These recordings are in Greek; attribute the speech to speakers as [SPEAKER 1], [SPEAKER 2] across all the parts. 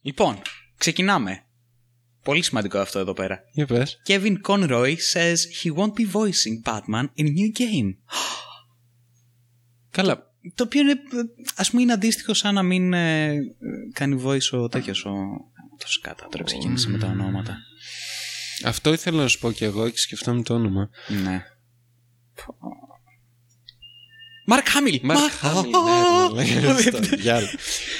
[SPEAKER 1] Λοιπόν, ξεκινάμε. Πολύ σημαντικό αυτό εδώ πέρα.
[SPEAKER 2] Για πες.
[SPEAKER 1] Kevin Conroy says he won't be voicing Batman in new game.
[SPEAKER 2] Καλά.
[SPEAKER 1] Το οποίο είναι, ας πούμε, είναι αντίστοιχο σαν να μην ε, κάνει voice ο τέτοιος ο... Το σκάτα, τώρα ξεκίνησε με τα ονόματα.
[SPEAKER 2] Αυτό ήθελα να σου πω και εγώ και σκεφτόμουν το όνομα.
[SPEAKER 1] Ναι. Μαρκ Χάμιλ!
[SPEAKER 2] Μαρκ Χάμιλ.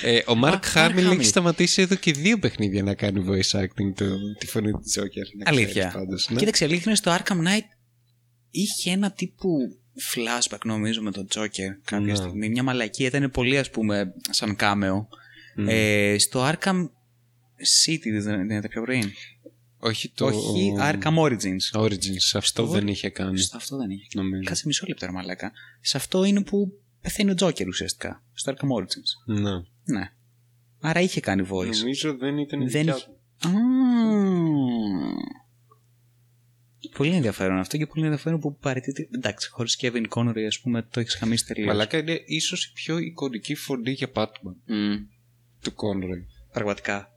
[SPEAKER 2] Ε, Ο Μαρκ
[SPEAKER 1] Μαρκ
[SPEAKER 2] Χάμιλ
[SPEAKER 1] Χάμιλ.
[SPEAKER 2] έχει σταματήσει εδώ και δύο παιχνίδια να κάνει voice acting το, τη φωνή του Τζόκερ. να ξέρεις
[SPEAKER 1] Αλήθεια.
[SPEAKER 2] πάντως, ναι.
[SPEAKER 1] Κοίταξε, αλήθεια είναι στο Arkham Knight είχε ένα τύπου flashback νομίζω με τον Joker κάποια
[SPEAKER 2] Ναι.
[SPEAKER 1] στιγμή. Μια μαλακία ήταν πολύ ας πούμε σαν κάμεο. Ε, στο Arkham City δεν είναι τα πιο πριν.
[SPEAKER 2] Όχι το
[SPEAKER 1] Όχι, Arkham Origins.
[SPEAKER 2] Origins. Αυτό
[SPEAKER 1] Στο-
[SPEAKER 2] δεν είχε κάνει.
[SPEAKER 1] Στο αυτό δεν είχε.
[SPEAKER 2] Νομίζω.
[SPEAKER 1] Κάτσε μισό λεπτό ρε μαλάκα. Σε αυτό είναι που πεθαίνει ο Joker ουσιαστικά. Στο Arkham Origins.
[SPEAKER 2] Ναι.
[SPEAKER 1] Ναι. Άρα είχε κάνει voice.
[SPEAKER 2] Νομίζω δεν ήταν η
[SPEAKER 1] Δεν
[SPEAKER 2] δικιά
[SPEAKER 1] είχε-
[SPEAKER 2] του.
[SPEAKER 1] Α. Πολύ ενδιαφέρον αυτό και πολύ ενδιαφέρον που παραιτείται. Εντάξει, χωρίς Kevin Conroy, ας πούμε, το έχεις χαμίσει τελείως.
[SPEAKER 2] Μαλάκα είναι ίσως η πιο εικονική φωνή για Batman του Conroy.
[SPEAKER 1] Πραγματικά.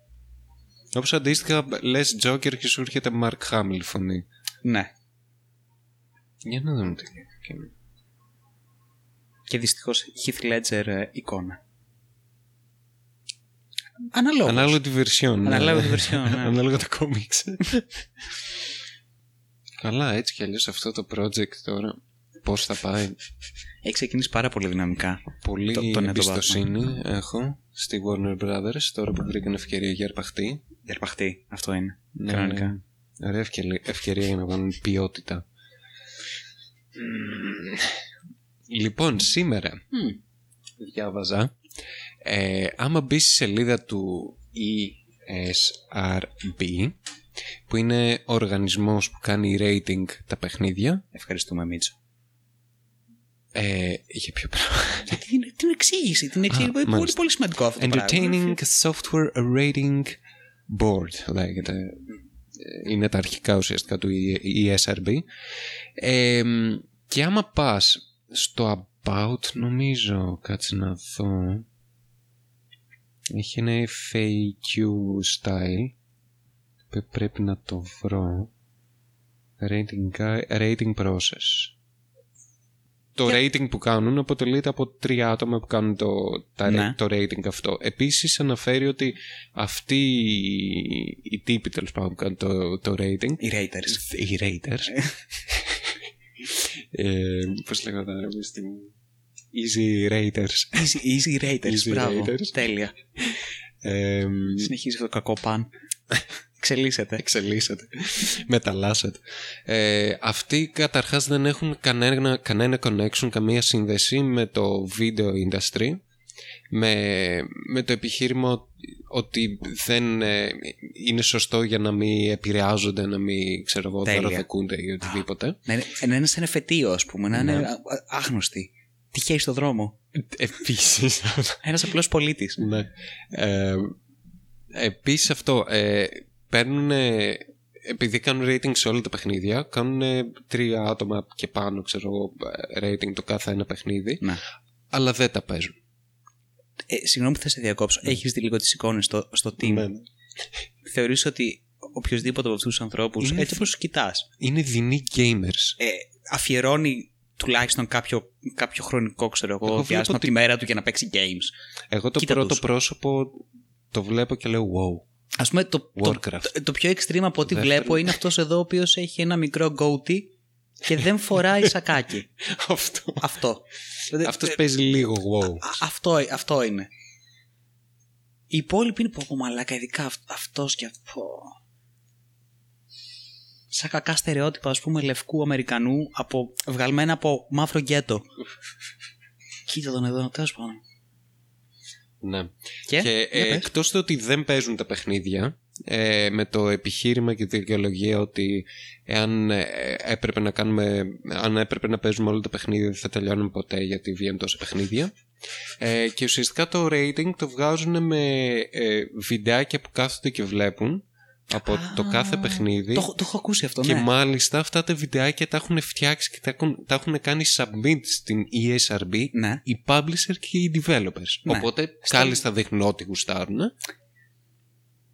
[SPEAKER 2] Όπως αντίστοιχα λες Joker και σου έρχεται Mark Hamill φωνή.
[SPEAKER 1] Ναι.
[SPEAKER 2] Για να δούμε τι λέει. Και-
[SPEAKER 1] Και δυστυχώς Heath Ledger ε, εικόνα. Αναλόγω.
[SPEAKER 2] Ανάλογα τη version. ναι.
[SPEAKER 1] Ανάλογα τη version, ναι.
[SPEAKER 2] Ανάλογα τα comics. Καλά, έτσι κι αλλιώς αυτό το project τώρα. Πώς θα πάει.
[SPEAKER 1] Έχει ξεκινήσει πάρα πολύ δυναμικά.
[SPEAKER 2] Πολύ
[SPEAKER 1] Το- τον Ed
[SPEAKER 2] εμπιστοσύνη έχω στη Warner Brothers τώρα που βρήκαν ευκαιρία για αρπαχτή.
[SPEAKER 1] Διαρπαχτή, αυτό είναι.
[SPEAKER 2] Ναι,
[SPEAKER 1] Κανονικά.
[SPEAKER 2] Ωραία ευκαιρία, ευκαιρία για να κάνουν ποιότητα. Λοιπόν, σήμερα
[SPEAKER 1] Μμ.
[SPEAKER 2] διάβαζα ε, άμα μπει στη σελίδα του ESRB που είναι ο οργανισμός που κάνει rating τα παιχνίδια
[SPEAKER 1] Ευχαριστούμε, Μίτσο.
[SPEAKER 2] Ε, για ποιο πράγμα
[SPEAKER 1] την, την εξήγηση. Την εξήγηση.
[SPEAKER 2] Α,
[SPEAKER 1] είναι πολύ,
[SPEAKER 2] μάλιστα.
[SPEAKER 1] πολύ σημαντικό αυτό. το
[SPEAKER 2] Entertaining
[SPEAKER 1] πράγμα.
[SPEAKER 2] Software Rating Board λέγεται. Ε, Είναι τα αρχικά ουσιαστικά του ESRB. Ε, και άμα πας στο About, νομίζω, κάτσε να δω, έχει ένα FAQ style που πρέπει να το βρω. Rating, gui- rating process. Το rating που κάνουν αποτελείται από τρία άτομα που κάνουν το, τα,
[SPEAKER 1] Ναι.
[SPEAKER 2] το rating αυτό. Επίσης αναφέρει ότι αυτοί οι- οι τύποι τέλος πάντων που κάνουν το, το rating
[SPEAKER 1] Οι Raiders.
[SPEAKER 2] οι raters ε, πώς λέγονταν ρε, μες στην- Easy raters
[SPEAKER 1] Easy, easy Raiders.
[SPEAKER 2] Easy
[SPEAKER 1] Μπράβο.
[SPEAKER 2] Raiders.
[SPEAKER 1] Τέλεια.
[SPEAKER 2] ε,
[SPEAKER 1] Συνεχίζει αυτό το κακό παν. Εξελίσσεται.
[SPEAKER 2] εξελίσσεται, μεταλλάσσεται. Ε, αυτοί καταρχάς δεν έχουν κανένα, κανένα connection, καμία σύνδεση με το video industry, με, με το επιχείρημα ότι δεν ε, είναι σωστό για να μην επηρεάζονται, να μην ξέρω εγώ,
[SPEAKER 1] Τέλεια.
[SPEAKER 2] δωροδοκούνται ή οτιδήποτε.
[SPEAKER 1] Να είναι, να είναι σαν εφετείο, ας πούμε. Να είναι
[SPEAKER 2] Ναι.
[SPEAKER 1] α- α- άγνωστοι. Τυχαίοι στο δρόμο.
[SPEAKER 2] Επίσης,
[SPEAKER 1] Ένας απλός πολίτης.
[SPEAKER 2] ναι. Ε, επίσης αυτό, ε, παίρνουν, επειδή κάνουν rating σε όλα τα παιχνίδια, κάνουν τρία άτομα και πάνω, ξέρω εγώ, ε, rating το κάθε ένα παιχνίδι,
[SPEAKER 1] Ναι.
[SPEAKER 2] αλλά δεν τα παίζουν.
[SPEAKER 1] Ε, συγγνώμη που θα σε διακόψω. Έχεις δει λίγο τις εικόνες στο, στο team;
[SPEAKER 2] Ναι, ναι.
[SPEAKER 1] Θεωρείς ότι οποιοδήποτε από αυτούς τους ανθρώπους,
[SPEAKER 2] Είναι-
[SPEAKER 1] έτσι όπως τους κοιτάς,
[SPEAKER 2] Είναι δεινοί gamers.
[SPEAKER 1] ε, αφιερώνει τουλάχιστον κάποιο, κάποιο χρονικό ξέρω εγώ,
[SPEAKER 2] Εγώ
[SPEAKER 1] διάστημα
[SPEAKER 2] βλέπω
[SPEAKER 1] από τη μέρα του για να παίξει games.
[SPEAKER 2] Εγώ το
[SPEAKER 1] Κοίτα
[SPEAKER 2] πρώτο
[SPEAKER 1] τους.
[SPEAKER 2] πρόσωπο το βλέπω και λέω wow.
[SPEAKER 1] Α πούμε, το, το,
[SPEAKER 2] Warcraft.
[SPEAKER 1] το, το πιο extreme από ό,τι
[SPEAKER 2] Δεύτερο.
[SPEAKER 1] βλέπω είναι αυτός εδώ ο οποίος έχει ένα μικρό goatee και δεν φοράει σακάκι.
[SPEAKER 2] Αυτό.
[SPEAKER 1] αυτό. Δηλαδή,
[SPEAKER 2] Αυτός
[SPEAKER 1] ε,
[SPEAKER 2] παίζει λίγο wow.
[SPEAKER 1] α- αυτό, αυτό είναι. Οι υπόλοιποι είναι πω, πω μαλάκα, ειδικά αυ, αυτός και αυτό. Σαν κακά στερεότυπα, ας πούμε, λευκού Αμερικανού από, βγαλμένα από μαύρο γκέτο. Κοίτα τον εδώ, τέλος πάντων.
[SPEAKER 2] Ναι.
[SPEAKER 1] Και,
[SPEAKER 2] Και
[SPEAKER 1] για
[SPEAKER 2] ε,
[SPEAKER 1] πες.
[SPEAKER 2] εκτός του ότι δεν παίζουν τα παιχνίδια ε, με το επιχείρημα και τη δικαιολογία ότι εάν ε, έπρεπε να κάνουμε αν έπρεπε να παίζουμε όλα τα παιχνίδια δεν θα τελειώνουμε ποτέ γιατί βγαίνουν τόσα παιχνίδια ε, και ουσιαστικά το rating το βγάζουν με ε, βιντεάκια που κάθονται και βλέπουν από το κάθε παιχνίδι
[SPEAKER 1] Το, έχω- το έχω ακούσει αυτό,
[SPEAKER 2] και
[SPEAKER 1] ναι.
[SPEAKER 2] μάλιστα αυτά τα βιντεάκια τα έχουν φτιάξει και τα έχουν, τα έχουν κάνει submit στην E ESRB
[SPEAKER 1] Ναι.
[SPEAKER 2] οι publisher και οι developers.
[SPEAKER 1] Ναι.
[SPEAKER 2] Οπότε
[SPEAKER 1] Στο-
[SPEAKER 2] κάλλιστα δείχνουν ό,τι γουστάρουν.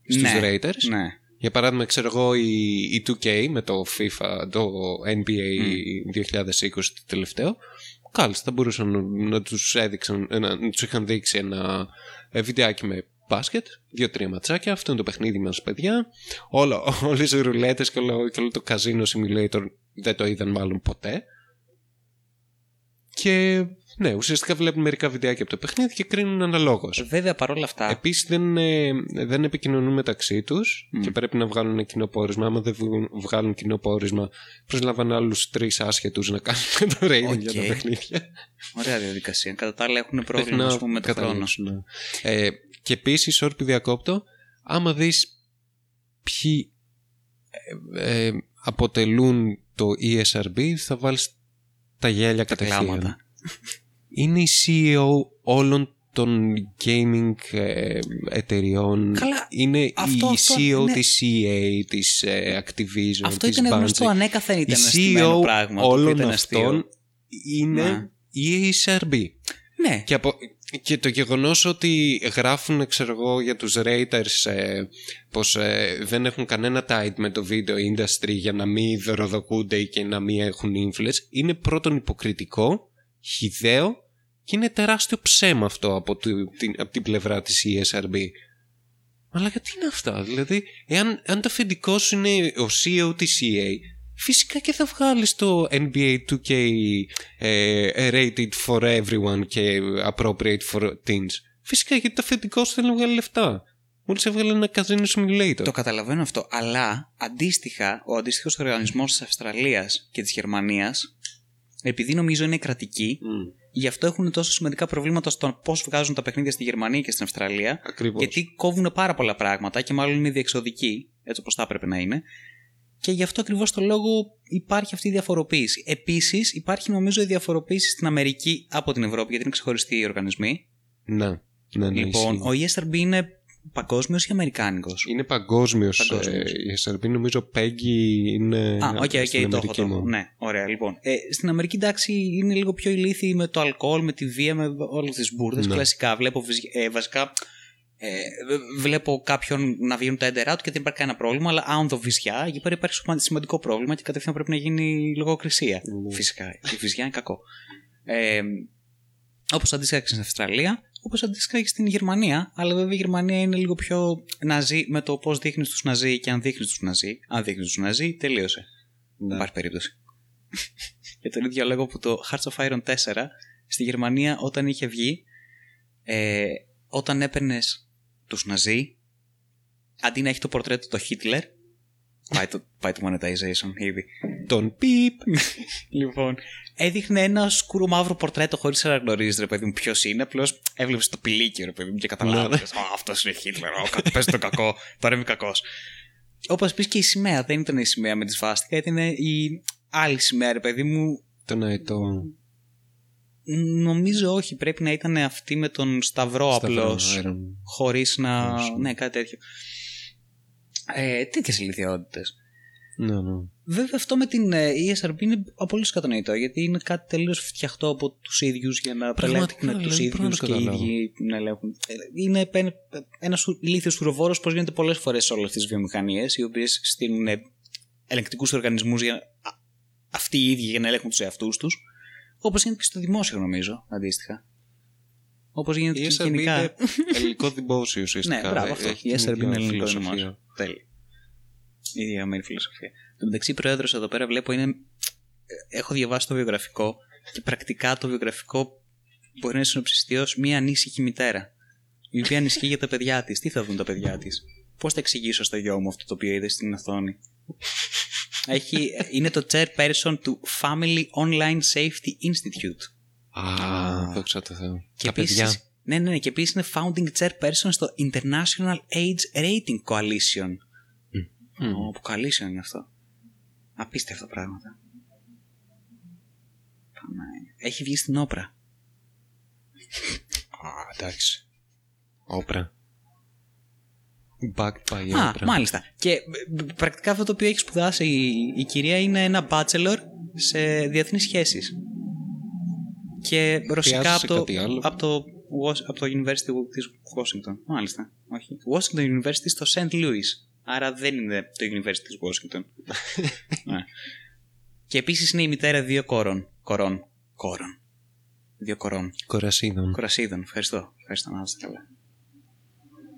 [SPEAKER 2] στους
[SPEAKER 1] Ναι,
[SPEAKER 2] raters.
[SPEAKER 1] Ναι.
[SPEAKER 2] Για παράδειγμα, ξέρω εγώ, η, η 2K με το FIFA, το NBA 2020 το τελευταίο, κάλλιστα θα μπορούσαν να, να τους έδειξαν, να, να τους είχαν δείξει ένα ε, βιντεάκι με μπάσκετ, δύο-τρία ματσάκια, αυτό είναι το παιχνίδι μας παιδιά. Όλο, όλες οι ρουλέτες και όλο, και όλο το casino simulator δεν το είδαν μάλλον ποτέ. Και ναι, ουσιαστικά βλέπουν μερικά βιντεάκια από το παιχνίδι και κρίνουν αναλόγως.
[SPEAKER 1] Βέβαια παρόλα αυτά.
[SPEAKER 2] Επίσης δεν, ε, δεν επικοινωνούν μεταξύ τους και πρέπει να βγάλουν ένα κοινό πόρισμα. Άμα δεν βγουν- βγάλουν κοινό πόρισμα, προσλαμβάνουν άλλους τρεις άσχετους να κάνουν το rating για τα
[SPEAKER 1] Οκ.
[SPEAKER 2] παιχνίδια.
[SPEAKER 1] Ωραία διαδικασία. Κατά τα άλλα έχουν
[SPEAKER 2] Πρέπει
[SPEAKER 1] πρόβλημα
[SPEAKER 2] να
[SPEAKER 1] ας πούμε, με το χρόνο.
[SPEAKER 2] καταλήξουν, ναι. Ε, και επίσης, που διακόπτω, άμα δεις ποιοι ε, ε, αποτελούν το ESRB, θα βάλεις τα γέλια
[SPEAKER 1] Τα
[SPEAKER 2] κατευθείαν.
[SPEAKER 1] κλάματα.
[SPEAKER 2] Είναι η CEO όλων των gaming ε, εταιριών.
[SPEAKER 1] Καλά,
[SPEAKER 2] είναι
[SPEAKER 1] αυτό-
[SPEAKER 2] η
[SPEAKER 1] αυτό
[SPEAKER 2] CEO
[SPEAKER 1] είναι-
[SPEAKER 2] της EA, της ε, Activision,
[SPEAKER 1] Αυτό
[SPEAKER 2] της
[SPEAKER 1] ήταν
[SPEAKER 2] Bungie.
[SPEAKER 1] γνωστό ανέκαθεν
[SPEAKER 2] Η
[SPEAKER 1] ήταν ένα στημένο
[SPEAKER 2] CEO
[SPEAKER 1] πράγμα. το οποίο
[SPEAKER 2] όλων
[SPEAKER 1] ήταν αστείο.
[SPEAKER 2] αυτών είναι
[SPEAKER 1] Ναι.
[SPEAKER 2] η ESRB.
[SPEAKER 1] Ναι,
[SPEAKER 2] Και, από, και το γεγονός ότι γράφουν, ξέρω εγώ, για τους raters ε, πως ε, δεν έχουν κανένα tight με το video industry για να μην δωροδοκούνται και να μην έχουν influence, είναι πρώτον υποκριτικό, χιδαίο και είναι τεράστιο ψέμα αυτό από, το- την, από την πλευρά της ESRB. Αλλά γιατί είναι αυτά, δηλαδή, εάν αν το αφεντικό σου είναι ο CEO της EA, φυσικά και θα βγάλεις το NBA 2K ε, rated for everyone και appropriate for teens. Φυσικά γιατί το αφεντικό σου θέλει να βγάλει λεφτά. Μόλις έβγαλε ένα casino simulator.
[SPEAKER 1] το καταλαβαίνω αυτό. Αλλά αντίστοιχα, ο αντίστοιχος οργανισμός της Αυστραλίας και της Γερμανίας, επειδή νομίζω είναι κρατική,
[SPEAKER 2] Mm,
[SPEAKER 1] γι' αυτό έχουν τόσο σημαντικά προβλήματα στο πώς βγάζουν τα παιχνίδια στη Γερμανία και στην Αυστραλία.
[SPEAKER 2] ακριβώς.
[SPEAKER 1] Γιατί κόβουν πάρα πολλά πράγματα και μάλλον είναι διεξοδικοί, έτσι όπως θα έπρεπε να είναι. Και γι' αυτό ακριβώς το λόγο υπάρχει αυτή η διαφοροποίηση. Επίσης, υπάρχει νομίζω η διαφοροποίηση στην Αμερική από την Ευρώπη, γιατί είναι ξεχωριστοί οι οργανισμοί.
[SPEAKER 2] Ναι, ναι, ναι,
[SPEAKER 1] λοιπόν,
[SPEAKER 2] ισχύει.
[SPEAKER 1] ο ESRB είναι παγκόσμιος ή αμερικάνικος;
[SPEAKER 2] Είναι παγκόσμιος.
[SPEAKER 1] Παγκόσμιος.
[SPEAKER 2] Ε, η ESRB νομίζω PEGI είναι
[SPEAKER 1] Α, OK, OK,
[SPEAKER 2] στην
[SPEAKER 1] το έχω,
[SPEAKER 2] Αμερική
[SPEAKER 1] το έχω.
[SPEAKER 2] μόνο.
[SPEAKER 1] Ναι, ωραία, λοιπόν. Ε, στην Αμερική, εντάξει, είναι λίγο πιο ηλίθιοι με το αλκοόλ, με τη βία, με όλες τις μπούρδες.
[SPEAKER 2] Ναι.
[SPEAKER 1] Κλασικά. Βλέπω βυζ- ε, βασικά. Ε, β- βλέπω κάποιον να βγαίνουν τα έντερά του και δεν υπάρχει κανένα πρόβλημα, αλλά αν το βυζιά, εκεί πέρα υπάρχει σημα- σημαντικό πρόβλημα και κατευθείαν πρέπει να γίνει λογοκρισία.
[SPEAKER 2] Ναι.
[SPEAKER 1] Φυσικά. Η βυζιά είναι κακό. Ε, Όπως αντίστοιχα και στην Αυστραλία, όπως αντίστοιχα και στην Γερμανία. Αλλά βέβαια η Γερμανία είναι λίγο πιο ναζί με το πώς δείχνεις τους ναζί και αν δείχνεις τους ναζί. Αν δείχνεις τους ναζί, τελείωσε. Δεν
[SPEAKER 2] Ναι.
[SPEAKER 1] υπάρχει περίπτωση. Για τον ίδιο λόγο που το Hearts of Iron 4 στη Γερμανία όταν είχε βγει, ε, όταν έπαιρνες τους Ναζί, αντί να έχει το πορτρέτο το Hitler, πάει το, πάει το monetization ήδη.
[SPEAKER 2] Τον πιπ.
[SPEAKER 1] Λοιπόν, έδειχνε ένα σκούρο μαύρο πορτρέτο χωρίς να γνωρίζεις, ρε παιδί μου, ποιος είναι. Απλώς έβλεπες το πηλίκι, ρε παιδί μου, και καταλάβαινες.
[SPEAKER 2] Ναι.
[SPEAKER 1] Αυτός είναι Χίτλερ, ο παίζει το κακό, τώρα είμαι κακός. Όπως επίση και η σημαία, δεν ήταν η σημαία με τη σβάστηκα, ήταν η άλλη σημαία, ρε παιδί μου.
[SPEAKER 2] Τον αετό.
[SPEAKER 1] Νομίζω όχι, πρέπει να ήταν αυτή με τον Σταυρό απλώς.
[SPEAKER 2] Iron.
[SPEAKER 1] Χωρίς να.
[SPEAKER 2] Όσο.
[SPEAKER 1] Ναι, κάτι τέτοιο. Ε, Τέτοιες ηλικιότητες.
[SPEAKER 2] Ναι, ναι.
[SPEAKER 1] Βέβαια αυτό με την ε, ESRB είναι απολύτως κατανοητό γιατί είναι κάτι τελείως φτιαχτό από τους ίδιους για να
[SPEAKER 2] Πραγματικά,
[SPEAKER 1] ελέγχουν τους
[SPEAKER 2] δηλαδή,
[SPEAKER 1] ίδιους
[SPEAKER 2] μπορώ να το
[SPEAKER 1] και οι
[SPEAKER 2] καταλάβω.
[SPEAKER 1] ίδιοι να ελέγχουν. Ε, Είναι ένας ηλίθιος ουροβόρο πώς γίνεται πολλές φορές σε όλες τις βιομηχανίες οι οποίες στείλουν ελεγκτικούς οργανισμούς για α- αυτοί οι ίδιοι για να ελέγχουν τους εαυτούς τους. Όπως γίνεται και στο δημόσιο νομίζω αντίστοιχα. Όπως γίνεται
[SPEAKER 2] Η
[SPEAKER 1] και
[SPEAKER 2] SRB
[SPEAKER 1] γενικά.
[SPEAKER 2] είναι ελληνικό δημόσιο ουσιαστικά.
[SPEAKER 1] Ναι, μπράβο αυτό.
[SPEAKER 2] Έχει
[SPEAKER 1] Η
[SPEAKER 2] την
[SPEAKER 1] SRB
[SPEAKER 2] ίδια
[SPEAKER 1] είναι ελληνικό
[SPEAKER 2] φιλοσοφία.
[SPEAKER 1] δημόσιο. Τέλεια. Η ίδια μερή φιλοσοφία. Εν τω μεταξύ, πρόεδρος εδώ πέρα βλέπω είναι. Έχω διαβάσει το βιογραφικό και πρακτικά το βιογραφικό μπορεί να συνοψιστεί ως μία ανήσυχη μητέρα. Η οποία ανισχύει για τα παιδιά της. Τι θα δουν τα παιδιά της; Πώς θα εξηγήσω στο γιο μου αυτό το οποίο είδε στην οθόνη; Έχει, είναι το chairperson του Family Online Safety Institute.
[SPEAKER 2] Α, δόξα τω Θεώ.
[SPEAKER 1] Και
[SPEAKER 2] Τα παιδιά.
[SPEAKER 1] επίσης, ναι, ναι, ναι, και επίσης είναι founding chairperson στο International Age Rating Coalition.
[SPEAKER 2] Μμ.
[SPEAKER 1] Ω, που coalition είναι αυτό. Απίστευτα πράγματα. Πανάγια. Έχει βγει στην όπρα.
[SPEAKER 2] Α, εντάξει. Όπρα. Backed by
[SPEAKER 1] Α,
[SPEAKER 2] όπρα.
[SPEAKER 1] μάλιστα. Και ε, ε, πρακτικά αυτό το οποίο έχει σπουδάσει η, η κυρία είναι ένα bachelor σε διεθνείς σχέσεις. Και ρωσικά
[SPEAKER 2] Χρειάζεσαι
[SPEAKER 1] από το,
[SPEAKER 2] κάτι άλλο;
[SPEAKER 1] από το Was- από το University της Washington. Μάλιστα. Όχι. Washington University στο St. Louis. Άρα δεν είναι το University της Washington. ναι. Και επίσης είναι η μητέρα δύο κόρων. Κορών. Κόρων. Δύο κορών.
[SPEAKER 2] Κορασίδων.
[SPEAKER 1] Κορασίδων. Ευχαριστώ. Ευχαριστώ να είστε καλά.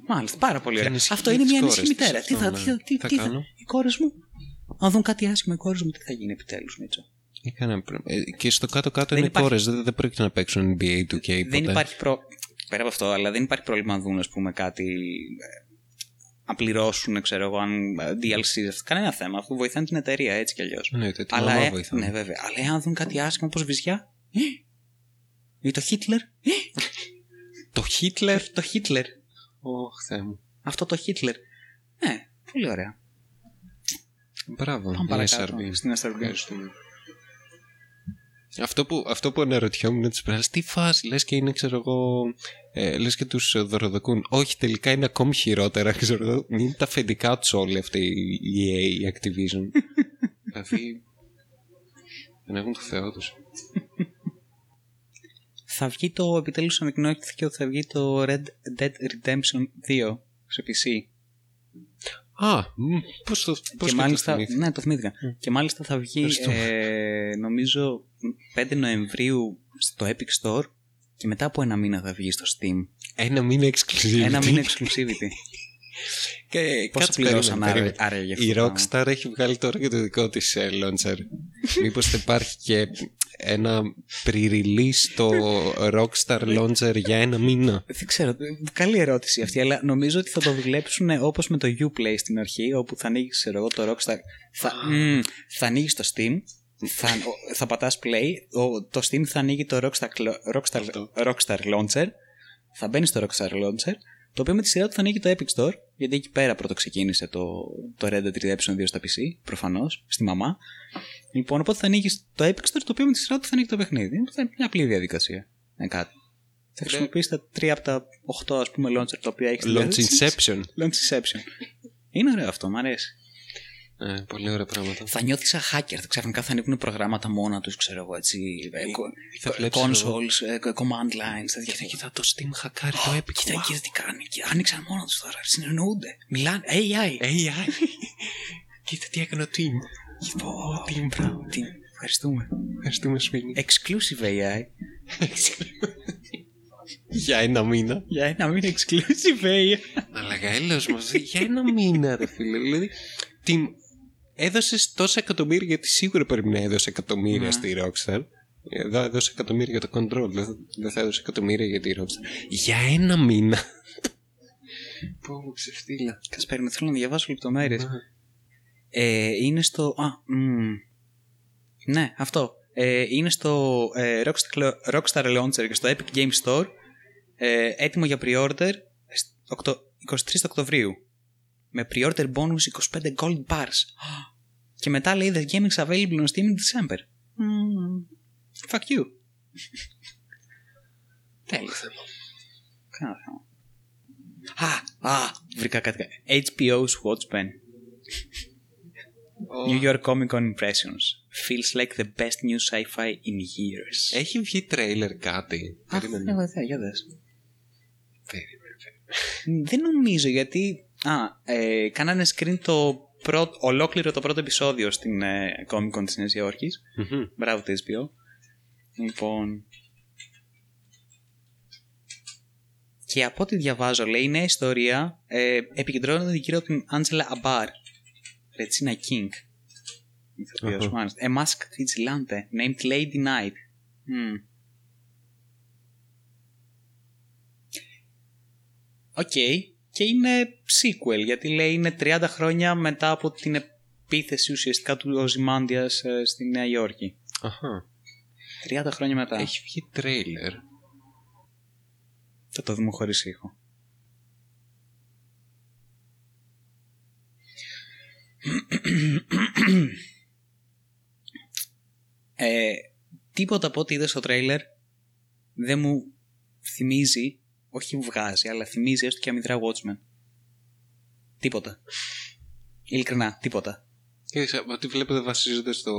[SPEAKER 1] Μάλιστα, πάρα πολύ ωραία.
[SPEAKER 2] ανησυχεί
[SPEAKER 1] Αυτό
[SPEAKER 2] για
[SPEAKER 1] είναι
[SPEAKER 2] τις
[SPEAKER 1] μια
[SPEAKER 2] κόρες
[SPEAKER 1] ανήσυχη
[SPEAKER 2] της
[SPEAKER 1] μητέρα. Τι
[SPEAKER 2] αυτό,
[SPEAKER 1] θα,
[SPEAKER 2] ναι.
[SPEAKER 1] τι, θα- τι,
[SPEAKER 2] Θα
[SPEAKER 1] τι θα,
[SPEAKER 2] κάνω.
[SPEAKER 1] οι κόρες μου; Αν δουν κάτι άσχημο οι κόρες μου, τι θα γίνει επιτέλους, Μίτσο;
[SPEAKER 2] Έκανα προ- ε, Και στο κάτω-κάτω
[SPEAKER 1] Δεν
[SPEAKER 2] είναι
[SPEAKER 1] υπάρχει-
[SPEAKER 2] κόρες, δεν, δεν πρόκειται να παίξουν NBA 2K ποτέ.
[SPEAKER 1] Δεν υπάρχει προ... Πέρα από αυτό, αλλά δεν υπάρχει πρόβλημα να δουν, ας πούμε, κάτι. ε, Να πληρώσουν, ξέρω εγώ, αν ε, DLC. αυτό. Κανένα θέμα. Αυτό βοηθάνε την εταιρεία έτσι κι αλλιώς.
[SPEAKER 2] Εννοείται, τη
[SPEAKER 1] Αλλά,
[SPEAKER 2] μαμά
[SPEAKER 1] ε,
[SPEAKER 2] βοηθάνε.
[SPEAKER 1] ναι, βέβαια. Αλλά εάν δουν κάτι άσχημο όπως βυζιά. ε, Ή το Χίτλερ. ε,
[SPEAKER 2] Το Χίτλερ.
[SPEAKER 1] Το Χίτλερ.
[SPEAKER 2] Ωχ, Θεέ μου.
[SPEAKER 1] Αυτό το Χίτλερ. Ναι, πολύ ωραία.
[SPEAKER 2] Μπράβο.
[SPEAKER 1] Πάμε
[SPEAKER 2] η
[SPEAKER 1] παρακάτω.
[SPEAKER 2] SRB.
[SPEAKER 1] Στην SRB.
[SPEAKER 2] Ευχαριστούμε. Αυτό που, αυτό που αναρωτιόμουν τις προάλλες, τι φάση, λες και είναι, ξέρω εγώ, ε, λες και τους ε, δωροδοκούν. Όχι, τελικά είναι ακόμη χειρότερα, ξέρω εγώ, είναι τα αφεντικά τους όλοι αυτοί η EA, η Activision. δηλαδή, δεν έχουν το θεό τους.
[SPEAKER 1] Θα βγει το επιτέλους ανακοινώθηκε ότι θα βγει το Red Dead Redemption 2 σε PC.
[SPEAKER 2] Α, μ, πώς το, πώς
[SPEAKER 1] και
[SPEAKER 2] το
[SPEAKER 1] μάλιστα,
[SPEAKER 2] θυμήθηκα.
[SPEAKER 1] ναι, το θυμήθηκα. Και μάλιστα θα βγει,
[SPEAKER 2] Ευχαριστώ.
[SPEAKER 1] ε, νομίζω, 5 Νοεμβρίου στο Epic Store και μετά από ένα μήνα θα βγει στο Steam.
[SPEAKER 2] Ένα μήνα exclusivity.
[SPEAKER 1] Ένα μήνα exclusivity.
[SPEAKER 2] Και
[SPEAKER 1] Πόσο
[SPEAKER 2] κάτσε,
[SPEAKER 1] πληρώσαν
[SPEAKER 2] περίμενε,
[SPEAKER 1] άρα,
[SPEAKER 2] περίμενε.
[SPEAKER 1] άρα για αυτό
[SPEAKER 2] Η
[SPEAKER 1] το πράγμα.
[SPEAKER 2] Rockstar έχει βγάλει τώρα και το δικό της ε, launcher. Μήπως θα υπάρχει και ένα pre-release το Rockstar launcher για ένα μήνα;
[SPEAKER 1] Δεν ξέρω, καλή ερώτηση αυτή, αλλά νομίζω ότι θα το δουλέψουν όπως με το Uplay στην αρχή, όπου θα ανοίξει ξέρω εγώ, το Rockstar. Θα, μμ, θα ανοίγεις το Steam, θα, ο- θα πατάς play, ο- το Steam θα ανοίγει το Rockstar, Clo- Rockstar, Rockstar Launcher, θα μπαίνει στο Rockstar Launcher, το οποίο με τη σειρά του θα ανοίγει το Epic Store, γιατί εκεί πέρα πρώτο ξεκίνησε το, το Red Dead Redemption 2 στα PC, προφανώς, στη μαμά. Λοιπόν, οπότε θα ανοίγεις το Epic Store, το οποίο με τη σειρά του θα ανοίγει το παιχνίδι. Θα είναι μια απλή διαδικασία. Είναι κάτι. Θα χρησιμοποιήσει τα τρία από τα 8 ας πούμε launcher τα οποία έχεις
[SPEAKER 2] Launch Inception.
[SPEAKER 1] Launch Inception. Είναι ωραίο αυτό, μου αρέσει.
[SPEAKER 2] Ε, πολύ ωραία πράγματα.
[SPEAKER 1] Θα νιώθεις σαν hacker. Θα ξαφνικά θα ανοίγουν προγράμματα μόνα τους, ξέρω εγώ έτσι. ε, κο-
[SPEAKER 2] θα βλέπεις
[SPEAKER 1] consoles, ε, command lines, τέτοια.
[SPEAKER 2] Κοίτα, κοίτα, το Steam χακάρει το Epic.
[SPEAKER 1] Κοίτα,
[SPEAKER 2] Wow.
[SPEAKER 1] κοίτα τι κάνει. Και Άνοιξαν μόνο τους τώρα. Συνεννοούνται. Μιλάνε. AI.
[SPEAKER 2] AI. Κοίτα τι έκανε ο Team.
[SPEAKER 1] Πω, Team, μπράβο, Team. Ευχαριστούμε.
[SPEAKER 2] Ευχαριστούμε, Σφίνι.
[SPEAKER 1] Exclusive AI.
[SPEAKER 2] Για ένα μήνα.
[SPEAKER 1] Για ένα μήνα exclusive AI.
[SPEAKER 2] Αλλά έλεος μας, για ένα μήνα ρε φίλε. Δηλαδή, Team, έδωσες τόσα εκατομμύρια, γιατί σίγουρα πρέπει να έδωσε εκατομμύρια
[SPEAKER 1] Ναι.
[SPEAKER 2] στη Rockstar. Εδώ έδωσε εκατομμύρια για το control, δεν θα- δεν θα έδωσε εκατομμύρια για τη Rockstar. Για ένα μήνα. Πω μου ξεφτύλα.
[SPEAKER 1] Κάτσε περίμενε, θέλω να διαβάσω λεπτομέρειες.
[SPEAKER 2] Ναι.
[SPEAKER 1] Ε, είναι στο. Α, μμ. ναι, αυτό. Ε, είναι στο ε, Rockstar, Rockstar Launcher και στο Epic Game Store. Ε, έτοιμο για pre-order σ- οκτω- 23 Οκτωβρίου. Με pre-order bonus 25 gold bars. Και μετά λέει The game is available on Steam in December. Μμμ. fuck you. Τέλειος. Κάνα θέμα. Α, α, βρήκα κάτι. HBO's Watchmen. New York Comic Con Impressions. Feels like the best new sci-fi in years.
[SPEAKER 2] Έχει βγει τρέιλερ κάτι; Περίμενε.
[SPEAKER 1] εγώ θα, για δες.
[SPEAKER 2] Περίμενε, περίμενε.
[SPEAKER 1] Δεν νομίζω γιατί... Α, ε, κάνανε screen το πρώτο, ολόκληρο το πρώτο επεισόδιο στην ε, Comic Con της Νέας Υόρκης.
[SPEAKER 2] Μμμ.
[SPEAKER 1] Μπράβο το HBO. Λοιπόν... Και από ό,τι διαβάζω, λέει, η νέα ιστορία ε, επικεντρώνεται γύρω από την Angela Abar. Regina King. Ηθοποιός,
[SPEAKER 2] Αχα.
[SPEAKER 1] μάλιστα. A masked vigilante named Sister Night. Μμμ. Οκ. Και είναι sequel, γιατί λέει είναι 30 χρόνια μετά από την επίθεση ουσιαστικά του Ozymandias ε, στη Νέα Υόρκη.
[SPEAKER 2] Αχα.
[SPEAKER 1] 30 χρόνια μετά.
[SPEAKER 2] Έχει βγει τρέιλερ.
[SPEAKER 1] Θα το δούμε χωρίς ήχο. ε, τίποτα από ό,τι είδα στο τρέιλερ δεν μου θυμίζει, όχι βγάζει, αλλά θυμίζει έστω και αμυδρά Watchmen. Τίποτα. Ειλικρινά, τίποτα.
[SPEAKER 2] Και σε- από ό,τι βλέπω δεν βασίζονται στο,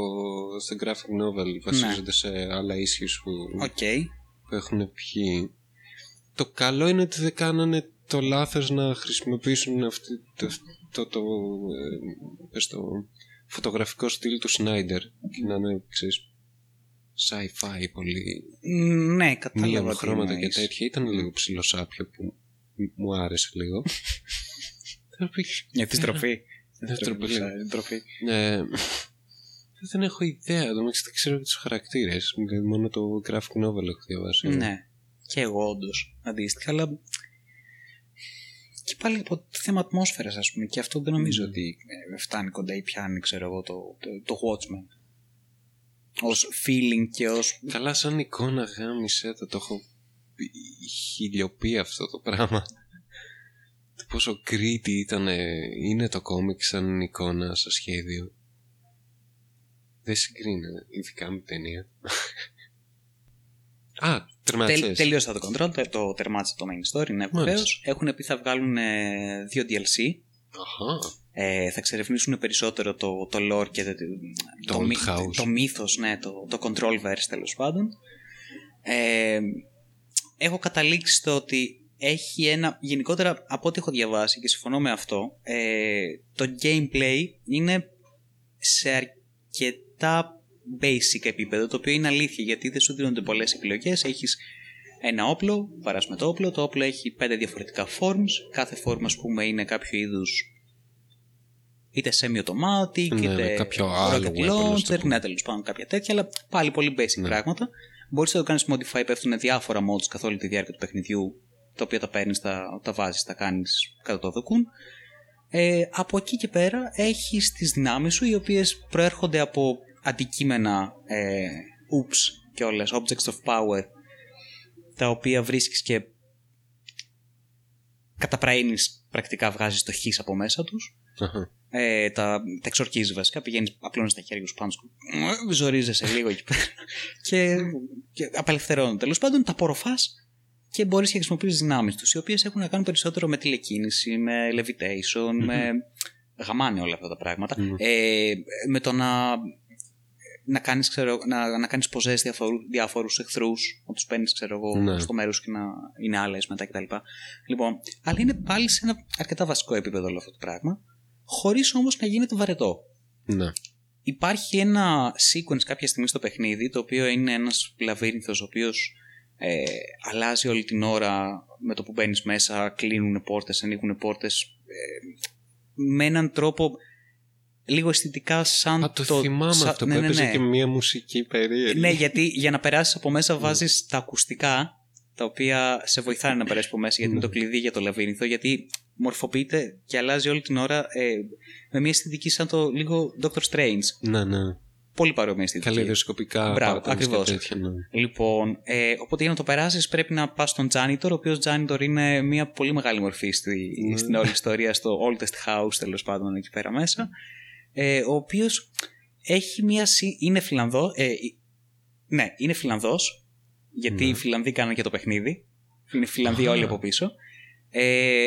[SPEAKER 2] στο graphic novel, βασίζονται σε άλλα issues που,
[SPEAKER 1] Οκ.
[SPEAKER 2] που έχουν βγει. το καλό είναι ότι δεν κάνανε το λάθος να χρησιμοποιήσουν αυτή, το, το, το, ε, πες το φωτογραφικό στυλ του Σνάιντερ και να είναι, ξέρεις, sci-fi πολύ
[SPEAKER 1] Ναι, κατάλαβα.
[SPEAKER 2] μία
[SPEAKER 1] τι
[SPEAKER 2] χρώματα και
[SPEAKER 1] εννοείς.
[SPEAKER 2] τέτοια. Ήταν λίγο ψιλοσάπιο που μου άρεσε λίγο. Θα πεις,
[SPEAKER 1] Η επιστροφή.
[SPEAKER 2] Επιστροφή.
[SPEAKER 1] Ε, Επιστροφή.
[SPEAKER 2] ε, δεν έχω ιδέα, το μεταξύ δεν ξέρω και τους χαρακτήρες. Μόνο το graphic novel έχω διαβάσει.
[SPEAKER 1] Ναι. Και εγώ όντως αντίστοιχα, αλλά. Και πάλι από το θέμα ατμόσφαιρας, ας πούμε. Και αυτό δεν νομίζω
[SPEAKER 2] Mm.
[SPEAKER 1] ότι ε, φτάνει κοντά ή πιάνει, ξέρω εγώ, το, το, το Watchmen. Ω feeling και ω.
[SPEAKER 2] Καλά, σαν εικόνα γάμισε, το, το έχω χιλιοποιεί αυτό το πράγμα. Το πόσο creepy ήταν, είναι το κόμικ σαν εικόνα, σαν σχέδιο. Δεν συγκρίνεται, ειδικά με την ταινία. Α, τερματσές.
[SPEAKER 1] Τελείωσα το control, το, το τερμάτισα το main story, ναι,
[SPEAKER 2] Μάλιστα.
[SPEAKER 1] βεβαίως. Έχουν πει θα βγάλουν ε, δύο DLC.
[SPEAKER 2] Αχα.
[SPEAKER 1] Ε, θα εξερευνήσουν περισσότερο το, το lore και το,
[SPEAKER 2] Το old
[SPEAKER 1] μύ-
[SPEAKER 2] house.
[SPEAKER 1] το μύθος, ναι, το, το controlverse τέλος πάντων. Ε, έχω καταλήξει στο ότι έχει ένα, γενικότερα από ό,τι έχω διαβάσει και συμφωνώ με αυτό, ε, το gameplay είναι σε αρκετά basic επίπεδο, το οποίο είναι αλήθεια γιατί δεν σου δίνονται πολλές επιλογές, έχεις ένα όπλο, βαράς με το όπλο, το όπλο έχει πέντε διαφορετικά forms, κάθε form ας πούμε είναι κάποιο είδους είτε semi-automatic,
[SPEAKER 2] Ναι,
[SPEAKER 1] είτε
[SPEAKER 2] με κάποιο άλλο
[SPEAKER 1] rocket
[SPEAKER 2] weapon, ας το
[SPEAKER 1] launcher,
[SPEAKER 2] πούμε.
[SPEAKER 1] ναι τέλος πάντων κάποια τέτοια, αλλά πάλι πολύ basic
[SPEAKER 2] Ναι.
[SPEAKER 1] πράγματα. Μπορείς να το κάνεις modify, πέφτουν διάφορα mods καθ' όλη τη διάρκεια του παιχνιδιού, τα οποία τα παίρνεις, τα, τα βάζεις, τα κάνεις κατά το δοκούν. Ε, από εκεί και πέρα έχεις τις δυνάμεις σου οι οποίες προέρχονται από αντικείμενα ε, oops και όλες, objects of power τα οποία βρίσκεις και καταπραίνεις πρακτικά βγάζεις το χ από μέσα τους
[SPEAKER 2] Αχα.
[SPEAKER 1] Ε, τα, τα εξορκίζει βασικά. Πηγαίνεις, απλώνεις τα χέρια σου πάνω σου. ε, Ζορίζεσαι λίγο εκεί πέρα. και, και απελευθερώνουν. Τέλος πάντων, τα απορροφάς και μπορείς και χρησιμοποιείς τι δυνάμεις τους, οι οποίες έχουν να κάνουν περισσότερο με τηλεκίνηση, με levitation, με. Γαμάνε όλα αυτά τα πράγματα.
[SPEAKER 2] Μμμ.
[SPEAKER 1] Ε, με το να. Να κάνεις, ξέρω, να, να κάνεις ποζές διαφορού, διάφορους εχθρούς, να τους παίρνεις ξέρω εγώ,
[SPEAKER 2] Ναι.
[SPEAKER 1] στο μέρος και να είναι άλλες μετά κτλ. Λοιπόν, αλλά είναι πάλι σε ένα αρκετά βασικό επίπεδο όλο αυτό το πράγμα, χωρίς όμως να γίνεται βαρετό.
[SPEAKER 2] Ναι.
[SPEAKER 1] Υπάρχει ένα sequence κάποια στιγμή στο παιχνίδι, το οποίο είναι ένας λαβύρινθος ο οποίος ε, αλλάζει όλη την ώρα με το που μπαίνεις μέσα, κλείνουν πόρτες, ανοίγουν πόρτες, ε, με έναν τρόπο λίγο αισθητικά σαν
[SPEAKER 2] Α, το, θυμάμαι
[SPEAKER 1] σαν-
[SPEAKER 2] αυτό
[SPEAKER 1] ναι,
[SPEAKER 2] που
[SPEAKER 1] ναι,
[SPEAKER 2] έπαιζε
[SPEAKER 1] ναι.
[SPEAKER 2] και μία μουσική περίεργη.
[SPEAKER 1] Ναι, γιατί για να περάσεις από μέσα βάζεις τα ακουστικά τα οποία σε βοηθάνε να περάσεις από μέσα, γιατί είναι το κλειδί για το λαβύρινθο. Γιατί μορφοποιείται και αλλάζει όλη την ώρα ε, με μια αισθητική σαν το λίγο Doctor Strange.
[SPEAKER 2] Ναι, ναι.
[SPEAKER 1] Πολύ παρόμοια αισθητική.
[SPEAKER 2] Καλλιδοσκοπικά
[SPEAKER 1] Μπράβο,
[SPEAKER 2] patterns και
[SPEAKER 1] ακριβώς.
[SPEAKER 2] τέτοια, ναι.
[SPEAKER 1] Λοιπόν, ε, οπότε για να το περάσεις πρέπει να πας στον Janitor, ο οποίος Janitor είναι μια πολύ μεγάλη μορφή στη,
[SPEAKER 2] Ναι.
[SPEAKER 1] στην όλη ιστορία, στο Oldest House τέλος πάντων εκεί πέρα μέσα. Ε, ο οποίος έχει μια. συ- είναι Φιλανδό. Ε, η- ναι, είναι Φιλανδός. Γιατί
[SPEAKER 2] Ναι.
[SPEAKER 1] οι Φιλανδοί κάνουν και το παιχνίδι. Είναι Φιλανδοί
[SPEAKER 2] Α.
[SPEAKER 1] όλοι από πίσω. Ε,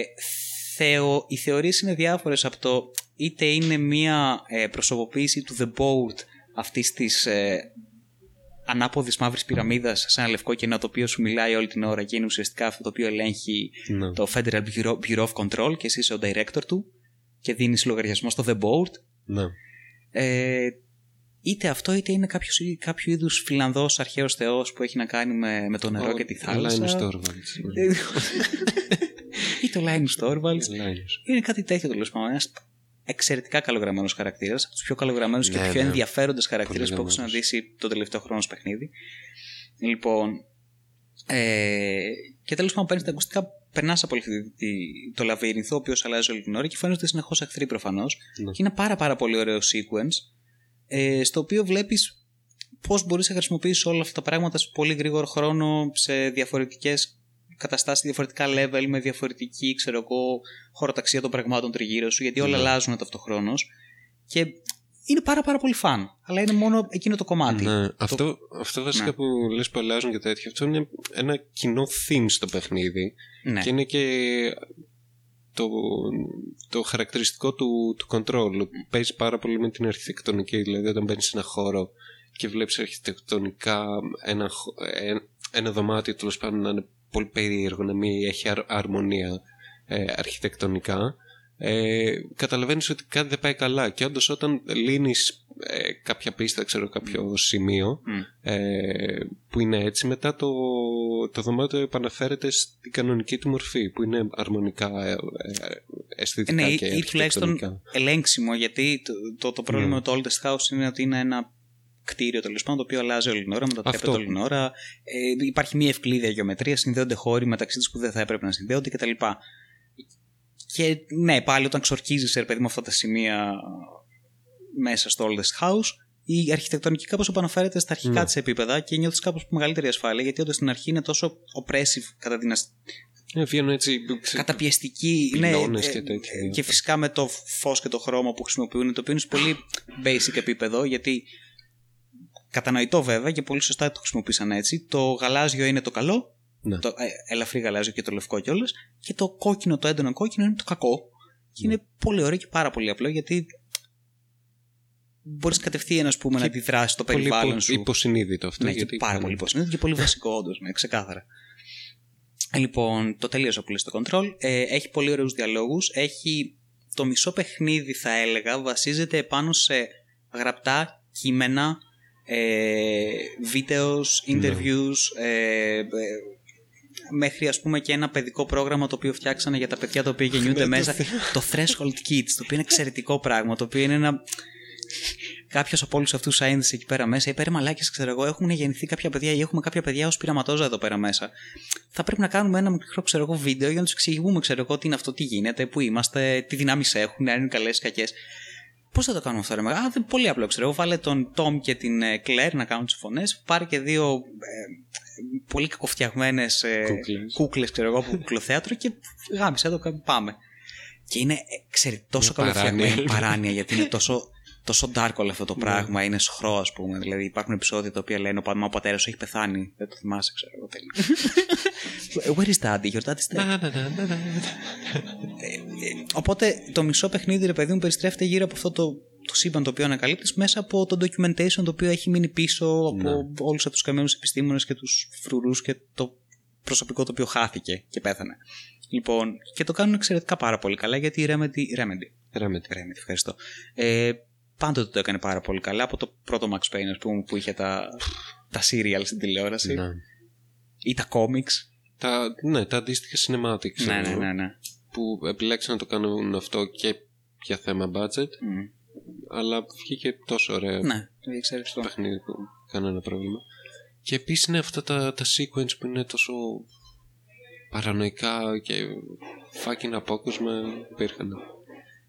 [SPEAKER 1] θεω, οι θεωρίες είναι διάφορες από το είτε είναι μια ε, προσωποποίηση του The Boat αυτής της ε, ανάποδης μαύρης πυραμίδας σε ένα λευκό κενό το οποίο σου μιλάει όλη την ώρα και είναι ουσιαστικά αυτό το οποίο ελέγχει
[SPEAKER 2] Ναι.
[SPEAKER 1] το Federal Bureau, Bureau of Control και εσύ είσαι ο director του και δίνεις λογαριασμό στο The Boat
[SPEAKER 2] ναι.
[SPEAKER 1] ε, είτε αυτό είτε είναι κάποιος, κάποιο είδους φιλανδός αρχαίος θεός που έχει να κάνει με, με το νερό και τη θάλασσα
[SPEAKER 2] Λάινους Τόρβαλτς.
[SPEAKER 1] Ε, ή το Linus Torvalds
[SPEAKER 2] Λάινους.
[SPEAKER 1] είναι κάτι τέτοιο τέλος πάντων. Ένας εξαιρετικά καλογραμμένος χαρακτήρας. Από τους πιο καλογραμμένους και
[SPEAKER 2] Ναι,
[SPEAKER 1] πιο
[SPEAKER 2] ναι.
[SPEAKER 1] ενδιαφέροντες χαρακτήρες
[SPEAKER 2] Πολύ
[SPEAKER 1] που έχω
[SPEAKER 2] γαμμένος.
[SPEAKER 1] συναντήσει τον τελευταίο χρόνο στο παιχνίδι. Λοιπόν. Ε, και τέλος πάντων παίρνεις τα ακουστικά, περνάς από αυτή τη- το λαβύρινθο, ο οποίος αλλάζει όλη την ώρα και φαίνονται συνεχώς εχθροί προφανώς.
[SPEAKER 2] Ναι.
[SPEAKER 1] Και είναι πάρα, πάρα πολύ ωραίο sequence. Ε, στο οποίο βλέπεις πώς μπορείς να χρησιμοποιήσεις όλα αυτά τα πράγματα σε πολύ γρήγορο χρόνο, σε διαφορετικές καταστάσει, διαφορετικά level, με διαφορετική ξέρω εγώ, χωροταξία των πραγμάτων τριγύρω σου, γιατί όλα
[SPEAKER 2] Ναι.
[SPEAKER 1] αλλάζουν ταυτοχρόνως. Και είναι πάρα πάρα πολύ φαν. Αλλά είναι μόνο εκείνο το κομμάτι.
[SPEAKER 2] Ναι, αυτό, αυτό βασικά
[SPEAKER 1] Ναι.
[SPEAKER 2] που λες που αλλάζουν και τέτοια, αυτό είναι ένα κοινό theme στο παιχνίδι
[SPEAKER 1] Ναι.
[SPEAKER 2] και είναι και το, το χαρακτηριστικό του, του control. Παίζει πάρα πολύ με την αρχιτεκτονική, δηλαδή όταν μπαίνεις σε ένα χώρο και βλέπεις αρχιτεκτονικά ένα, χω- ε, ένα δωμάτιο τέλος πάντων να είναι πολύ περίεργο να μην έχει αρ- αρμονία ε, αρχιτεκτονικά ε, καταλαβαίνεις ότι κάτι δεν πάει καλά και όντως όταν λύνεις ε, κάποια πίστα, ξέρω κάποιο σημείο
[SPEAKER 1] Μμ.
[SPEAKER 2] ε, που είναι έτσι μετά το, το δωμάτιο επαναφέρεται στην κανονική του μορφή που είναι αρμονικά ε, ε, αισθητικά
[SPEAKER 1] Ναι,
[SPEAKER 2] και
[SPEAKER 1] ή τουλάχιστον
[SPEAKER 2] αρχιτεκτονικά.
[SPEAKER 1] ελέγξιμο, γιατί το, το, το πρόβλημα
[SPEAKER 2] Ναι.
[SPEAKER 1] με το Oldest House είναι ότι είναι ένα κτίριο τέλος πάντων το οποίο αλλάζει όλη την ώρα, μετατρέπεται
[SPEAKER 2] Αυτό.
[SPEAKER 1] όλη την ώρα. Ε, υπάρχει μια ευκλήδια γεωμετρία, συνδέονται χώροι μεταξύ τους που δεν θα έπρεπε να συνδέονται κτλ. Και ναι, πάλι όταν ξορκίζεις, ρε παιδί με αυτά τα σημεία μέσα στο Oldest House, η αρχιτεκτονική κάπως επαναφέρεται στα αρχικά
[SPEAKER 2] Ναι.
[SPEAKER 1] της επίπεδα και νιώθεις κάπως μεγαλύτερη ασφάλεια, γιατί όντως στην αρχή είναι τόσο oppressive κατά την ασ-
[SPEAKER 2] Ε, βγαίνουν έτσι ξε-
[SPEAKER 1] καταπιεστική. Ναι,
[SPEAKER 2] πυλώνες
[SPEAKER 1] ε,
[SPEAKER 2] και τέτοια.
[SPEAKER 1] και φυσικά με το φως και το χρώμα που χρησιμοποιούν, το οποίο είναι σε πολύ basic επίπεδο, γιατί κατανοητό βέβαια και πολύ σωστά το χρησιμοποίησαν έτσι. Το γαλάζιο είναι το καλό,
[SPEAKER 2] Ναι.
[SPEAKER 1] το ε, ελαφρύ γαλάζιο και το λευκό κιόλας, και το κόκκινο, το έντονο κόκκινο είναι το κακό. Και
[SPEAKER 2] Ναι.
[SPEAKER 1] είναι πολύ ωραίο και πάρα πολύ απλό, γιατί μπορείς κατευθείαν ας πούμε, να αντιδράσεις το
[SPEAKER 2] πολύ
[SPEAKER 1] περιβάλλον
[SPEAKER 2] υπο-
[SPEAKER 1] σου.
[SPEAKER 2] υποσυνείδητο αυτό.
[SPEAKER 1] Ναι,
[SPEAKER 2] γιατί
[SPEAKER 1] και πάρα πολύ υποσυνείδητο και πολύ βασικό, όντως, ναι, ξεκάθαρα. Λοιπόν, το τελείωσα πολύ στο control. Ε, έχει πολύ ωραίους διαλόγους. Έχει το μισό παιχνίδι, θα έλεγα, βασίζεται επάνω σε γραπτά κείμενα, ε, βίντεος, interviews, ε, ε, μέχρι ας πούμε και ένα παιδικό πρόγραμμα το οποίο φτιάξανε για τα παιδιά τα οποία γεννιούνται μέσα, το Threshold Kids, το οποίο είναι εξαιρετικό πράγμα, το οποίο είναι ένα κάποιος από όλους αυτούς του scientists εκεί πέρα μέσα είπε: Ρε μαλάκες, ξέρω εγώ, έχουν γεννηθεί κάποια παιδιά ή έχουμε κάποια παιδιά ως πειραματόζα εδώ πέρα μέσα. Θα πρέπει να κάνουμε ένα μικρό ξέρω εγώ, βίντεο για να τους εξηγούμε ξέρω εγώ, τι είναι αυτό, τι γίνεται, πού είμαστε, τι δυνάμεις έχουν, αν είναι καλές ή κακές. Πώς θα το κάνουμε αυτό, ρε μαλάκα; Α, δεν- πολύ απλό, ξέρω εγώ. Βάλε τον Τόμ και την ε, Κλέρ να κάνουν τις φωνές. Πάρε και δύο ε, πολύ κακοφτιαγμένες
[SPEAKER 2] Κούκλες.
[SPEAKER 1] κούκλες, ξέρω εγώ, από κουκλοθέατρο και γάμισε εδώ, πάμε. Και είναι εξαιρετικό τόσο
[SPEAKER 2] Είναι
[SPEAKER 1] καλοφτιαγμένη
[SPEAKER 2] παράνοια.
[SPEAKER 1] παράνοια γιατί είναι τόσο, τόσο dark όλο αυτό
[SPEAKER 2] Ναι.
[SPEAKER 1] το πράγμα. Είναι σχρό, ας πούμε. Δηλαδή υπάρχουν επεισόδια τα οποία λένε: Ο, πα- μα ο πατέρας σου έχει πεθάνει. Δεν το θυμάσαι, ξέρω εγώ. τέλειο. Where is daddy? Your dad is dead.
[SPEAKER 2] Να, να, να, να, να.
[SPEAKER 1] Οπότε το μισό παιχνίδι, ρε παιδί μου, περιστρέφεται γύρω από αυτό το, το σύμπαν το οποίο ανακαλύπτεις μέσα από το documentation το οποίο έχει μείνει πίσω από
[SPEAKER 2] Ναι.
[SPEAKER 1] όλους αυτούς τους καμένου επιστήμονες και τους φρουρούς και το προσωπικό το οποίο χάθηκε και πέθανε. Λοιπόν, και το κάνουν εξαιρετικά πάρα πολύ καλά γιατί η Remedy. Remedy.
[SPEAKER 2] Ρέμεται.
[SPEAKER 1] Remedy, ευχαριστώ. Ε, πάντοτε το έκανε πάρα πολύ καλά από το πρώτο Max Payne, ας πούμε, που είχε τα, τα serial στην τηλεόραση
[SPEAKER 2] Ναι.
[SPEAKER 1] ή τα comics.
[SPEAKER 2] Τα, ναι, τα αντίστοιχα cinematics.
[SPEAKER 1] Ναι, ναι,
[SPEAKER 2] ξέρω,
[SPEAKER 1] ναι. ναι.
[SPEAKER 2] Που επιλέξαν να το κάνουν αυτό και για θέμα budget,
[SPEAKER 1] Μμ.
[SPEAKER 2] αλλά βγήκε τόσο ωραίο
[SPEAKER 1] Ναι, το εξαιρετικό.
[SPEAKER 2] παιχνίδι που κανένα πρόβλημα. Και επίσης είναι αυτά τα, τα sequence που είναι τόσο παρανοϊκά και fucking απόκοσμα υπήρχαν.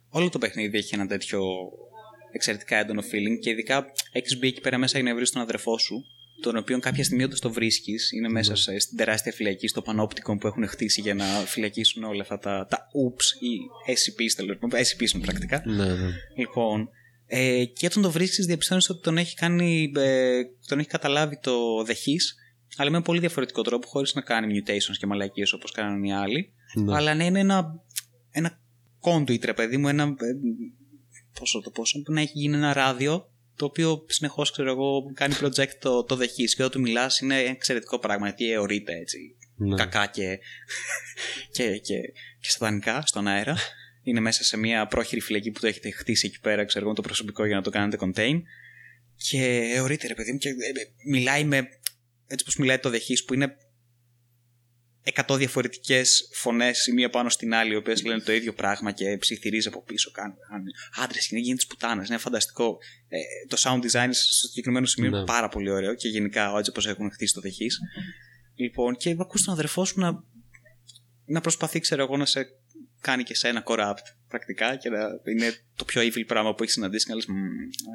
[SPEAKER 1] όλο το παιχνίδι έχει ένα τέτοιο εξαιρετικά έντονο feeling και ειδικά έχεις μπει εκεί πέρα μέσα για να βρει τον αδερφό σου, τον οποίο κάποια στιγμή όταν το βρίσκεις, είναι μέσα σε, στην τεράστια φυλακή, στο πανόπτικο που έχουν χτίσει για να φυλακίσουν όλα αυτά τα, τα OOPS ή SCPs τέλο πάντων. SCPs είναι πρακτικά.
[SPEAKER 2] Ναι, ναι.
[SPEAKER 1] Λοιπόν, ε, και όταν το βρίσκεις, διαπιστώνεις ότι τον έχει, κάνει, ε, τον έχει καταλάβει το δεχή, αλλά με πολύ διαφορετικό τρόπο, χωρίς να κάνει mutations και μαλακίες όπως κάνουν οι άλλοι.
[SPEAKER 2] Ναι.
[SPEAKER 1] Αλλά να είναι ένα, ένα conduit, ρε παιδί μου, ένα. Ε, Πώς θα το πω, σαν να έχει γίνει ένα ράδιο το οποίο συνεχώς ξέρω εγώ κάνει project το, το δεχεί και όταν του μιλάς είναι εξαιρετικό πράγμα γιατί αιωρείται έτσι
[SPEAKER 2] Ναι.
[SPEAKER 1] κακά και, και, και, και σατανικά στον αέρα. Είναι μέσα σε μια πρόχειρη φυλακή που το έχετε χτίσει εκεί πέρα, ξέρω εγώ, το προσωπικό για να το κάνετε contain. Και αιωρείται, ρε παιδί μου, και ε, ε, μιλάει με. Έτσι πως μιλάει το δεχής που είναι 100 διαφορετικές φωνές η μία πάνω στην άλλη, οι οποίες λένε το ίδιο πράγμα και ψιθυρίζει από πίσω. Κάνει, κάνει άντρες, είναι γίνει τη πουτάνα. Είναι φανταστικό. Ε, το sound design στο συγκεκριμένο σημείο
[SPEAKER 2] Ναι.
[SPEAKER 1] είναι πάρα πολύ ωραίο και γενικά έτσι όπω έχουν χτίσει το δεχή. Λοιπόν, και ακούς τον αδερφός σου να, να προσπαθεί, ξέρω εγώ, να σε κάνει και σε ένα corrupt πρακτικά και να είναι το πιο evil πράγμα που έχεις συναντήσει. Και να λες, «Μμμ,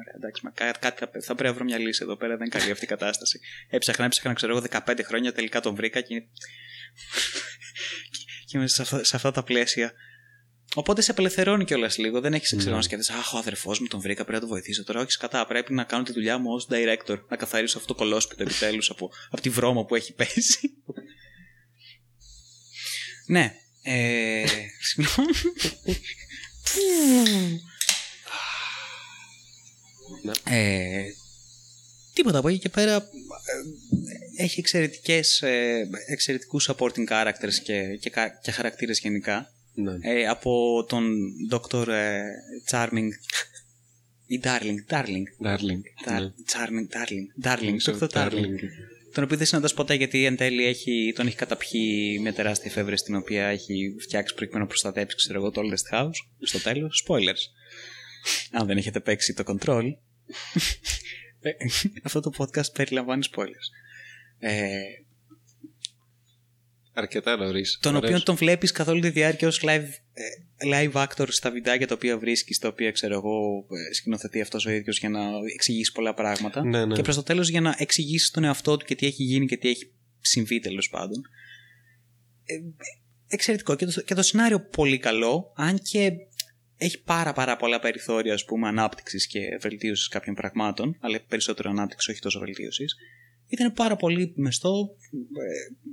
[SPEAKER 1] ωραία, εντάξει, μα κάτι, κάτι θα, θα πρέπει να βρω μια λύση εδώ πέρα. Δεν είναι καλή αυτή η κατάσταση. Έψαχνα, έψαχνα, ξέρω εγώ, 15 χρόνια τελικά τον βρήκα και, και είμαι σε αυτά, σε αυτά τα πλαίσια. Οπότε σε απελευθερώνει κιόλας λίγο. Δεν έχεις ξέρω
[SPEAKER 2] Ναι.
[SPEAKER 1] να σκέφτεσαι, Αχ, ο αδερφός μου τον βρήκα, πρέπει να το βοηθήσω. Τώρα όχι κατά. Πρέπει να κάνω τη δουλειά μου ως director. Να καθαρίσω αυτό το κολόσπιτο επιτέλους από, από τη βρώμα που έχει πέσει. ναι. Ε, συγγνώμη.
[SPEAKER 2] Ναι.
[SPEAKER 1] Ε, τίποτα από εκεί και πέρα. ε, έχει εξαιρετικές, ε, εξαιρετικούς supporting characters και, και, κα- και χαρακτήρες γενικά.
[SPEAKER 2] Ναι.
[SPEAKER 1] Ε, από τον Dr. ε, Charming ή Darling, Darling,
[SPEAKER 2] Darling.
[SPEAKER 1] Dar-
[SPEAKER 2] ναι.
[SPEAKER 1] Charming, Darling, Darling,
[SPEAKER 2] Το
[SPEAKER 1] Dr. Darling.
[SPEAKER 2] Darling.
[SPEAKER 1] Τον οποίο δεν συναντάς ποτέ γιατί εν τέλει έχει, τον έχει καταπιεί μια τεράστια εφεύρεση την οποία έχει φτιάξει προκειμένου να προστατέψει ξέρω εγώ, το Oldest House. Στο τέλος, spoilers. Αν δεν έχετε παίξει το control. Ε, αυτό το podcast περιλαμβάνει spoilers. Ε,
[SPEAKER 2] Αρκετά νωρίς.
[SPEAKER 1] τον οποίο τον βλέπεις καθ' όλη τη διάρκεια ως live, ε, live actor στα βιντεάκια τα οποία βρίσκεις, τα οποία ξέρω εγώ ε, σκηνοθετεί αυτός ο ίδιος για να εξηγήσει πολλά πράγματα.
[SPEAKER 2] Ναι, ναι.
[SPEAKER 1] Και προς το τέλος για να εξηγήσεις τον εαυτό του και τι έχει γίνει και τι έχει συμβεί τέλος πάντων. Ε, εξαιρετικό. Και το, και το σενάριο πολύ καλό, αν και έχει πάρα πάρα πολλά περιθώρια ας πούμε ανάπτυξης και βελτίωσης κάποιων πραγμάτων, αλλά περισσότερο ανάπτυξη όχι τόσο βελτίωσης. Ήταν πάρα πολύ μεστό, ε,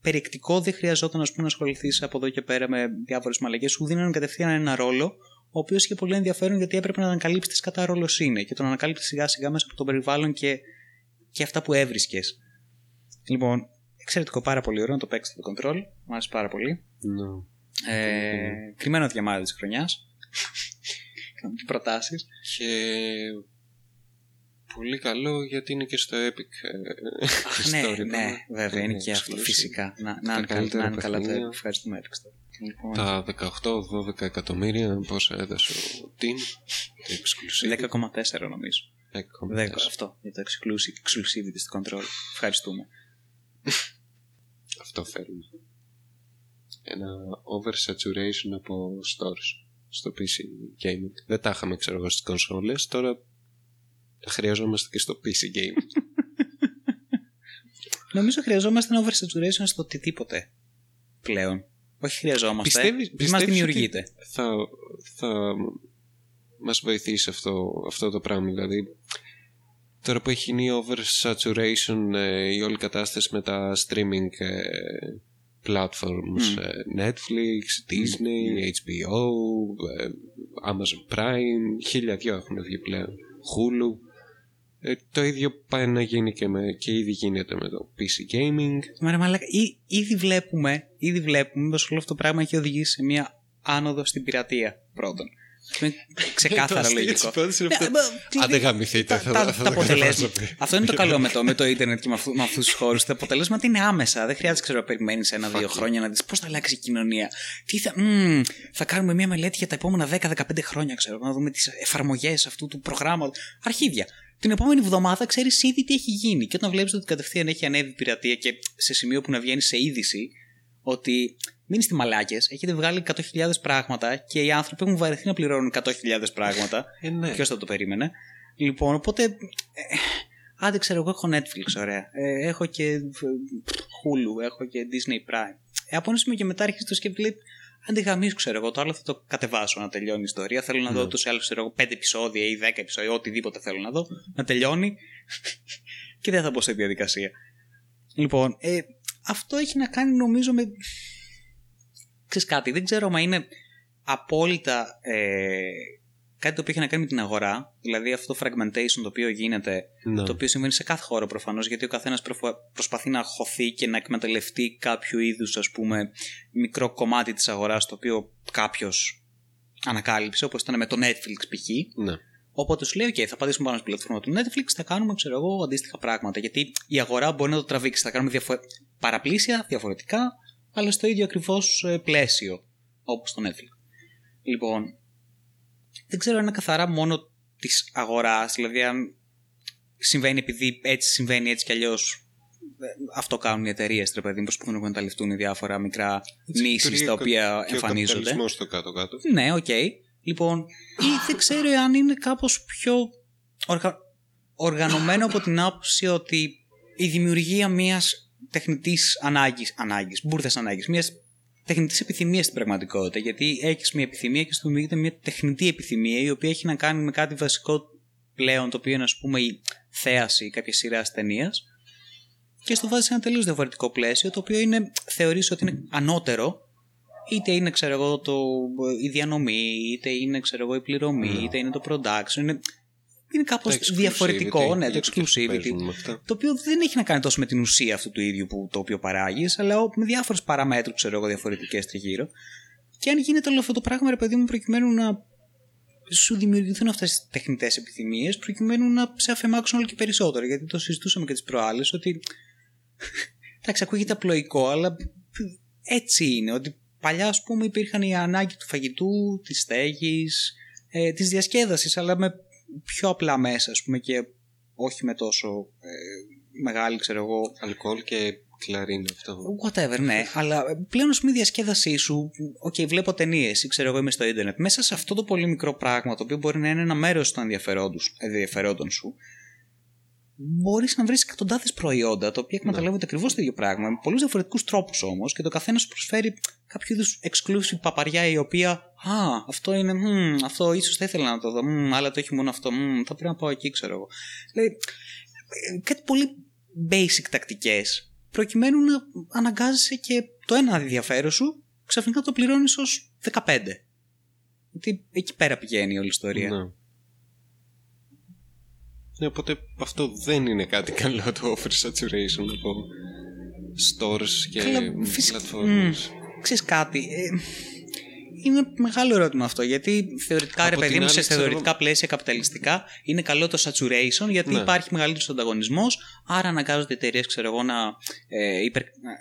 [SPEAKER 1] περιεκτικό, δεν χρειαζόταν ας πούμε, να ασχοληθείς από εδώ και πέρα με διάφορες μαλακέ. Σου δίνανε κατευθείαν ένα ρόλο, ο οποίος είχε πολύ ενδιαφέρον γιατί έπρεπε να ανακαλύψεις τι κατά ρόλο είναι και τον ανακάλυψε σιγά σιγά μέσα από το περιβάλλον και, και αυτά που έβρισκες. Λοιπόν, εξαιρετικό, πάρα πολύ ωραίο να το παίξετε το control. Μου άρεσε πάρα πολύ.
[SPEAKER 2] Ναι.
[SPEAKER 1] Ε, κρυμμένο διαμάδι της χρονιάς. Τις προτάσεις.
[SPEAKER 2] Και πολύ καλό γιατί είναι και στο Epic ε,
[SPEAKER 1] Αχ, ναι,
[SPEAKER 2] Story.
[SPEAKER 1] ναι, βέβαια, είναι
[SPEAKER 2] Ε,
[SPEAKER 1] και αυτό.
[SPEAKER 2] exclusive.
[SPEAKER 1] Φυσικά. Να, να,
[SPEAKER 2] Τα
[SPEAKER 1] είναι, καλά-
[SPEAKER 2] καλύτερα
[SPEAKER 1] να είναι καλά.
[SPEAKER 2] παιχνίδια.
[SPEAKER 1] τα- Ευχαριστούμε, Epic Store. Λοιπόν,
[SPEAKER 2] Τα 18-12 εκατομμύρια πόσα έδωσε ο Team. Το exclusive.
[SPEAKER 1] 10,4 νομίζω.
[SPEAKER 2] 10,4.
[SPEAKER 1] 10, αυτό για το exclusive, exclusivity στο control. Ευχαριστούμε.
[SPEAKER 2] Αυτό φέρνει. Ένα oversaturation από stores στο PC gaming. Δεν τα είχαμε ξέρω εγώ στις κονσόλες, τώρα τα χρειαζόμαστε και στο PC gaming.
[SPEAKER 1] Νομίζω χρειαζόμαστε ένα oversaturation στο οτιδήποτε πλέον. Όχι χρειαζόμαστε.
[SPEAKER 2] Πιστεύεις-
[SPEAKER 1] Μας
[SPEAKER 2] πιστεύεις
[SPEAKER 1] δημιουργείται.
[SPEAKER 2] θα, θα μας βοηθήσει αυτό, αυτό το πράγμα δηλαδή τώρα που έχει γίνει η oversaturation ε, η όλη κατάσταση με τα streaming ε, platforms ε, Netflix, Disney, HBO ε, Amazon Prime χίλια δυο έχουν βγει πλέον. Hulu. Ε, το ίδιο πάει να γίνει και, με, και ήδη γίνεται με το PC Gaming.
[SPEAKER 1] Μα ρε μαλάκα, ή- ήδη βλέπουμε, ήδη βλέπουμε πως όλο αυτό το πράγμα έχει οδηγήσει σε μια άνοδο στην πειρατεία πρώτον. Αυτό είναι ξεκάθαρα
[SPEAKER 2] Το αστείο της
[SPEAKER 1] λογικό.
[SPEAKER 2] υπόθεσης είναι
[SPEAKER 1] Ναι,
[SPEAKER 2] αυτό.
[SPEAKER 1] μα,
[SPEAKER 2] Αν
[SPEAKER 1] δηλαδή,
[SPEAKER 2] δεν γαμηθείτε
[SPEAKER 1] τα,
[SPEAKER 2] θα,
[SPEAKER 1] τα,
[SPEAKER 2] θα
[SPEAKER 1] τα
[SPEAKER 2] το
[SPEAKER 1] αποτελέσματα.
[SPEAKER 2] κατεβάσω.
[SPEAKER 1] Αυτό είναι το καλό με το, με το ίντερνετ και με, αυτού, με αυτούς τους χώρους. Τα αποτελέσματα είναι άμεσα. Δεν χρειάζεται ξέρω, να περιμένεις ένα-δύο
[SPEAKER 2] Fuck you.
[SPEAKER 1] χρόνια να δεις πώς θα αλλάξει η κοινωνία. Τι θα, μμμ, θα κάνουμε μια μελέτη για τα επόμενα 10-15 χρόνια, ξέρω, να δούμε τις εφαρμογές αυτού του προγράμματος. Αρχίδια. Την επόμενη εβδομάδα ξέρεις ήδη τι έχει γίνει. Και όταν βλέπεις ότι κατευθείαν έχει ανέβει η πειρατεία και σε σημείο που να βγαίνει σε είδηση ότι μην είστε μαλάκες, έχετε βγάλει 100.000 πράγματα και οι άνθρωποι έχουν βαρεθεί να πληρώνουν 100.000 πράγματα.
[SPEAKER 2] Ε, ναι.
[SPEAKER 1] Ποιος θα το περίμενε. Λοιπόν, οπότε. ε, άντε ξέρω, εγώ έχω Netflix, ωραία. Ε, έχω και ε, Hulu, έχω και Disney Prime. Ε, από ένα σημείο και μετά αρχίζει το σκέφτη, λέει, άντε γαμίσου, ξέρω εγώ, το άλλο θα το κατεβάσω να τελειώνει η ιστορία. Θέλω να δω
[SPEAKER 2] Ναι.
[SPEAKER 1] τους άλλους, ξέρω εγώ, 5 επεισόδια ή 10 επεισόδια, οτιδήποτε θέλω να δω, να τελειώνει και δεν θα μπω στη διαδικασία. Λοιπόν, ε, αυτό έχει να κάνει νομίζω με. Ξέρεις κάτι, δεν ξέρω μα είναι απόλυτα ε, κάτι το οποίο έχει να κάνει με την αγορά, δηλαδή αυτό το fragmentation το οποίο γίνεται,
[SPEAKER 2] Ναι.
[SPEAKER 1] το οποίο συμβαίνει σε κάθε χώρο προφανώς, γιατί ο καθένας προφα- προσπαθεί να χωθεί και να εκμεταλλευτεί κάποιο είδους ας πούμε μικρό κομμάτι της αγοράς το οποίο κάποιος ανακάλυψε, όπως ήταν με το Netflix π.χ.
[SPEAKER 2] Ναι.
[SPEAKER 1] Οπότε σου λέει: OK, θα πατήσουμε πάνω στην πλατφόρμα του Netflix, θα κάνουμε ξέρω εγώ, αντίστοιχα πράγματα. Γιατί η αγορά μπορεί να το τραβήξει. Θα κάνουμε διαφο... παραπλήσια, διαφορετικά, αλλά στο ίδιο ακριβώς πλαίσιο όπως το Netflix. Λοιπόν, δεν ξέρω αν είναι καθαρά μόνο της αγοράς, δηλαδή αν συμβαίνει επειδή έτσι συμβαίνει έτσι κι αλλιώς. Αυτό κάνουν οι εταιρείες, ρε παιδί μου, προσπαθούν να εκμεταλλευτούν διάφορα μικρά niches τα οποία
[SPEAKER 2] και
[SPEAKER 1] εμφανίζονται.
[SPEAKER 2] ο καπιταλισμός στο κάτω-κάτω.
[SPEAKER 1] Ναι, οκ. Λοιπόν, ή δεν ξέρω αν είναι κάπως πιο οργα... οργανωμένο από την άποψη ότι η δημιουργία μιας τεχνητής ανάγκης, ανάγκης μπούρδες ανάγκης, μιας τεχνητής επιθυμίας στην πραγματικότητα. Γιατί έχεις μια επιθυμία και σου δημιουργείται μια τεχνητή επιθυμία η οποία έχει να κάνει με κάτι βασικό πλέον το οποίο είναι ας πούμε η θέαση κάποιας σειράς ταινίας. Και στο βάζεις σε ένα τελείως διαφορετικό πλαίσιο, το οποίο είναι, θεωρείς ότι είναι ανώτερο είτε είναι ξέρω εγώ το, η διανομή, είτε είναι ξέρω εγώ η πληρωμή, είτε είναι το production. Είναι είναι κάπως
[SPEAKER 2] Το exclusivity,
[SPEAKER 1] διαφορετικό, ναι, το
[SPEAKER 2] γιατί και
[SPEAKER 1] exclusivity.
[SPEAKER 2] παίζουν με αυτά.
[SPEAKER 1] Το οποίο δεν έχει να κάνει τόσο με την ουσία αυτού του ίδιου που, το οποίο παράγεις, αλλά με διάφορες παραμέτρους, ξέρω εγώ, διαφορετικές τριγύρω. Και αν γίνεται όλο αυτό το πράγμα, ρε παιδί μου, προκειμένου να σου δημιουργηθούν αυτές τις τεχνητές επιθυμίες, προκειμένου να σε αφαιμάξουν όλο και περισσότερο. Γιατί το συζητούσαμε και τις προάλλες, ότι. Εντάξει, ακούγεται απλοϊκό, αλλά έτσι είναι. Ότι παλιά, ας πούμε, υπήρχαν οι ανάγκη του φαγητού, της στέγης, ε, της διασκέδασης, αλλά με πιο απλά μέσα, ας πούμε, και όχι με τόσο ε, μεγάλη, ξέρω εγώ,
[SPEAKER 2] Αλκοόλ και κλαρίνα αυτό.
[SPEAKER 1] Whatever, ναι. Αλλά πλέον, ας πούμε, η διασκέδασή σου. OK, okay, βλέπω ταινίες ή ξέρω εγώ είμαι στο Ίντερνετ. Μέσα σε αυτό το πολύ μικρό πράγμα, το οποίο μπορεί να είναι ένα μέρος των ενδιαφερόντων σου, μπορείς να βρεις εκατοντάδες προϊόντα τα οποία εκμεταλλεύονται ακριβώς το ίδιο πράγμα. Με πολλούς διαφορετικούς τρόπους όμως και το καθένας σου προσφέρει κάποιο είδους exclusive παπαριά η οποία. Α, αυτό είναι. Μ, αυτό ίσως θα ήθελα να το δω. Μ, αλλά το έχει μόνο αυτό. Μ, θα πρέπει να πάω εκεί, ξέρω εγώ. Δηλαδή, κάτι πολύ basic τακτικές προκειμένου να αναγκάζεσαι και το ένα ενδιαφέρον σου ξαφνικά το πληρώνεις ως 15. Γιατί εκεί πέρα πηγαίνει όλη η ιστορία.
[SPEAKER 2] Ναι. Ναι, οπότε αυτό δεν είναι κάτι καλό το offer saturation από stores και
[SPEAKER 1] Καλά, φυσικά-
[SPEAKER 2] platforms.
[SPEAKER 1] Ξέρεις κάτι, ε, είναι μεγάλο ερώτημα αυτό. Γιατί θεωρητικά,
[SPEAKER 2] Από
[SPEAKER 1] ρε
[SPEAKER 2] την
[SPEAKER 1] παιδί μου,
[SPEAKER 2] άλλη,
[SPEAKER 1] σε
[SPEAKER 2] ξέρω
[SPEAKER 1] θεωρητικά πλαίσια καπιταλιστικά είναι καλό το saturation γιατί
[SPEAKER 2] Ναι.
[SPEAKER 1] υπάρχει μεγαλύτερος ανταγωνισμός. Άρα αναγκάζονται εταιρείες, ξέρω εγώ, να, ε, υπερ, να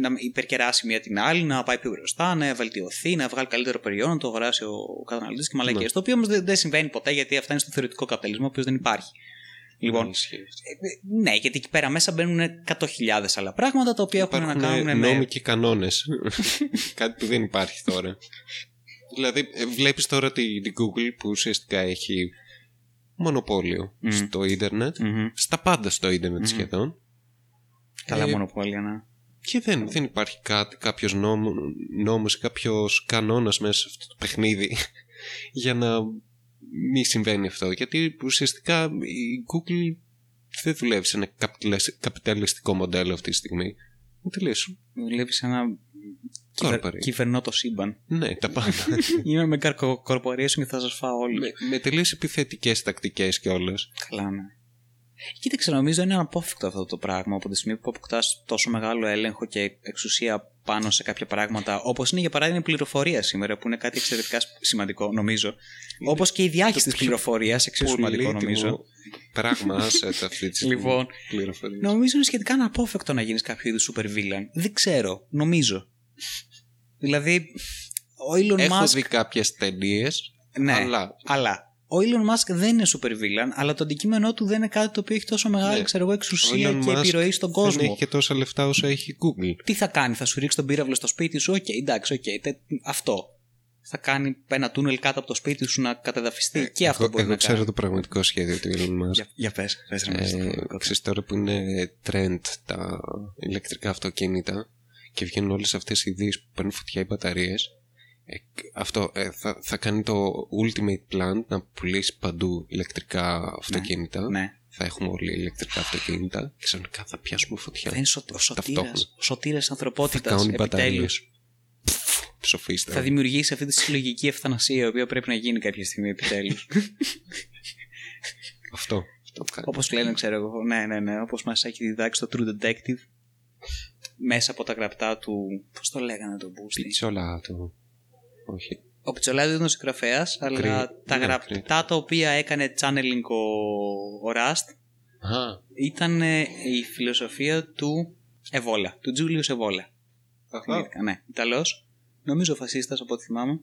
[SPEAKER 1] να υπερκεράσει μία την άλλη, να πάει πιο μπροστά, να βελτιωθεί, να βγάλει καλύτερο προϊόν, να το αγοράσει ο καταναλωτής και μαλακίες.
[SPEAKER 2] Ναι.
[SPEAKER 1] Το οποίο όμως δεν, δεν συμβαίνει ποτέ γιατί αυτά είναι στο θεωρητικό καπιταλισμό, ο οποίος δεν υπάρχει. Λοιπόν,
[SPEAKER 2] Ναι, ισχύει αυτό.
[SPEAKER 1] ε, ναι, γιατί εκεί πέρα μέσα μπαίνουν 100.000 άλλα πράγματα τα οποία έχουν να
[SPEAKER 2] Υπάρχουν
[SPEAKER 1] κάνουν
[SPEAKER 2] νόμοι
[SPEAKER 1] με.
[SPEAKER 2] και κανόνες. Κάτι που δεν υπάρχει τώρα. δηλαδή, ε, βλέπεις τώρα τη, την Google που ουσιαστικά έχει μονοπόλιο
[SPEAKER 1] Μμμ.
[SPEAKER 2] στο ίντερνετ,
[SPEAKER 1] Μμμ.
[SPEAKER 2] στα πάντα στο ίντερνετ σχεδόν.
[SPEAKER 1] Καλά,
[SPEAKER 2] Ε,
[SPEAKER 1] μονοπόλια, ναι.
[SPEAKER 2] Και δεν, δεν υπάρχει κάτι, κάποιος νόμο, νόμος, κάποιος κανόνας μέσα σε αυτό το παιχνίδι για να μην συμβαίνει αυτό. Γιατί ουσιαστικά η Google δεν δουλεύει σε ένα καπιταλισ- καπιταλιστικό μοντέλο αυτή τη στιγμή. Είναι τελείως
[SPEAKER 1] Βλέπει ένα κυβερ...
[SPEAKER 2] Corporate.
[SPEAKER 1] κυβερνό το σύμπαν.
[SPEAKER 2] Ναι, τα πάντα.
[SPEAKER 1] Είμαι με καρκο- corporation και θα σας φάω όλοι.
[SPEAKER 2] με, με τελείω επιθετικές τακτικές κιόλας.
[SPEAKER 1] Καλά, ναι. Κοίταξε, νομίζω είναι αναπόφευκτο αυτό το πράγμα από τη στιγμή που αποκτάς τόσο μεγάλο έλεγχο και εξουσία πάνω σε κάποια πράγματα, όπως είναι για παράδειγμα η πληροφορία σήμερα, που είναι κάτι εξαιρετικά σημαντικό, νομίζω. Όπως και η διάχυση της πληροφορίας, εξίσου σημαντικό, νομίζω.
[SPEAKER 2] Πράγμα, asset αυτή της στιγμή.
[SPEAKER 1] Λοιπόν,
[SPEAKER 2] πληροφορίας.
[SPEAKER 1] Νομίζω είναι σχετικά αναπόφευκτο να γίνεις κάποιο είδους super villain. Δεν ξέρω. Νομίζω. Δηλαδή, ο Elon
[SPEAKER 2] Έχω
[SPEAKER 1] Musk.
[SPEAKER 2] δει κάποιες ταινίες.
[SPEAKER 1] Ναι,
[SPEAKER 2] αλλά
[SPEAKER 1] αλλά ο Elon Musk δεν είναι super villain, αλλά το αντικείμενό του δεν είναι κάτι το οποίο έχει τόσο μεγάλη
[SPEAKER 2] Ναι.
[SPEAKER 1] ξέρω εγώ,
[SPEAKER 2] ο
[SPEAKER 1] εξουσία
[SPEAKER 2] Elon
[SPEAKER 1] και
[SPEAKER 2] Musk
[SPEAKER 1] επιρροή στον
[SPEAKER 2] Δεν
[SPEAKER 1] κόσμο.
[SPEAKER 2] έχει και τόσα λεφτά όσο έχει η Google.
[SPEAKER 1] Τι θα κάνει, θα σου ρίξει τον πύραυλο στο σπίτι σου, οκ, εντάξει, οκ, τε- αυτό. Θα κάνει ένα τούνελ κάτω από το σπίτι σου να κατεδαφιστεί. και αυτό
[SPEAKER 2] εγώ,
[SPEAKER 1] μπορεί
[SPEAKER 2] εγώ
[SPEAKER 1] να
[SPEAKER 2] ξέρω
[SPEAKER 1] κάνει.
[SPEAKER 2] το πραγματικό σχέδιο του Elon Musk.
[SPEAKER 1] Για, για πες, πες ρε, πες το
[SPEAKER 2] Ε,
[SPEAKER 1] πραγματικό.
[SPEAKER 2] ξέρεις τώρα που είναι trend τα ηλεκτρικά αυτοκίνητα και βγαίνουν όλες αυτές οι ειδήσεις που παίρνουν φωτιά οι μπαταρίες ε, αυτό ε, θα, θα κάνει το ultimate plan να πουλήσει παντού ηλεκτρικά αυτοκίνητα
[SPEAKER 1] Ναι.
[SPEAKER 2] θα έχουμε όλοι ηλεκτρικά αυτοκίνητα και ξαφνικά θα πιάσουμε φωτιά
[SPEAKER 1] Θα είναι σω, ο
[SPEAKER 2] ταυτόχρονα.
[SPEAKER 1] σωτήρας, ο σωτήρας
[SPEAKER 2] θα
[SPEAKER 1] ανθρωπότητας,
[SPEAKER 2] κάνουν οι μπαταρίες
[SPEAKER 1] επιτέλους.
[SPEAKER 2] ψοφίστε
[SPEAKER 1] Θα δημιουργήσει αυτή τη συλλογική ευθανασία, η οποία πρέπει να γίνει κάποια στιγμή επιτέλους.
[SPEAKER 2] αυτό, αυτό κάνει.
[SPEAKER 1] Όπως λένε, ξέρω εγώ, ναι, ναι, ναι, όπως μας έχει διδάξει το True Detective μέσα από τα γραπτά του. Πώς το λέγανε το Boosty.
[SPEAKER 2] Πιτσόλα το όχι
[SPEAKER 1] Ο Πιτσολάδης ήταν ο συγγραφέας, αλλά
[SPEAKER 2] Κρι-
[SPEAKER 1] τα
[SPEAKER 2] ναι,
[SPEAKER 1] γραπτά
[SPEAKER 2] κρι-
[SPEAKER 1] τα οποία έκανε channeling ο, ο Rust
[SPEAKER 2] Α,
[SPEAKER 1] ήταν ε, η φιλοσοφία του Εβόλα, του Τζούλιους Εβόλα.
[SPEAKER 2] αχα.
[SPEAKER 1] Ναι, Ιταλός. Νομίζω φασίστας από ό,τι θυμάμαι.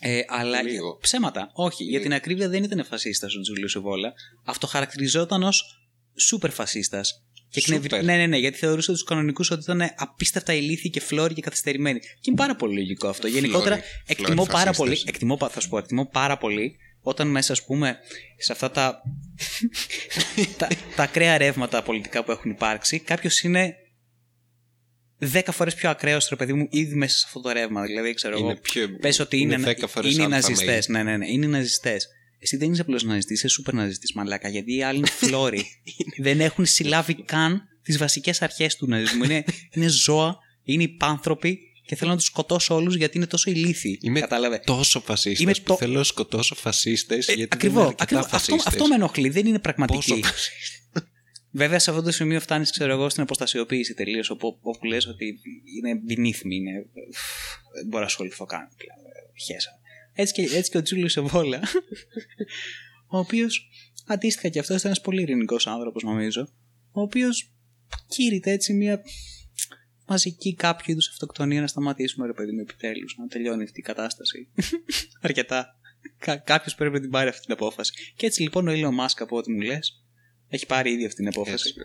[SPEAKER 1] Ε, αλλά
[SPEAKER 2] Λίγο.
[SPEAKER 1] ψέματα. Όχι, για την ακρίβεια δεν ήταν φασίστας ο Τζούλιο Εβόλα. Αυτοχαρακτηριζόταν ως σούπερ φασίστας. Και εκνευρι-
[SPEAKER 2] Σούπερ.
[SPEAKER 1] Ναι, ναι, ναι, γιατί θεωρούσε τους κανονικούς ότι ήταν απίστευτα ηλίθιοι και φλόροι και καθυστερημένοι. Και είναι πάρα πολύ λογικό αυτό. Γενικότερα
[SPEAKER 2] Φλόροι.
[SPEAKER 1] εκτιμώ
[SPEAKER 2] Φλόροι
[SPEAKER 1] πάρα
[SPEAKER 2] φασίστες.
[SPEAKER 1] πολύ. Εκτιμώ, πα- θα σου πω, εκτιμώ πάρα πολύ όταν μέσα, ας πούμε, σε αυτά τα, τα, τα ακραία ρεύματα πολιτικά που έχουν υπάρξει, κάποιος είναι δέκα φορές πιο ακραίος, ρε παιδί μου, ήδη μέσα σε αυτό το ρεύμα. Δηλαδή, ξέρω
[SPEAKER 2] Είναι
[SPEAKER 1] εγώ.
[SPEAKER 2] πιο-
[SPEAKER 1] Πες ότι είναι,
[SPEAKER 2] είναι δέκα φορές
[SPEAKER 1] είναι
[SPEAKER 2] αλφα
[SPEAKER 1] ναζιστές.
[SPEAKER 2] μέγεθος.
[SPEAKER 1] Ναι, ναι, ναι. Είναι ναζιστές. Εσύ δεν είσαι απλώ ναζιστή, είσαι σούπερ ναζιστή, μαλάκα. Γιατί οι άλλοι είναι φλόροι. δεν έχουν συλλάβει καν τις βασικές αρχές του ναζισμού. Είναι, είναι ζώα, είναι υπάνθρωποι και θέλω να τους σκοτώσω όλους γιατί είναι τόσο ηλίθιοι.
[SPEAKER 2] Είμαι
[SPEAKER 1] Κατάλαβε.
[SPEAKER 2] τόσο φασίστας
[SPEAKER 1] Είμαι
[SPEAKER 2] που
[SPEAKER 1] το-
[SPEAKER 2] θέλω να σκοτώσω φασίστες. γιατί δεν
[SPEAKER 1] Ακριβώς.
[SPEAKER 2] είναι αρκετά
[SPEAKER 1] Αυτό,
[SPEAKER 2] φασίστες.
[SPEAKER 1] αυτό με ενοχλεί. Δεν είναι
[SPEAKER 2] Πόσο
[SPEAKER 1] πραγματική.
[SPEAKER 2] φασίστες.
[SPEAKER 1] Βέβαια, σε αυτό το σημείο φτάνεις, ξέρω εγώ, στην αποστασιοποίηση τελείως. Όπου, όπου λες ότι είναι beneath me, είναι. Δεν μπορώ να ασχοληθώ καν πλέον. ε, Χέσα. Έτσι και, έτσι και ο Τζούλιος Σεβόλα, ο οποίος αντίστοιχα και αυτός ήταν ένας πολύ ειρηνικός άνθρωπος, νομίζω, ο οποίος κήρυτε έτσι μια μαζική κάποιο είδους αυτοκτονία να σταματήσουμε, ρε παιδί μου, επιτέλους, να τελειώνει αυτή η κατάσταση. Αρκετά. Κα- Κάποιος πρέπει να την πάρει αυτή την απόφαση. Και έτσι λοιπόν ο Elon Musk, από ό,τι μου λες, έχει πάρει ήδη αυτή την απόφαση.
[SPEAKER 2] Έτσι, ναι.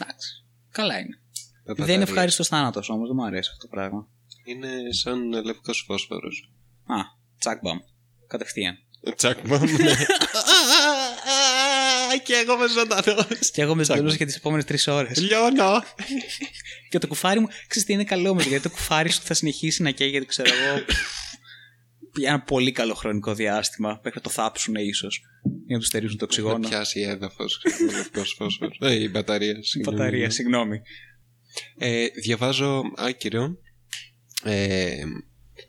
[SPEAKER 1] Εντάξει. Καλά είναι.
[SPEAKER 2] Με
[SPEAKER 1] Δεν
[SPEAKER 2] μπαταρία.
[SPEAKER 1] είναι ευχάριστος θάνατος όμως, δεν μου αρέσει αυτό το πράγμα.
[SPEAKER 2] Είναι σαν λευκός φόσφορος.
[SPEAKER 1] Α, τσακμπαμ. Κατευθείαν.
[SPEAKER 2] Τσακμαμ, ναι. Και εγώ με ζωντανό.
[SPEAKER 1] Και εγώ με ζωντανό για τις επόμενες τρεις ώρες.
[SPEAKER 2] Λιώνω.
[SPEAKER 1] και το κουφάρι μου, ξέρεις τι είναι καλό όμω, γιατί το κουφάρι σου θα συνεχίσει να καίγεται, ξέρω εγώ. για ένα πολύ καλό χρονικό διάστημα. Μέχρι να το θάψουν ίσως. Για να του στερήσουν το
[SPEAKER 2] Να
[SPEAKER 1] οξυγόνο.
[SPEAKER 2] πιάσει έδαφος. Λευκός φόσφορος. Ε, η μπαταρία.
[SPEAKER 1] Η
[SPEAKER 2] συγγνώμη.
[SPEAKER 1] μπαταρία, συγγνώμη.
[SPEAKER 2] Ε, διαβάζω άκυρο ε,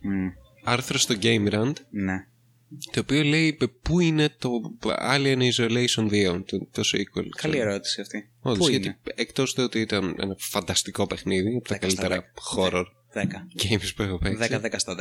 [SPEAKER 1] Μμ,
[SPEAKER 2] άρθρο στο Game Rant
[SPEAKER 1] ναι.
[SPEAKER 2] το οποίο λέει πού είναι το Alien Isolation 2, το, το sequel.
[SPEAKER 1] Καλή
[SPEAKER 2] ξέρω.
[SPEAKER 1] ερώτηση αυτή.
[SPEAKER 2] Όντως,
[SPEAKER 1] Πού
[SPEAKER 2] γιατί
[SPEAKER 1] είναι;
[SPEAKER 2] εκτός του ότι ήταν ένα φανταστικό παιχνίδι, από τα
[SPEAKER 1] Δέκα στα
[SPEAKER 2] καλύτερα
[SPEAKER 1] δέκα.
[SPEAKER 2] horror
[SPEAKER 1] 10.
[SPEAKER 2] games που έχω παίξει.
[SPEAKER 1] 10-10 στα 10.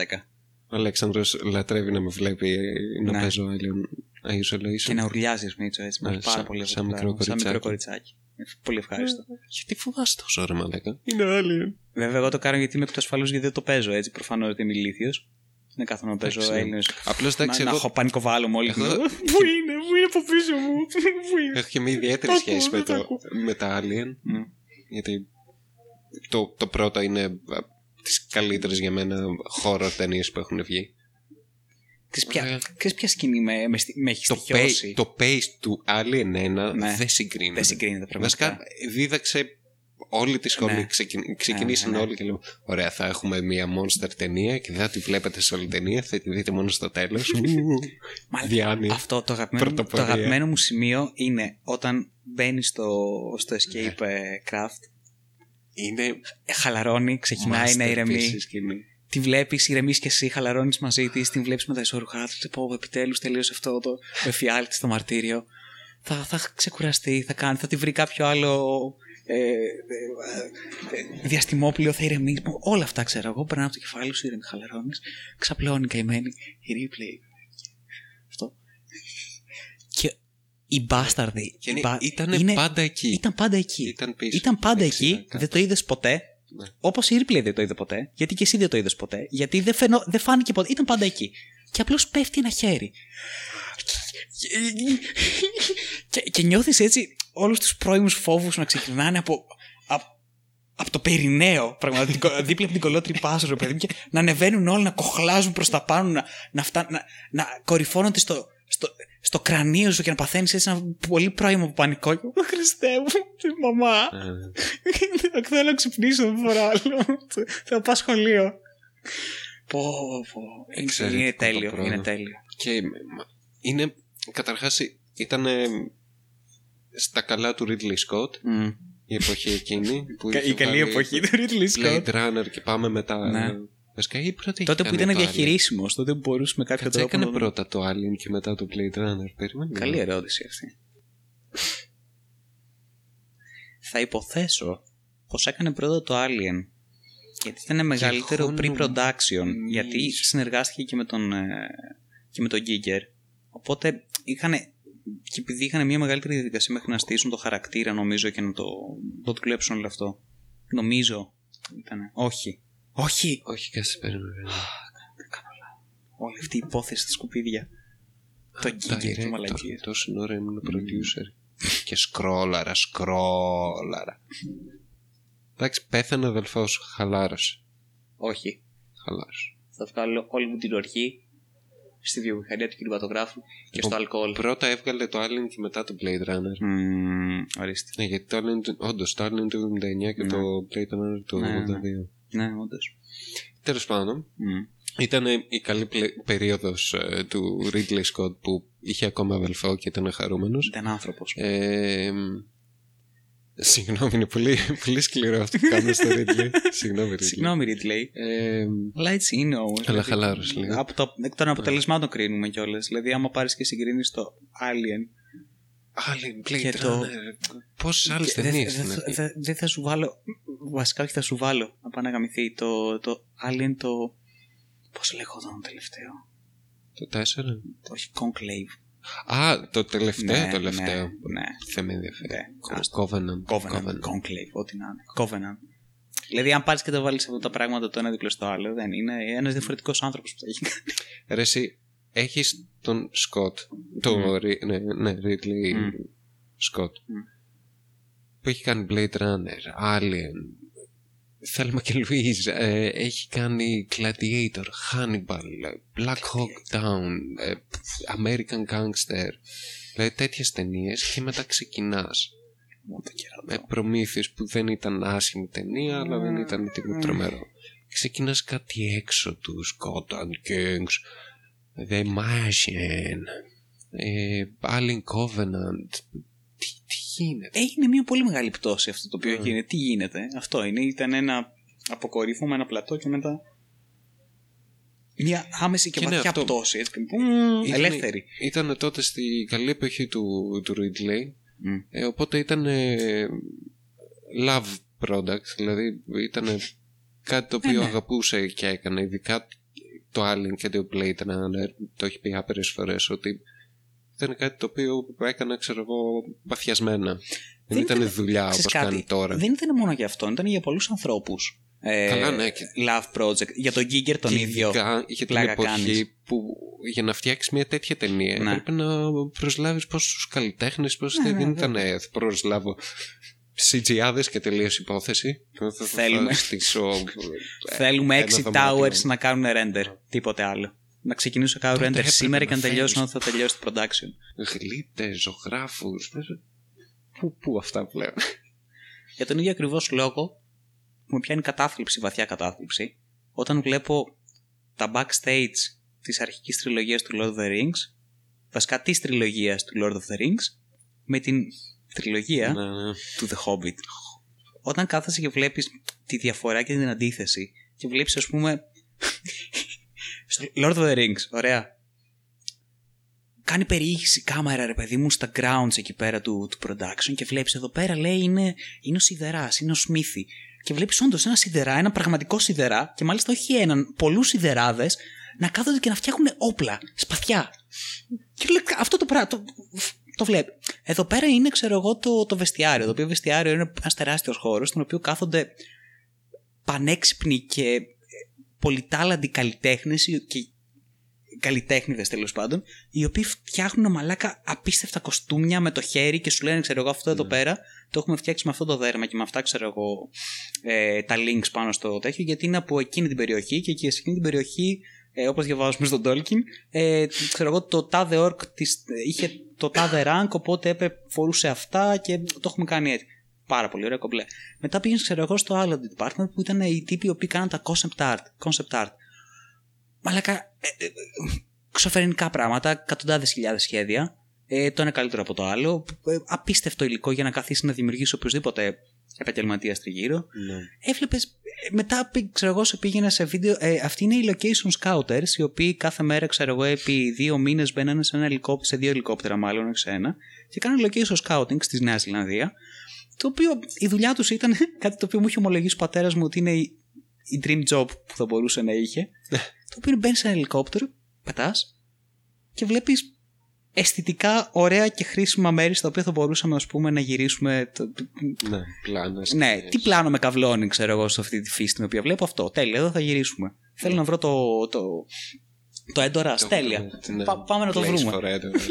[SPEAKER 2] Ο Αλέξανδρος λατρεύει να με βλέπει να
[SPEAKER 1] Ναι.
[SPEAKER 2] παίζω Alien Isolation.
[SPEAKER 1] Και να ουρλιάζει, Μίτσο, έτσι. Μου
[SPEAKER 2] Ναι,
[SPEAKER 1] αρέσει πάρα
[SPEAKER 2] σαν-
[SPEAKER 1] πολύ αυτό
[SPEAKER 2] σαν
[SPEAKER 1] το
[SPEAKER 2] μικρό
[SPEAKER 1] πράγμα. Σαν μικρό
[SPEAKER 2] κοριτσάκι.
[SPEAKER 1] κοριτσάκι. Ε, Πολύ ευχάριστο.
[SPEAKER 2] Γιατί φοβάσαι τόσο ρε μαλάκα. Είναι Alien.
[SPEAKER 1] Βέβαια, εγώ το κάνω γιατί είμαι εκ του ασφαλού γιατί δεν το παίζω έτσι. Προφανώς ότι είμαι ηλίθιος. Δεν κάθομαι να παίζω
[SPEAKER 2] Εντάξει,
[SPEAKER 1] Έλληνες.
[SPEAKER 2] Απλώς εντάξει
[SPEAKER 1] να, να
[SPEAKER 2] εγώ
[SPEAKER 1] έχω πανικοβάλλω μόλις.
[SPEAKER 2] Εγώ-
[SPEAKER 1] Πού είναι, πού είναι από πίσω μου. Πού είναι.
[SPEAKER 2] έχω και μια ιδιαίτερη
[SPEAKER 1] Ακούω,
[SPEAKER 2] σχέση με,
[SPEAKER 1] δεν
[SPEAKER 2] το,
[SPEAKER 1] ακούω.
[SPEAKER 2] με τα Alien.
[SPEAKER 1] Μμ.
[SPEAKER 2] Γιατί το, το πρώτο είναι από τις καλύτερες για μένα horror ταινίες που έχουν βγει.
[SPEAKER 1] Ξέρεις ποια-
[SPEAKER 2] Ωραία.
[SPEAKER 1] Ξέρεις ποια σκηνή με, με, στι- με έχει
[SPEAKER 2] Το,
[SPEAKER 1] στοιχειώσει;
[SPEAKER 2] pay, το pace του Alien 1
[SPEAKER 1] Ναι.
[SPEAKER 2] δεν συγκρίνεται.
[SPEAKER 1] Δεν συγκρίνεται πραγματικά.
[SPEAKER 2] Βασικά δίδαξε όλη τη σχολή.
[SPEAKER 1] Ναι.
[SPEAKER 2] Ξεκι- Ξεκινήσαν
[SPEAKER 1] Ναι, ναι, ναι.
[SPEAKER 2] όλοι και λέμε: Ωραία, θα έχουμε μια monster ταινία και δεν θα τη βλέπετε σε όλη ταινία, θα τη δείτε μόνο στο τέλος.
[SPEAKER 1] Μάλιστα,
[SPEAKER 2] Διάνοια.
[SPEAKER 1] Αυτό το αγαπημένο, μου- το
[SPEAKER 2] Πρωτοπορία.
[SPEAKER 1] αγαπημένο μου σημείο είναι όταν μπαίνει στο, στο escape
[SPEAKER 2] Ναι.
[SPEAKER 1] ε, craft,
[SPEAKER 2] Είναι
[SPEAKER 1] ε, χαλαρώνει, ξεκινάει να
[SPEAKER 2] masterpiece
[SPEAKER 1] ηρεμεί.
[SPEAKER 2] η σκηνή.
[SPEAKER 1] Τη βλέπεις, ηρεμείς και εσύ, χαλαρώνεις μαζί της, την βλέπεις με τα ισορρουχά του. Πω, επιτέλους τελείωσε αυτό το εφιάλτη στο μαρτύριο. Θα, θα ξεκουραστεί, θα κάνει, θα τη βρει κάποιο άλλο ε, ε, ε, διαστημόπλαιο, θα ηρεμείς. Όλα αυτά ξέρω εγώ. Περνάω από το κεφάλι σου, ηρεμείς, χαλαρώνεις. Ξαπλώνει καημένη. Η replay. Αυτό. Και οι μπάσταρδοι.
[SPEAKER 2] Και
[SPEAKER 1] οι
[SPEAKER 2] είναι-
[SPEAKER 1] μπα-
[SPEAKER 2] ήταν
[SPEAKER 1] είναι-
[SPEAKER 2] πάντα εκεί.
[SPEAKER 1] Ήταν πάντα εκεί.
[SPEAKER 2] Ήταν πίσω.
[SPEAKER 1] Ήταν πάντα
[SPEAKER 2] Δεξιά,
[SPEAKER 1] εκεί,
[SPEAKER 2] κάτω.
[SPEAKER 1] δεν το είδες ποτέ.
[SPEAKER 2] Ναι.
[SPEAKER 1] Όπως η Replay δεν το είδε ποτέ. Γιατί και εσύ δεν το είδες ποτέ. Γιατί δεν, φαινό, δεν φάνηκε ποτέ. Ήταν πάντα εκεί. Και απλώς πέφτει ένα χέρι. και, και νιώθεις έτσι όλους τους πρώιμους φόβους να ξεκινάνε από, από, από το Περιναίο. Πραγματικά, δίπλα από την κολότρη πάσος, ρε παιδί μου, και να ανεβαίνουν όλοι, να κοχλάζουν προς τα πάνω, να, να, φτά, να, να κορυφώνονται στο, στο, στο κρανίο σου και να παθαίνεις έτσι ένα πολύ πρώιμο πανικό. Και, «Ω, Χριστέ μου, μαμά.
[SPEAKER 2] Ε,
[SPEAKER 1] Θέλω να ξυπνήσω, δεν μπορώ άλλο. Θα πάω σχολείο. Πω, πω. Είναι-
[SPEAKER 2] Εξαιρετικό
[SPEAKER 1] Είναι
[SPEAKER 2] το
[SPEAKER 1] τέλειο.
[SPEAKER 2] πρόγραμμα.
[SPEAKER 1] Είναι τέλειο.
[SPEAKER 2] Και μα- είναι, καταρχάς ήταν στα καλά του Ridley Scott
[SPEAKER 1] Μμ.
[SPEAKER 2] η εποχή εκείνη. Που
[SPEAKER 1] Κα-
[SPEAKER 2] είχε
[SPEAKER 1] Η καλή
[SPEAKER 2] βγάλει
[SPEAKER 1] εποχή του Ridley Scott.
[SPEAKER 2] Blade Runner και πάμε μετά.
[SPEAKER 1] Ναι.
[SPEAKER 2] Βασικά η πρώτη
[SPEAKER 1] Τότε
[SPEAKER 2] είχε
[SPEAKER 1] που
[SPEAKER 2] κάνει
[SPEAKER 1] ήταν
[SPEAKER 2] το Alien;
[SPEAKER 1] διαχειρίσιμος, τότε που μπορούσε με κάποιο
[SPEAKER 2] Κάτσε,
[SPEAKER 1] τρόπο.
[SPEAKER 2] έκανε
[SPEAKER 1] να-
[SPEAKER 2] πρώτα το Alien και μετά το Blade Runner. Περίμενε.
[SPEAKER 1] Καλή ερώτηση αυτή. Θα υποθέσω πως έκανε πρώτα το Alien. Γιατί ήταν μεγαλύτερο
[SPEAKER 2] εγώ
[SPEAKER 1] pre-production.
[SPEAKER 2] νομίζω-
[SPEAKER 1] Γιατί συνεργάστηκε και με τον, ε, και με τον Giger. Οπότε είχαν. Και επειδή είχαν μια μεγαλύτερη διαδικασία μέχρι να στήσουν το χαρακτήρα, νομίζω, και να το, το δουλέψουν όλο αυτό. Νομίζω. Ήτανε. Όχι. Όχι.
[SPEAKER 2] Όχι, κάτσε, περίμενε.
[SPEAKER 1] Όλη αυτή η υπόθεση στα σκουπίδια. Το Giger και
[SPEAKER 2] Director.
[SPEAKER 1] μαλακίες.
[SPEAKER 2] Τόση ώρα ήμουν producer. και σκρόλαρα, σκρόλαρα. Εντάξει, πέθανε ο αδελφός σου. Χαλάρωσε.
[SPEAKER 1] Όχι.
[SPEAKER 2] Χαλάρωσε.
[SPEAKER 1] Θα βγάλω όλη μου την οργή στη βιομηχανία του κινηματογράφου και στο
[SPEAKER 2] Λοιπόν,
[SPEAKER 1] αλκοόλ.
[SPEAKER 2] Πρώτα έβγαλε το Alien και μετά το Blade Runner.
[SPEAKER 1] Μμμ, ορίστε.
[SPEAKER 2] Ναι, γιατί το Alien, του- όντως, το Alien του 79 και
[SPEAKER 1] Ναι.
[SPEAKER 2] το Blade Runner του
[SPEAKER 1] Ναι, ναι.
[SPEAKER 2] 82.
[SPEAKER 1] Ναι, όντως.
[SPEAKER 2] Τέλος πάντων, ήταν η καλή πλε- περίοδος ε, του Ridley Scott που είχε ακόμα αδελφό και ήταν χαρούμενος.
[SPEAKER 1] Ήταν άνθρωπος.
[SPEAKER 2] Ε, Συγγνώμη, είναι πολύ, πολύ σκληρό αυτό που κάνουμε στο Ridley. Συγγνώμη, Ridley.
[SPEAKER 1] Συγγνώμη, Ridley.
[SPEAKER 2] Ε,
[SPEAKER 1] Αλλά έτσι είναι όμως.
[SPEAKER 2] αλλά χαλάρωσες λίγο.
[SPEAKER 1] Από το, εκ των αποτελεσμάτων κρίνουμε κιόλας. Δηλαδή, άμα πάρεις και συγκρίνεις το Alien.
[SPEAKER 2] Άλλη Blade
[SPEAKER 1] Και το-
[SPEAKER 2] Runner. Πόσε άλλες
[SPEAKER 1] και Δεν
[SPEAKER 2] ταινίες
[SPEAKER 1] δεν
[SPEAKER 2] είναι.
[SPEAKER 1] θα- δεν- δεν θα σου βάλω. Βασικά, όχι θα σου βάλω. Να πάει να γαμηθεί. Το, το Alien το. Πώς λέγονταν το τελευταίο;
[SPEAKER 2] Το 4.
[SPEAKER 1] Το, όχι, Conclave.
[SPEAKER 2] Α, το τελευταίο,
[SPEAKER 1] Ναι,
[SPEAKER 2] το τελευταίο.
[SPEAKER 1] ναι, ναι.
[SPEAKER 2] Δεν με ενδιαφέρει.
[SPEAKER 1] Ναι,
[SPEAKER 2] Κο-
[SPEAKER 1] άστο.
[SPEAKER 2] Covenant.
[SPEAKER 1] Covenant, Conclave, ό,τι να είναι. Covenant. Δηλαδή, αν πάρεις και το βάλεις αυτά τα πράγματα το ένα δίπλα στο άλλο, δεν είναι ένας διαφορετικός άνθρωπος που το έχει κάνει.
[SPEAKER 2] Ρε εσύ, έχεις τον Σκοτ, το
[SPEAKER 1] Μμ.
[SPEAKER 2] Ρι- ναι, ναι, Ridley
[SPEAKER 1] Μμ.
[SPEAKER 2] Σκοτ,
[SPEAKER 1] Μμ.
[SPEAKER 2] που έχει κάνει Blade Runner, Alien, Θέλμα και Louise, ε, έχει κάνει Gladiator, Hannibal, ε, Black Hawk Down, ε, American Gangster, δηλαδή τέτοιες ταινίες και μετά ξεκινάς
[SPEAKER 1] Μόνο το κερατό.
[SPEAKER 2] με προμήθειες που δεν ήταν άσχημη ταινία αλλά δεν ήταν τίποτα τρομερό. Ξεκινάς κάτι έξω του Scotland Kings, The Martian, ε, Alien Covenant. Τι, τι γίνεται;
[SPEAKER 1] Έγινε μια πολύ μεγάλη πτώση αυτό το οποίο
[SPEAKER 2] Mm.
[SPEAKER 1] γίνεται. Τι γίνεται, αυτό είναι. Ήταν ένα αποκορύφωμα, ένα πλατό και μετά. Μια άμεση και,
[SPEAKER 2] Και είναι
[SPEAKER 1] βαθιά
[SPEAKER 2] αυτό.
[SPEAKER 1] πτώση. Έτσι, και μπούμ,
[SPEAKER 2] Ήτανε-
[SPEAKER 1] ελεύθερη.
[SPEAKER 2] Ήταν τότε στη καλή εποχή του, του Ridley,
[SPEAKER 1] Μμ.
[SPEAKER 2] ε, οπότε ήταν ε, love product, δηλαδή ήταν κάτι το οποίο
[SPEAKER 1] ναι.
[SPEAKER 2] αγαπούσε και έκανε, ειδικά το Alien και το Blade Runner, το έχει πει άπειρες φορές ότι ήταν κάτι το οποίο έκανα, ξέρω εγώ, παθιασμένα. Δεν,
[SPEAKER 1] Δεν
[SPEAKER 2] ήταν
[SPEAKER 1] ήταν-
[SPEAKER 2] δουλειά
[SPEAKER 1] Ξέρεις
[SPEAKER 2] όπως κάνει τώρα.
[SPEAKER 1] Δεν ήταν μόνο για αυτό, ήταν για πολλούς ανθρώπους. Ε,
[SPEAKER 2] Καλά, ναι, και-
[SPEAKER 1] Love Project. Για τον Giger τον
[SPEAKER 2] και
[SPEAKER 1] ίδιο.
[SPEAKER 2] ειδικά για την
[SPEAKER 1] πλάκα
[SPEAKER 2] εποχή
[SPEAKER 1] κάνεις.
[SPEAKER 2] που για να φτιάξεις μια τέτοια ταινία
[SPEAKER 1] Ναι.
[SPEAKER 2] έπρεπε να προσλάβεις πόσους καλλιτέχνες, πώς
[SPEAKER 1] Ναι,
[SPEAKER 2] δεν
[SPEAKER 1] ναι,
[SPEAKER 2] ήταν. Θα προσλάβω CGI και τελείως υπόθεση. Θα- θα- θα
[SPEAKER 1] Θέλουμε.
[SPEAKER 2] στήσω, ε,
[SPEAKER 1] Θέλουμε
[SPEAKER 2] ένα
[SPEAKER 1] 6
[SPEAKER 2] δωμάτιο.
[SPEAKER 1] towers να κάνουν render. Τίποτε άλλο. Να ξεκινήσω να κάνω
[SPEAKER 2] Τότε
[SPEAKER 1] render
[SPEAKER 2] έπρεπε
[SPEAKER 1] σήμερα και
[SPEAKER 2] να
[SPEAKER 1] να τελειώσω
[SPEAKER 2] φέρεις-
[SPEAKER 1] όταν θα τελειώσει το production.
[SPEAKER 2] Γλύτε, ζωγράφους. Πού, πού αυτά πλέον.
[SPEAKER 1] Για τον ίδιο ακριβώς λόγο που με πιάνει κατάθλιψη, βαθιά κατάθλιψη, όταν βλέπω τα backstage της αρχικής τριλογίας του Lord of the Rings, βασικά της τριλογίας του Lord of the Rings, με την τριλογία
[SPEAKER 2] Ναι, ναι.
[SPEAKER 1] του The Hobbit. Όταν κάθεσαι και βλέπεις τη διαφορά και την αντίθεση και βλέπεις, ας πούμε. στο Lord of the Rings, ωραία. Κάνει περιήγηση η κάμερα, ρε παιδί μου, στα grounds εκεί πέρα του, του production και βλέπεις εδώ πέρα, λέει, είναι, είναι ο σιδεράς, είναι ο Σμίθι. Και βλέπεις όντως ένα σιδερά, ένα πραγματικό σιδερά, και μάλιστα όχι έναν, πολλούς σιδεράδες, να κάθονται και να φτιάχνουν όπλα, σπαθιά. Και λέει, αυτό το πράγμα. Το, το βλέπει. Εδώ πέρα είναι, ξέρω εγώ, το, το βεστιάριο. Το οποίο βεστιάριο είναι ένας τεράστιος χώρος, στον οποίο κάθονται πανέξυπνοι και πολυτάλαντοι καλλιτέχνες και καλλιτέχνηδες τέλος πάντων, οι οποίοι φτιάχνουν μαλάκα απίστευτα κοστούμια με το χέρι και σου λένε, ξέρω εγώ, αυτό εδώ
[SPEAKER 2] Ναι.
[SPEAKER 1] πέρα το έχουμε φτιάξει με αυτό το δέρμα και με αυτά, ξέρω εγώ, ε, τα links πάνω στο τέτοιο, γιατί είναι από εκείνη την περιοχή και εκεί σε εκείνη την περιοχή, ε, όπως διαβάζουμε στον Tolkien, ε, ξέρω εγώ, το τάδε orc της, είχε το τάδε rank, οπότε έπρεπε, φορούσε αυτά και το έχουμε κάνει έτσι. Πάρα πολύ ωραία κομπλέ. Μετά πήγαινε, ξέρω εγώ, στο άλλο department που ήταν οι τύποι οι οποίοι κάναν τα concept art. Concept art. Μαλάκα, ε, ε, ε, ξοφερενικά πράγματα, εκατοντάδες χιλιάδες σχέδια. Ε, το ένα καλύτερο από το άλλο. Ε, απίστευτο υλικό για να καθίσει να δημιουργήσει οποιοδήποτε επαγγελματίας τριγύρω.
[SPEAKER 2] Ναι.
[SPEAKER 1] Έβλεπες. Μετά, πή- ξέρω εγώ, σε πήγαινα σε βίντεο. Ε, αυτοί είναι οι location scouters, οι οποίοι κάθε μέρα, ξέρω εγώ, επί δύο μήνες μπαίνανε σε, ένα ελικόπ- σε δύο ελικόπτερα, μάλλον, όχι σε ένα, και κάνανε location scouting στη Νέα Ζηλανδία. Το οποίο η δουλειά τους ήταν κάτι το οποίο μου είχε ομολογήσει ο πατέρας μου ότι είναι η, η dream job που θα μπορούσε να είχε. το οποίο μπαίνεις σε ένα ελικόπτερο, πετάς και βλέπεις αισθητικά ωραία και χρήσιμα μέρη στα οποία θα μπορούσαμε ας πούμε, να γυρίσουμε. Το, το-
[SPEAKER 2] Ναι, πλάνα.
[SPEAKER 1] ναι,
[SPEAKER 2] σκηνές.
[SPEAKER 1] τι πλάνο με καυλώνει, ξέρω εγώ, σε αυτή τη φύση την οποία βλέπω αυτό. Τέλεια, εδώ θα γυρίσουμε. Θέλω να βρω το. το, το έντορα,
[SPEAKER 2] Το-
[SPEAKER 1] τέλεια.
[SPEAKER 2] ναι.
[SPEAKER 1] Πά- πάμε να το
[SPEAKER 2] Place
[SPEAKER 1] βρούμε.
[SPEAKER 2] for Edwards.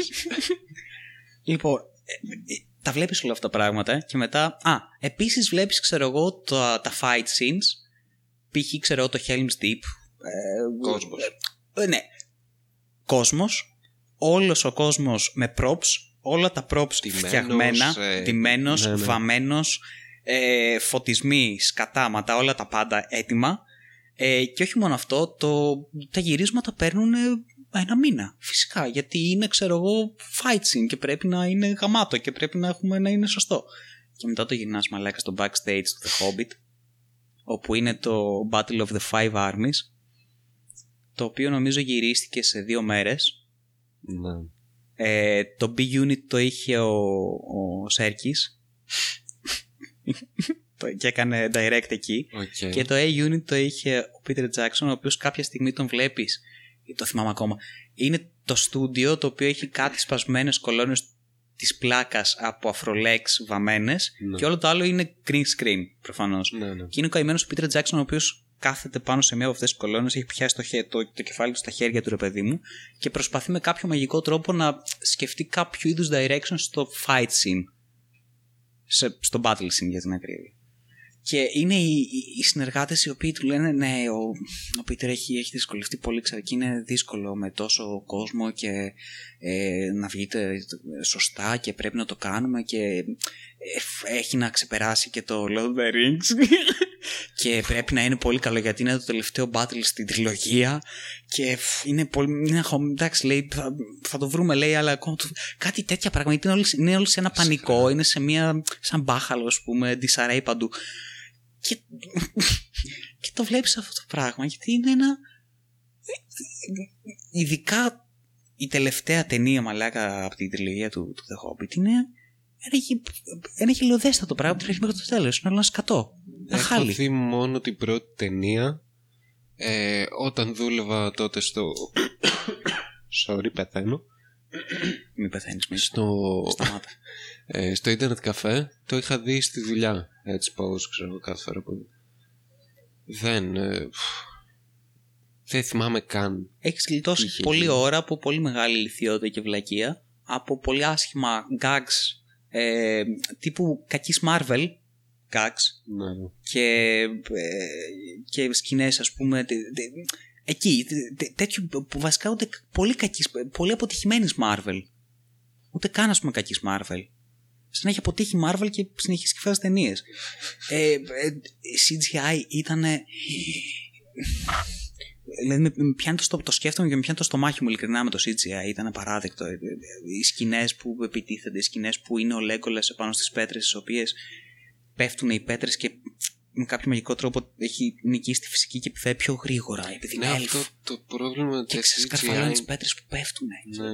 [SPEAKER 1] Λοιπόν, ε, ε, τα βλέπεις όλα αυτά τα πράγματα ε, και μετά... Α, επίσης βλέπεις, ξέρω εγώ, τα, τα fight scenes. Π.χ. ξέρω εγώ το Helm's Deep. Ε,
[SPEAKER 2] Κόσμος.
[SPEAKER 1] ε, ναι. Κόσμος. Όλος ο κόσμος με props. Όλα τα props
[SPEAKER 2] Ντυμένος,
[SPEAKER 1] φτιαγμένα.
[SPEAKER 2] ε,
[SPEAKER 1] ντυμένος,
[SPEAKER 2] ναι, ναι.
[SPEAKER 1] βαμμένος. Ε, φωτισμοί, σκατάματα, όλα τα πάντα έτοιμα. Ε, και όχι μόνο αυτό, το, τα γυρίσματα παίρνουν ε, ένα μήνα. Φυσικά, γιατί είναι, ξέρω εγώ, fight scene και πρέπει να είναι γαμάτο και πρέπει να, έχουμε, να είναι σωστό. και μετά το γυρνάς μαλάκα στο backstage του The Hobbit όπου είναι το Battle of the Five Armies το οποίο νομίζω γυρίστηκε σε δύο μέρες
[SPEAKER 2] Ναι.
[SPEAKER 1] ε, το B-Unit το είχε ο, ο Σέρκης Το- και έκανε direct εκεί
[SPEAKER 2] Οκ.
[SPEAKER 1] και το A-Unit το είχε ο Peter Jackson ο οποίος κάποια στιγμή τον βλέπεις το θυμάμαι ακόμα είναι το στούντιο το οποίο έχει κάτι σπασμένες κολόνες της πλάκας από αφρολέξ βαμμένες
[SPEAKER 2] Ναι.
[SPEAKER 1] και όλο το άλλο είναι green screen προφανώς
[SPEAKER 2] Ναι, ναι.
[SPEAKER 1] και είναι ο καημένος ο Peter Jackson, ο οποίος κάθεται πάνω σε μία από αυτές τις κολόνες, έχει πιάσει το, χε- το, το κεφάλι του στα χέρια του, ρε παιδί μου, και προσπαθεί με κάποιο μαγικό τρόπο να σκεφτεί κάποιο είδους direction στο fight scene. Σε, στο battle scene για την ακρίβεια. Και είναι οι, οι, οι συνεργάτες οι οποίοι του λένε Ναι, ο, ο Πίτερ έχει, έχει δυσκολευτεί πολύ, ξέρω, και είναι δύσκολο με τόσο κόσμο και ε, να βγείτε σωστά και πρέπει να το κάνουμε και ε, έχει να ξεπεράσει και το Lord of the Rings και πρέπει να είναι πολύ καλό γιατί είναι το τελευταίο battle στην τριλογία και φ, είναι πολύ. Είναι, αχω- εντάξει, λέει, θα, θα το βρούμε, λέει, αλλά ακόμα το- κάτι τέτοια πράγματα. Είναι όλοι, είναι όλοι σε ένα πανικό, είναι σε μια. σαν μπάχαλο, ας πούμε, disarray παντού. Και, και το βλέπεις αυτό το πράγμα γιατί είναι ένα. Ειδικά η τελευταία ταινία μαλάκα από την τριλογία του, του The Hobbit είναι ένα, γε- ένα γελιοδέστατο πράγμα από την αρχή μέχρι το τέλος. Είναι όλο ένα σκατό. Ένα
[SPEAKER 2] Έχω
[SPEAKER 1] χάλι.
[SPEAKER 2] δει μόνο την πρώτη ταινία ε, όταν δούλευα τότε στο... Sorry, πεθαίνω.
[SPEAKER 1] Μην πεθαίνεις, μην
[SPEAKER 2] Στο,
[SPEAKER 1] σταμάτα.
[SPEAKER 2] ε, στο ίντερνετ καφέ το είχα δει στη δουλειά. Έτσι πώς ξέρω κάθε φορά που... Δεν... ε, δεν θυμάμαι καν.
[SPEAKER 1] Έχεις γλιτώσει
[SPEAKER 2] Είχε
[SPEAKER 1] πολλή
[SPEAKER 2] γίνει.
[SPEAKER 1] ώρα από πολύ μεγάλη ηλικιότητα και βλακεία, από πολύ άσχημα gags ε, τύπου κακής Marvel gags
[SPEAKER 2] Ναι.
[SPEAKER 1] και, ε, και σκηνές ας πούμε τε- τε- εκεί τε- τε- τέτοιου που βασικά ούτε πολύ κακής, πολύ αποτυχημένης Marvel ούτε καν ας πούμε κακής Marvel σαν να έχει αποτύχει Marvel και συνεχίσει και φέρει ταινίες. Ε, ε, CGI ήταν. Δηλαδή με, με πιάνει το, στο- το σκέφτομαι και με πιάνει το στομάχι μου ειλικρινά με το CGI. Ήταν απαράδεκτο. Ε, ε, Οι σκηνές που επιτίθενται, οι σκηνές που είναι ο Λέγκολα επάνω στις πέτρες, τι οποίες πέφτουν οι πέτρες και με κάποιο μαγικό τρόπο έχει νικήσει τη φυσική και πηδάει πιο γρήγορα. Επειδή
[SPEAKER 2] Ναι,
[SPEAKER 1] είναι
[SPEAKER 2] αυτό
[SPEAKER 1] elf
[SPEAKER 2] το πρόβλημα με
[SPEAKER 1] και
[SPEAKER 2] τα
[SPEAKER 1] ξεσκαρφαλώνει τι
[SPEAKER 2] CGI
[SPEAKER 1] πέτρες που πέφτουν.
[SPEAKER 2] Ναι.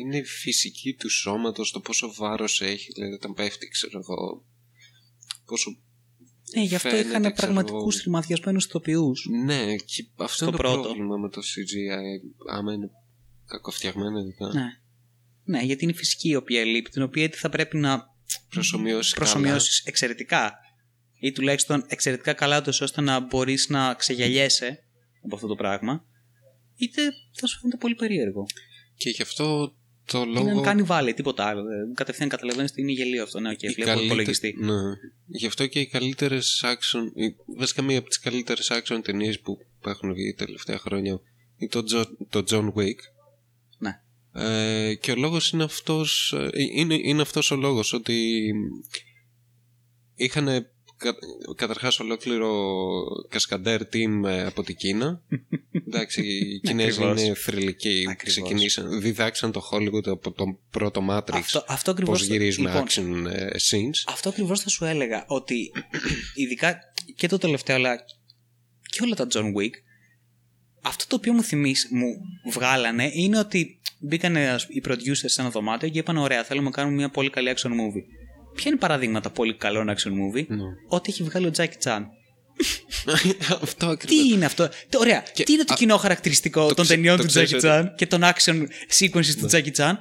[SPEAKER 2] είναι η φυσική του σώματος, το πόσο βάρος έχει, δηλαδή όταν πέφτει, ξέρω εγώ, πόσο...
[SPEAKER 1] Ναι, γι' αυτό
[SPEAKER 2] φαίνεται,
[SPEAKER 1] είχαν
[SPEAKER 2] ξέρω
[SPEAKER 1] πραγματικούς
[SPEAKER 2] εγώ.
[SPEAKER 1] τριμαδιασμένου ηθοποιού.
[SPEAKER 2] Ναι, και αυτό
[SPEAKER 1] Στο
[SPEAKER 2] είναι το
[SPEAKER 1] πρώτο.
[SPEAKER 2] πρόβλημα με το CGI, άμα είναι κακοφτιαγμένο ειδικά.
[SPEAKER 1] Ναι. ναι, γιατί είναι η φυσική η οποία λείπει, την οποία θα πρέπει να
[SPEAKER 2] Προσομοιώσεις
[SPEAKER 1] προσομοιώσεις εξαιρετικά. Ή τουλάχιστον εξαιρετικά καλά, τόσο ώστε να μπορείς να ξεγελιέσαι από αυτό το πράγμα. Είτε θα σου φαίνεται πολύ περίεργο.
[SPEAKER 2] Και γι' αυτό το
[SPEAKER 1] Είναι
[SPEAKER 2] λόγο...
[SPEAKER 1] να κάνει βάλει, τίποτα άλλο. Δεν- Κατευθείαν καταλαβαίνεις ότι είναι γελοίο αυτό. Ναι, οκ,
[SPEAKER 2] οι
[SPEAKER 1] βλέπω
[SPEAKER 2] καλύτε-
[SPEAKER 1] υπολογιστή.
[SPEAKER 2] Ναι. Γι' αυτό και οι καλύτερες action, οι- βασικά μία από τις καλύτερες action ταινίες που, που έχουν βγει τα τελευταία χρόνια είναι το, Jo- το John Wick.
[SPEAKER 1] Ναι.
[SPEAKER 2] Ε, και ο λόγος είναι αυτός, ε, είναι, είναι αυτός ο λόγος ότι είχαν κα, καταρχάς ολόκληρο κασκαντέρ team ε, από την Κίνα. Εντάξει, οι Κινέζοι
[SPEAKER 1] Ακριβώς.
[SPEAKER 2] είναι θρηλυκοί,
[SPEAKER 1] Ακριβώς.
[SPEAKER 2] ξεκινήσαν, διδάξαν το Hollywood από τον πρώτο Matrix
[SPEAKER 1] Αυτό, αυτό ακριβώς.
[SPEAKER 2] πώς γυρίζουν action ε, scenes.
[SPEAKER 1] Αυτό ακριβώς θα σου έλεγα. Ότι ειδικά και το τελευταίο, αλλά και όλα τα John Wick, αυτό το οποίο μου θυμίσει, μου βγάλανε είναι ότι μπήκαν οι producers σε ένα δωμάτιο και είπαν: Ωραία, θέλουμε να κάνουμε μια πολύ καλή action movie. Ποια είναι παραδείγματα πολύ καλών action movie,
[SPEAKER 2] Ναι.
[SPEAKER 1] Ό,τι έχει βγάλει ο Jackie Chan.
[SPEAKER 2] Αυτό
[SPEAKER 1] Τι
[SPEAKER 2] ακριβώς.
[SPEAKER 1] είναι αυτό; Τε- Ωραία.
[SPEAKER 2] Και-
[SPEAKER 1] Τι είναι το
[SPEAKER 2] α,
[SPEAKER 1] κοινό χαρακτηριστικό
[SPEAKER 2] το
[SPEAKER 1] των
[SPEAKER 2] ξε-
[SPEAKER 1] ταινιών
[SPEAKER 2] το
[SPEAKER 1] του
[SPEAKER 2] ξέρεις
[SPEAKER 1] Jackie
[SPEAKER 2] ότι- Ναι.
[SPEAKER 1] Chan και των action sequences του Jackie Chan;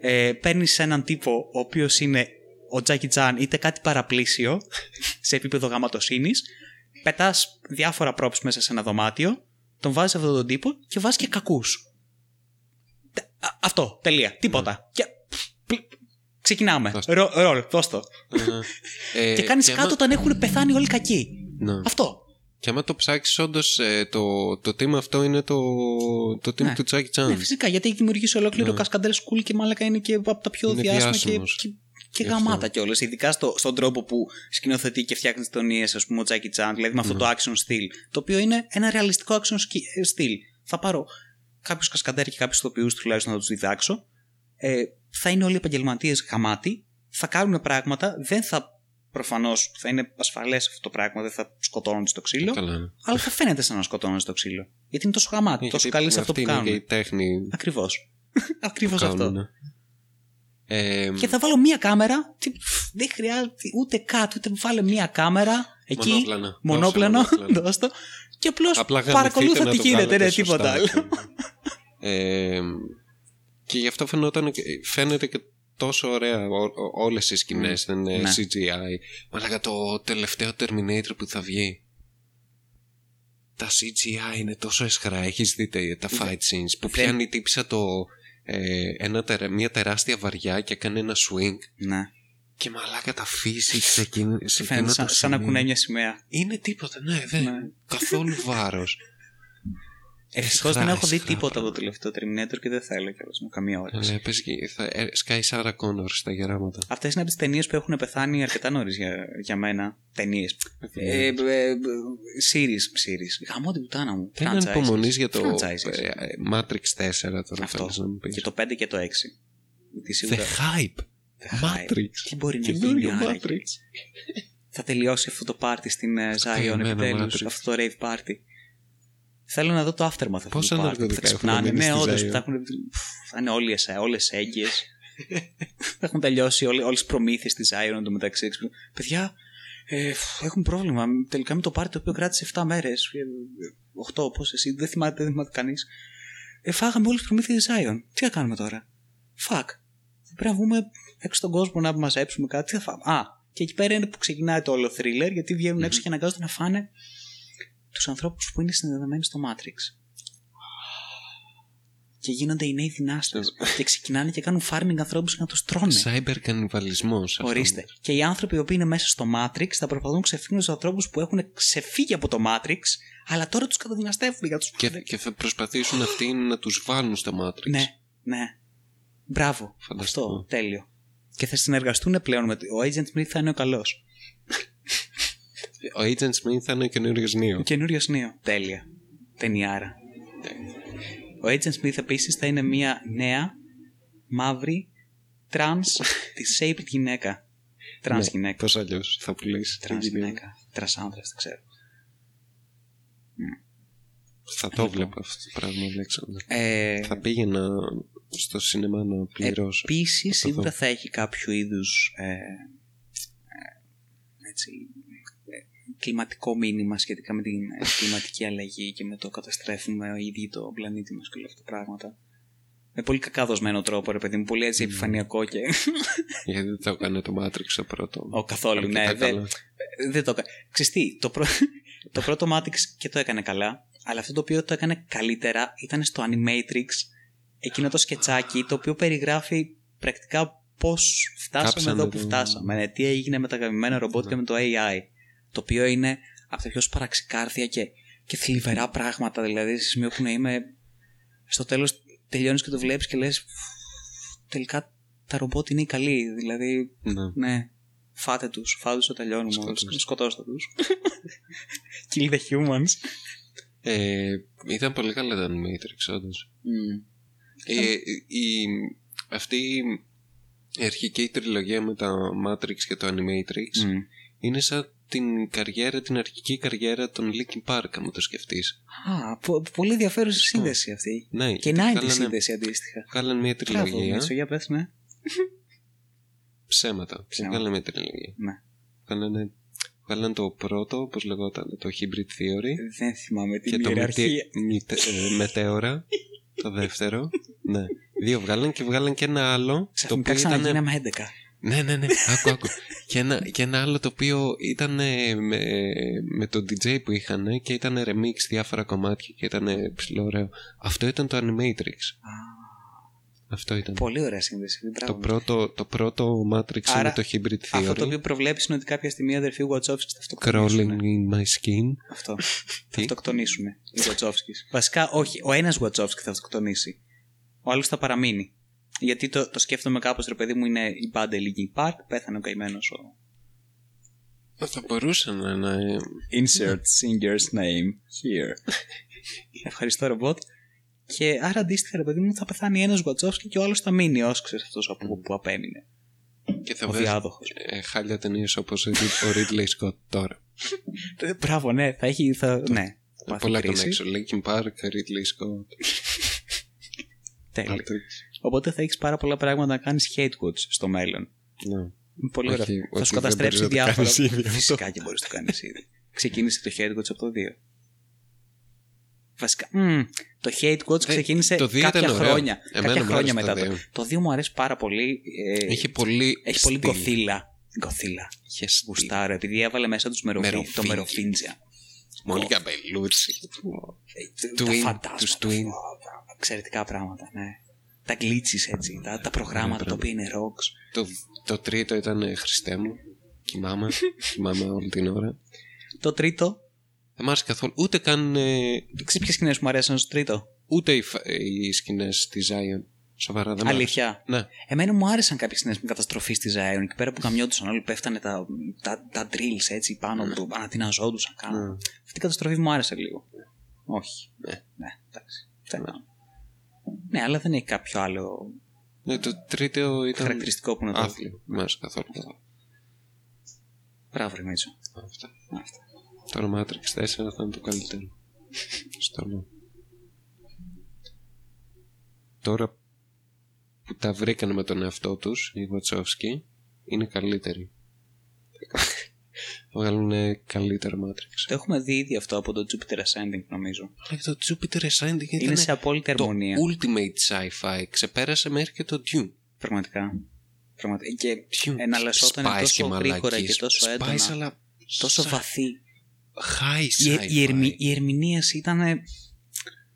[SPEAKER 1] Ε, Παίρνεις έναν τύπο ο οποίος είναι ο Jackie Chan είτε κάτι παραπλήσιο σε επίπεδο γαματοσύνης. Πετάς διάφορα props μέσα σε ένα δωμάτιο. Τον βάζεις αυτόν τον τύπο και βάζεις και κακούς. Αυτό. Τελεία. Τίποτα. Και. πλ- Ξεκινάμε.
[SPEAKER 2] Δώσ' το.
[SPEAKER 1] Ρο- Ρολ, δώσ' το.
[SPEAKER 2] Ε,
[SPEAKER 1] και κάνεις
[SPEAKER 2] άμα-
[SPEAKER 1] κάτω όταν έχουν πεθάνει όλοι κακοί.
[SPEAKER 2] Ναι.
[SPEAKER 1] Αυτό.
[SPEAKER 2] Και άμα το ψάξεις, όντως το, το team αυτό είναι το, το team
[SPEAKER 1] Ναι.
[SPEAKER 2] του Jackie Chan.
[SPEAKER 1] Ναι, φυσικά γιατί έχει δημιουργήσει ολόκληρο
[SPEAKER 2] Ναι.
[SPEAKER 1] κασκαντέρ school και μάλακα είναι και από τα πιο
[SPEAKER 2] Είναι
[SPEAKER 1] διάσημα και,
[SPEAKER 2] διάσημος.
[SPEAKER 1] και, και
[SPEAKER 2] Γι'
[SPEAKER 1] γαμάτα
[SPEAKER 2] αυτό.
[SPEAKER 1] κιόλας. Ειδικά στο, στον τρόπο που σκηνοθετεί και φτιάχνει τις ταινίες, ας πούμε, ο Τζάκι Chan, δηλαδή με αυτό
[SPEAKER 2] Ναι.
[SPEAKER 1] το action style. Το οποίο είναι ένα ρεαλιστικό action ski- ε, style. Θα πάρω κάποιους κασκαντέρ και κάποιους ηθοποιούς τουλάχιστον να τους διδάξω. Ε, θα είναι όλοι επαγγελματίες γαμάτοι. Θα κάνουν πράγματα, δεν θα Προφανώς θα είναι ασφαλές αυτό το πράγμα, δεν θα σκοτώνονται στο ξύλο.
[SPEAKER 2] Καλά. ναι.
[SPEAKER 1] Αλλά θα φαίνεται σαν να σκοτώνονται στο ξύλο. Γιατί είναι τόσο γαμάτι, τόσο
[SPEAKER 2] Γιατί
[SPEAKER 1] καλή σε αυτό
[SPEAKER 2] αυτή
[SPEAKER 1] που
[SPEAKER 2] είναι και η
[SPEAKER 1] κάνουν.
[SPEAKER 2] τέχνη
[SPEAKER 1] Ακριβώς. Ακριβώς
[SPEAKER 2] που
[SPEAKER 1] αυτό.
[SPEAKER 2] Κάνουν. Ε,
[SPEAKER 1] Και θα βάλω μία κάμερα. τι- πφ, Δεν χρειάζεται ούτε κάτω, ούτε βάλε μία κάμερα εκεί.
[SPEAKER 2] Μονόπλανο.
[SPEAKER 1] Μονόπλανο.
[SPEAKER 2] Δώσε μονόπλανο.
[SPEAKER 1] δώσ' το. Και απλώς
[SPEAKER 2] Απλά
[SPEAKER 1] παρακολούθα
[SPEAKER 2] γαμηθείτε
[SPEAKER 1] τι
[SPEAKER 2] να το
[SPEAKER 1] γίνεται, ναι,
[SPEAKER 2] βγάλετε
[SPEAKER 1] τίποτα
[SPEAKER 2] σωστά.
[SPEAKER 1] άλλο.
[SPEAKER 2] Ε, και γι' αυτό φαινόταν, και- φαίνεται και τόσο ωραία ό, ό- όλες οι σκηνές, δεν είναι
[SPEAKER 1] Ναι.
[SPEAKER 2] CGI. Μαλάκα το τελευταίο Terminator που θα βγει. Τα CGI είναι τόσο εσχρά. Έχεις δει τα- τα fight scenes που
[SPEAKER 1] Δεν-
[SPEAKER 2] πιάνει η τύψα το, ε, ένα, τερα- μια τεράστια βαριά και κάνει ένα swing
[SPEAKER 1] Ναι.
[SPEAKER 2] και μαλάκα τα φύση σε εκείνο, σε
[SPEAKER 1] Φαίνεται
[SPEAKER 2] εκείνο
[SPEAKER 1] σαν,
[SPEAKER 2] το
[SPEAKER 1] σαν να
[SPEAKER 2] σημείο.
[SPEAKER 1] κουνάει μια σημαία.
[SPEAKER 2] Είναι τίποτα, ναι, δεν,
[SPEAKER 1] Ναι.
[SPEAKER 2] καθόλου βάρος.
[SPEAKER 1] Ευτυχώς
[SPEAKER 2] Εσχρά,
[SPEAKER 1] δεν έχω δει
[SPEAKER 2] εσχρά
[SPEAKER 1] τίποτα από
[SPEAKER 2] πράγματα.
[SPEAKER 1] το τελευταίο Terminator και δεν θέλω κιόλας με καμία όρεξη.
[SPEAKER 2] Ε, πες και θα, ε, σκάει Σάρα Κόνορ στα γεράματα.
[SPEAKER 1] Αυτές είναι από τις ταινίες που έχουν πεθάνει αρκετά νωρίς για, για μένα. Ταινίες. Ε, ε, ε, series. series. Γαμώ την πουτάνα μου.
[SPEAKER 2] Δεν
[SPEAKER 1] Franchises.
[SPEAKER 2] ανυπομονείς για το
[SPEAKER 1] Franchises.
[SPEAKER 2] ε, ε, Matrix 4 τώρα
[SPEAKER 1] Αυτό.
[SPEAKER 2] θέλεις να μου πεις.
[SPEAKER 1] Και το 5 και το 6. Γιατί
[SPEAKER 2] The
[SPEAKER 1] σίγουρα.
[SPEAKER 2] Hype.
[SPEAKER 1] The hype.
[SPEAKER 2] Matrix.
[SPEAKER 1] Τι μπορεί να γίνει
[SPEAKER 2] Καινούριο
[SPEAKER 1] άραγε.
[SPEAKER 2] Matrix.
[SPEAKER 1] Θα τελειώσει αυτό το πάρτι στην ε, Zion
[SPEAKER 2] καημένο
[SPEAKER 1] επιτέλους.
[SPEAKER 2] Matrix.
[SPEAKER 1] Αυτό το rave party. Θέλω να δω το aftermath αυτού
[SPEAKER 2] Πόσα
[SPEAKER 1] του party.
[SPEAKER 2] ναρκωτικά
[SPEAKER 1] Θα
[SPEAKER 2] έχουν
[SPEAKER 1] ξυπνάνε.
[SPEAKER 2] μείνει
[SPEAKER 1] Ναι,
[SPEAKER 2] στη
[SPEAKER 1] όντω.
[SPEAKER 2] Zion.
[SPEAKER 1] Θα, έχουν... πφ, θα είναι όλοι εσέ, όλες έγκυες. θα έχουν τελειώσει όλε τις προμήθειες της Zion εντωμεταξύ. Παιδιά, ε, φ, έχουμε πρόβλημα. Τελικά με το πάρτι το οποίο κράτησε 7 μέρες. 8, πώς εσύ, δεν θυμάται, δεν θυμάται κανείς. Ε, φάγαμε όλες τις προμήθειες της Zion. Τι θα κάνουμε τώρα; Fuck. Θα πρέπει να βγούμε έξω στον κόσμο να μαζέψουμε κάτι. Τι θα φάμε. Α, και εκεί πέρα είναι που ξεκινάει το όλο thriller γιατί βγαίνουν έξω και αναγκάζονται να φάνε τους ανθρώπους που είναι συνδεδεμένοι στο Matrix. Και γίνονται οι νέοι δυνάστες. και ξεκινάνε και κάνουν farming ανθρώπους για να τους τρώνε.
[SPEAKER 2] Cyber κανιβαλισμός. αυτό.
[SPEAKER 1] Ορίστε. Και οι άνθρωποι οι οποίοι είναι μέσα στο Matrix θα προσπαθούν να ξεφύγουν στου ανθρώπους που έχουν ξεφύγει από το Matrix, αλλά τώρα τους καταδυναστεύουν για τους
[SPEAKER 2] Και, και θα προσπαθήσουν αυτοί να τους βάλουν στο Matrix.
[SPEAKER 1] Ναι, ναι. Μπράβο.
[SPEAKER 2] Φανταστικό.
[SPEAKER 1] Αυτό, τέλειο. Και θα συνεργαστούν πλέον με. το- Ο Agent Smith θα είναι ο καλός.
[SPEAKER 2] Ο Agent Smith θα είναι ο καινούριος Νίο.
[SPEAKER 1] Ο καινούριος νέο. Τέλεια. Ταινιάρα. Ο Agent Smith επίσης θα είναι μια νέα, μαύρη, trans, disabled γυναίκα. Trans
[SPEAKER 2] Ναι,
[SPEAKER 1] γυναίκα.
[SPEAKER 2] Πώς αλλιώς θα πουλήσεις.
[SPEAKER 1] Trans γυναίκα. Trans άντρα, δεν ξέρω.
[SPEAKER 2] Θα το βλέπω αυτό το πράγμα, Αλέξανδρο.
[SPEAKER 1] Ε,
[SPEAKER 2] Θα πήγαινα στο σινεμά να πληρώσω.
[SPEAKER 1] Επίσης,
[SPEAKER 2] το
[SPEAKER 1] σίγουρα
[SPEAKER 2] δω.
[SPEAKER 1] θα έχει κάποιο είδους ε, ε, έτσι, ε, κλιματικό μήνυμα σχετικά με την ε, κλιματική αλλαγή και με το καταστρέφουμε ήδη το πλανήτη μας και όλα αυτά τα πράγματα. Με πολύ κακά δοσμένο τρόπο, ρε παιδί μου, πολύ έτσι επιφανειακό και.
[SPEAKER 2] Γιατί δεν το έκανε το Matrix το πρώτο.
[SPEAKER 1] Ο, καθόλου, ναι.
[SPEAKER 2] Αρκετά
[SPEAKER 1] Δεν,
[SPEAKER 2] καλά.
[SPEAKER 1] δεν το έκανε. Ξέρεις τι, το, πρω... το πρώτο Matrix και το έκανε καλά, αλλά αυτό το οποίο το έκανε καλύτερα ήταν στο Animatrix, εκείνο το σκετσάκι, το οποίο περιγράφει πρακτικά πώς φτάσαμε
[SPEAKER 2] Κάψανε
[SPEAKER 1] εδώ που
[SPEAKER 2] το-
[SPEAKER 1] φτάσαμε, ναι, τι έγινε με τα γαμημένα ρομπότ και με το AI, το οποίο είναι από τα πιο σπαραξικάρδια και, και θλιβερά πράγματα, δηλαδή σε σημείο που να είμαι στο τέλος τελειώνεις και το βλέπεις και λες τελικά τα ρομπότ είναι οι καλοί, δηλαδή
[SPEAKER 2] Ναι.
[SPEAKER 1] ναι. Φάτε τους. Φάτε τους, τελειώνουμε.
[SPEAKER 2] Σκοτώστε.
[SPEAKER 1] Σκοτώστε τους. Kill the humans.
[SPEAKER 2] Ε, ήταν πολύ καλά τα Animatrix, όντως.
[SPEAKER 1] Mm.
[SPEAKER 2] Ε, η, αυτή η αρχική τριλογία με τα Matrix και το Animatrix
[SPEAKER 1] Mm.
[SPEAKER 2] είναι σαν την καριέρα, την αρχική καριέρα των Linkin Park, αν το σκεφτείς.
[SPEAKER 1] Α, πο- πολύ ενδιαφέρουσα σύνδεση αυτή.
[SPEAKER 2] Ναι,
[SPEAKER 1] Και
[SPEAKER 2] γιατί
[SPEAKER 1] 90
[SPEAKER 2] βγάλανε-
[SPEAKER 1] σύνδεση αντίστοιχα.
[SPEAKER 2] Βγάλανε μια
[SPEAKER 1] Μπράβο,
[SPEAKER 2] τριλογία.
[SPEAKER 1] Μίσο, για πες, ναι.
[SPEAKER 2] Ψέματα.
[SPEAKER 1] Ψέματα.
[SPEAKER 2] Βγάλανε μια τριλογία.
[SPEAKER 1] Ναι.
[SPEAKER 2] Βγάλανε, βγάλανε το πρώτο, όπως λεγόταν, το Hybrid Theory.
[SPEAKER 1] Δεν θυμάμαι
[SPEAKER 2] και
[SPEAKER 1] την
[SPEAKER 2] το
[SPEAKER 1] ιεραρχία.
[SPEAKER 2] μητε- μητε- ε, Μετέωρα, το δεύτερο. ναι. Δύο βγάλαν και βγάλαν και ένα άλλο. Το
[SPEAKER 1] Ξαφνικά
[SPEAKER 2] οποίο ήταν.
[SPEAKER 1] ξαναγίναμε 11.
[SPEAKER 2] Ναι, ναι, ναι. Άκου, άκου. και, ένα, και ένα άλλο το οποίο ήταν ε, με, με το DJ που είχαν και ήταν remix διάφορα κομμάτια και ήταν ψηλό ωραίο. Αυτό ήταν το Animatrix. Αυτό ήταν.
[SPEAKER 1] Πολύ ωραία σύνδεση.
[SPEAKER 2] Το
[SPEAKER 1] Μπράβο.
[SPEAKER 2] πρώτο, το πρώτο Matrix
[SPEAKER 1] Άρα,
[SPEAKER 2] είναι το Hybrid Theory.
[SPEAKER 1] Αυτό το οποίο προβλέψει είναι ότι κάποια στιγμή οι αδερφοί Wachowski θα
[SPEAKER 2] Crawling
[SPEAKER 1] αυτοκτονήσουν.
[SPEAKER 2] in my skin.
[SPEAKER 1] Αυτό. θα αυτοκτονήσουν οι Wachowski. Βασικά, όχι. Ο ένας Wachowski θα αυτοκτονήσει. Ο άλλος θα παραμείνει. Γιατί το, το σκέφτομαι κάπως, ρε παιδί μου, είναι η μπάντα Linkin Park. Πέθανε ο καημένος ο.
[SPEAKER 2] Θα μπορούσε να είναι.
[SPEAKER 1] Insert singer's name here. Ευχαριστώ, ρομπότ. Και άρα αντίστοιχα, ρε παιδί μου, θα πεθάνει ένας Wachowski και ο άλλος θα μείνει ω ξέρει αυτός από που απέμεινε.
[SPEAKER 2] Και θα
[SPEAKER 1] Ο
[SPEAKER 2] βγάζει
[SPEAKER 1] διάδοχος.
[SPEAKER 2] ε, χάλια ταινίες όπως ο Ridley Scott τώρα.
[SPEAKER 1] Ε, Μπράβο, ναι, θα έχει. Θα... Ναι, πάθει
[SPEAKER 2] Πολλά
[SPEAKER 1] κρίση.
[SPEAKER 2] connection. Linkin Park, Ridley Scott.
[SPEAKER 1] Τέλεια.
[SPEAKER 2] Matrix.
[SPEAKER 1] Οπότε θα έχει πάρα πολλά πράγματα να κάνει hate quotes στο μέλλον.
[SPEAKER 2] Ναι.
[SPEAKER 1] Είναι Πολύ
[SPEAKER 2] Όχι,
[SPEAKER 1] ωραία.
[SPEAKER 2] ότι
[SPEAKER 1] Θα σου
[SPEAKER 2] δεν
[SPEAKER 1] καταστρέψει
[SPEAKER 2] μπορείς να το
[SPEAKER 1] διάφορα.
[SPEAKER 2] κάνεις ήδη αυτό.
[SPEAKER 1] Φυσικά και μπορεί να το κάνει ήδη. Ξεκίνησε το hate quotes από το 2. Βασικά, μμ, το hate quotes
[SPEAKER 2] Ε,
[SPEAKER 1] ξεκίνησε
[SPEAKER 2] το 2
[SPEAKER 1] κάποια
[SPEAKER 2] ήταν ωραίο.
[SPEAKER 1] χρόνια.
[SPEAKER 2] Εμένα
[SPEAKER 1] κάποια
[SPEAKER 2] μου
[SPEAKER 1] χρόνια
[SPEAKER 2] άρεσε το
[SPEAKER 1] μετά. Το,
[SPEAKER 2] 2.
[SPEAKER 1] το 2 μου αρέσει πάρα πολύ. ε,
[SPEAKER 2] Έχει πολύ.
[SPEAKER 1] έχει πολύ
[SPEAKER 2] στυλ.
[SPEAKER 1] γκοθίλα. Γκοθίλα.
[SPEAKER 2] Είχε στυλ.
[SPEAKER 1] Γουστάρω, επειδή έβαλε μέσα τους μεροφι... το
[SPEAKER 2] Μεροφίλ.
[SPEAKER 1] μεροφίντζια.
[SPEAKER 2] Μόλι καπελούτσι.
[SPEAKER 1] Τα
[SPEAKER 2] Twin,
[SPEAKER 1] φαντάσματα.
[SPEAKER 2] τους Twin.
[SPEAKER 1] Εξαιρετικά πράγματα, ναι. Τα glitches έτσι, τα, τα προγράμματα
[SPEAKER 2] Ναι,
[SPEAKER 1] τα οποία είναι rocks.
[SPEAKER 2] Το, το τρίτο ήταν ε, Χριστέ μου. Κοιμάμαι. Κοιμάμαι όλη την ώρα.
[SPEAKER 1] Το τρίτο,
[SPEAKER 2] Δεν μ' άρεσε καθόλου. Ούτε καν. ε,
[SPEAKER 1] ξέρεις ποιες σκηνές μου αρέσαν στο τρίτο;
[SPEAKER 2] ούτε οι, φα- ε, οι σκηνές τη Zion. Σοβαρά δεν μ' άρεσε.
[SPEAKER 1] Αλήθεια.
[SPEAKER 2] Ναι.
[SPEAKER 1] Εμένα μου άρεσαν κάποιες σκηνές με καταστροφή στη Zion. Εκεί πέρα που καμιόντουσαν όλοι, πέφτανε τα, τα, τα drills έτσι πάνω του, ανατιναζόντουσαν καν.
[SPEAKER 2] Ναι.
[SPEAKER 1] Αυτή η καταστροφή μου άρεσε λίγο. Όχι.
[SPEAKER 2] Ναι.
[SPEAKER 1] Ναι, εντάξει. Τι να κάνω. Ναι, αλλά δεν έχει κάποιο άλλο
[SPEAKER 2] Ναι, το τρίτο ήταν.
[SPEAKER 1] χαρακτηριστικό που να το.
[SPEAKER 2] Άθλιο. Δεν μ' άρεσε καθόλου.
[SPEAKER 1] Μπράβο, ρε Μίτσο.
[SPEAKER 2] Αυτά.
[SPEAKER 1] Αυτά.
[SPEAKER 2] Τώρα Matrix 4 θα είναι το καλύτερο. Στο λέω. Τώρα που τα βρήκαν με τον εαυτό τους, οι Βατσόφσκι, είναι καλύτεροι. Θα βγάλουν καλύτερο Matrix.
[SPEAKER 1] Το έχουμε δει ήδη αυτό από το Jupiter Ascending, νομίζω.
[SPEAKER 2] Αλλά και το Jupiter Ascending ήταν
[SPEAKER 1] Είναι σε απόλυτη
[SPEAKER 2] το
[SPEAKER 1] αρμονία.
[SPEAKER 2] ultimate sci-fi. Ξεπέρασε μέχρι και το Dune.
[SPEAKER 1] Πραγματικά. Πραγματικά. Και
[SPEAKER 2] Dune.
[SPEAKER 1] εναλλασσόταν
[SPEAKER 2] Spice
[SPEAKER 1] τόσο
[SPEAKER 2] και
[SPEAKER 1] γρήγορα
[SPEAKER 2] μαλακίες.
[SPEAKER 1] και τόσο
[SPEAKER 2] Spice,
[SPEAKER 1] έντονα.
[SPEAKER 2] αλλά
[SPEAKER 1] Τόσο
[SPEAKER 2] σαν
[SPEAKER 1] βαθύ.
[SPEAKER 2] High
[SPEAKER 1] Η,
[SPEAKER 2] sci-fi.
[SPEAKER 1] η, ερμη, η ερμηνεία ήταν.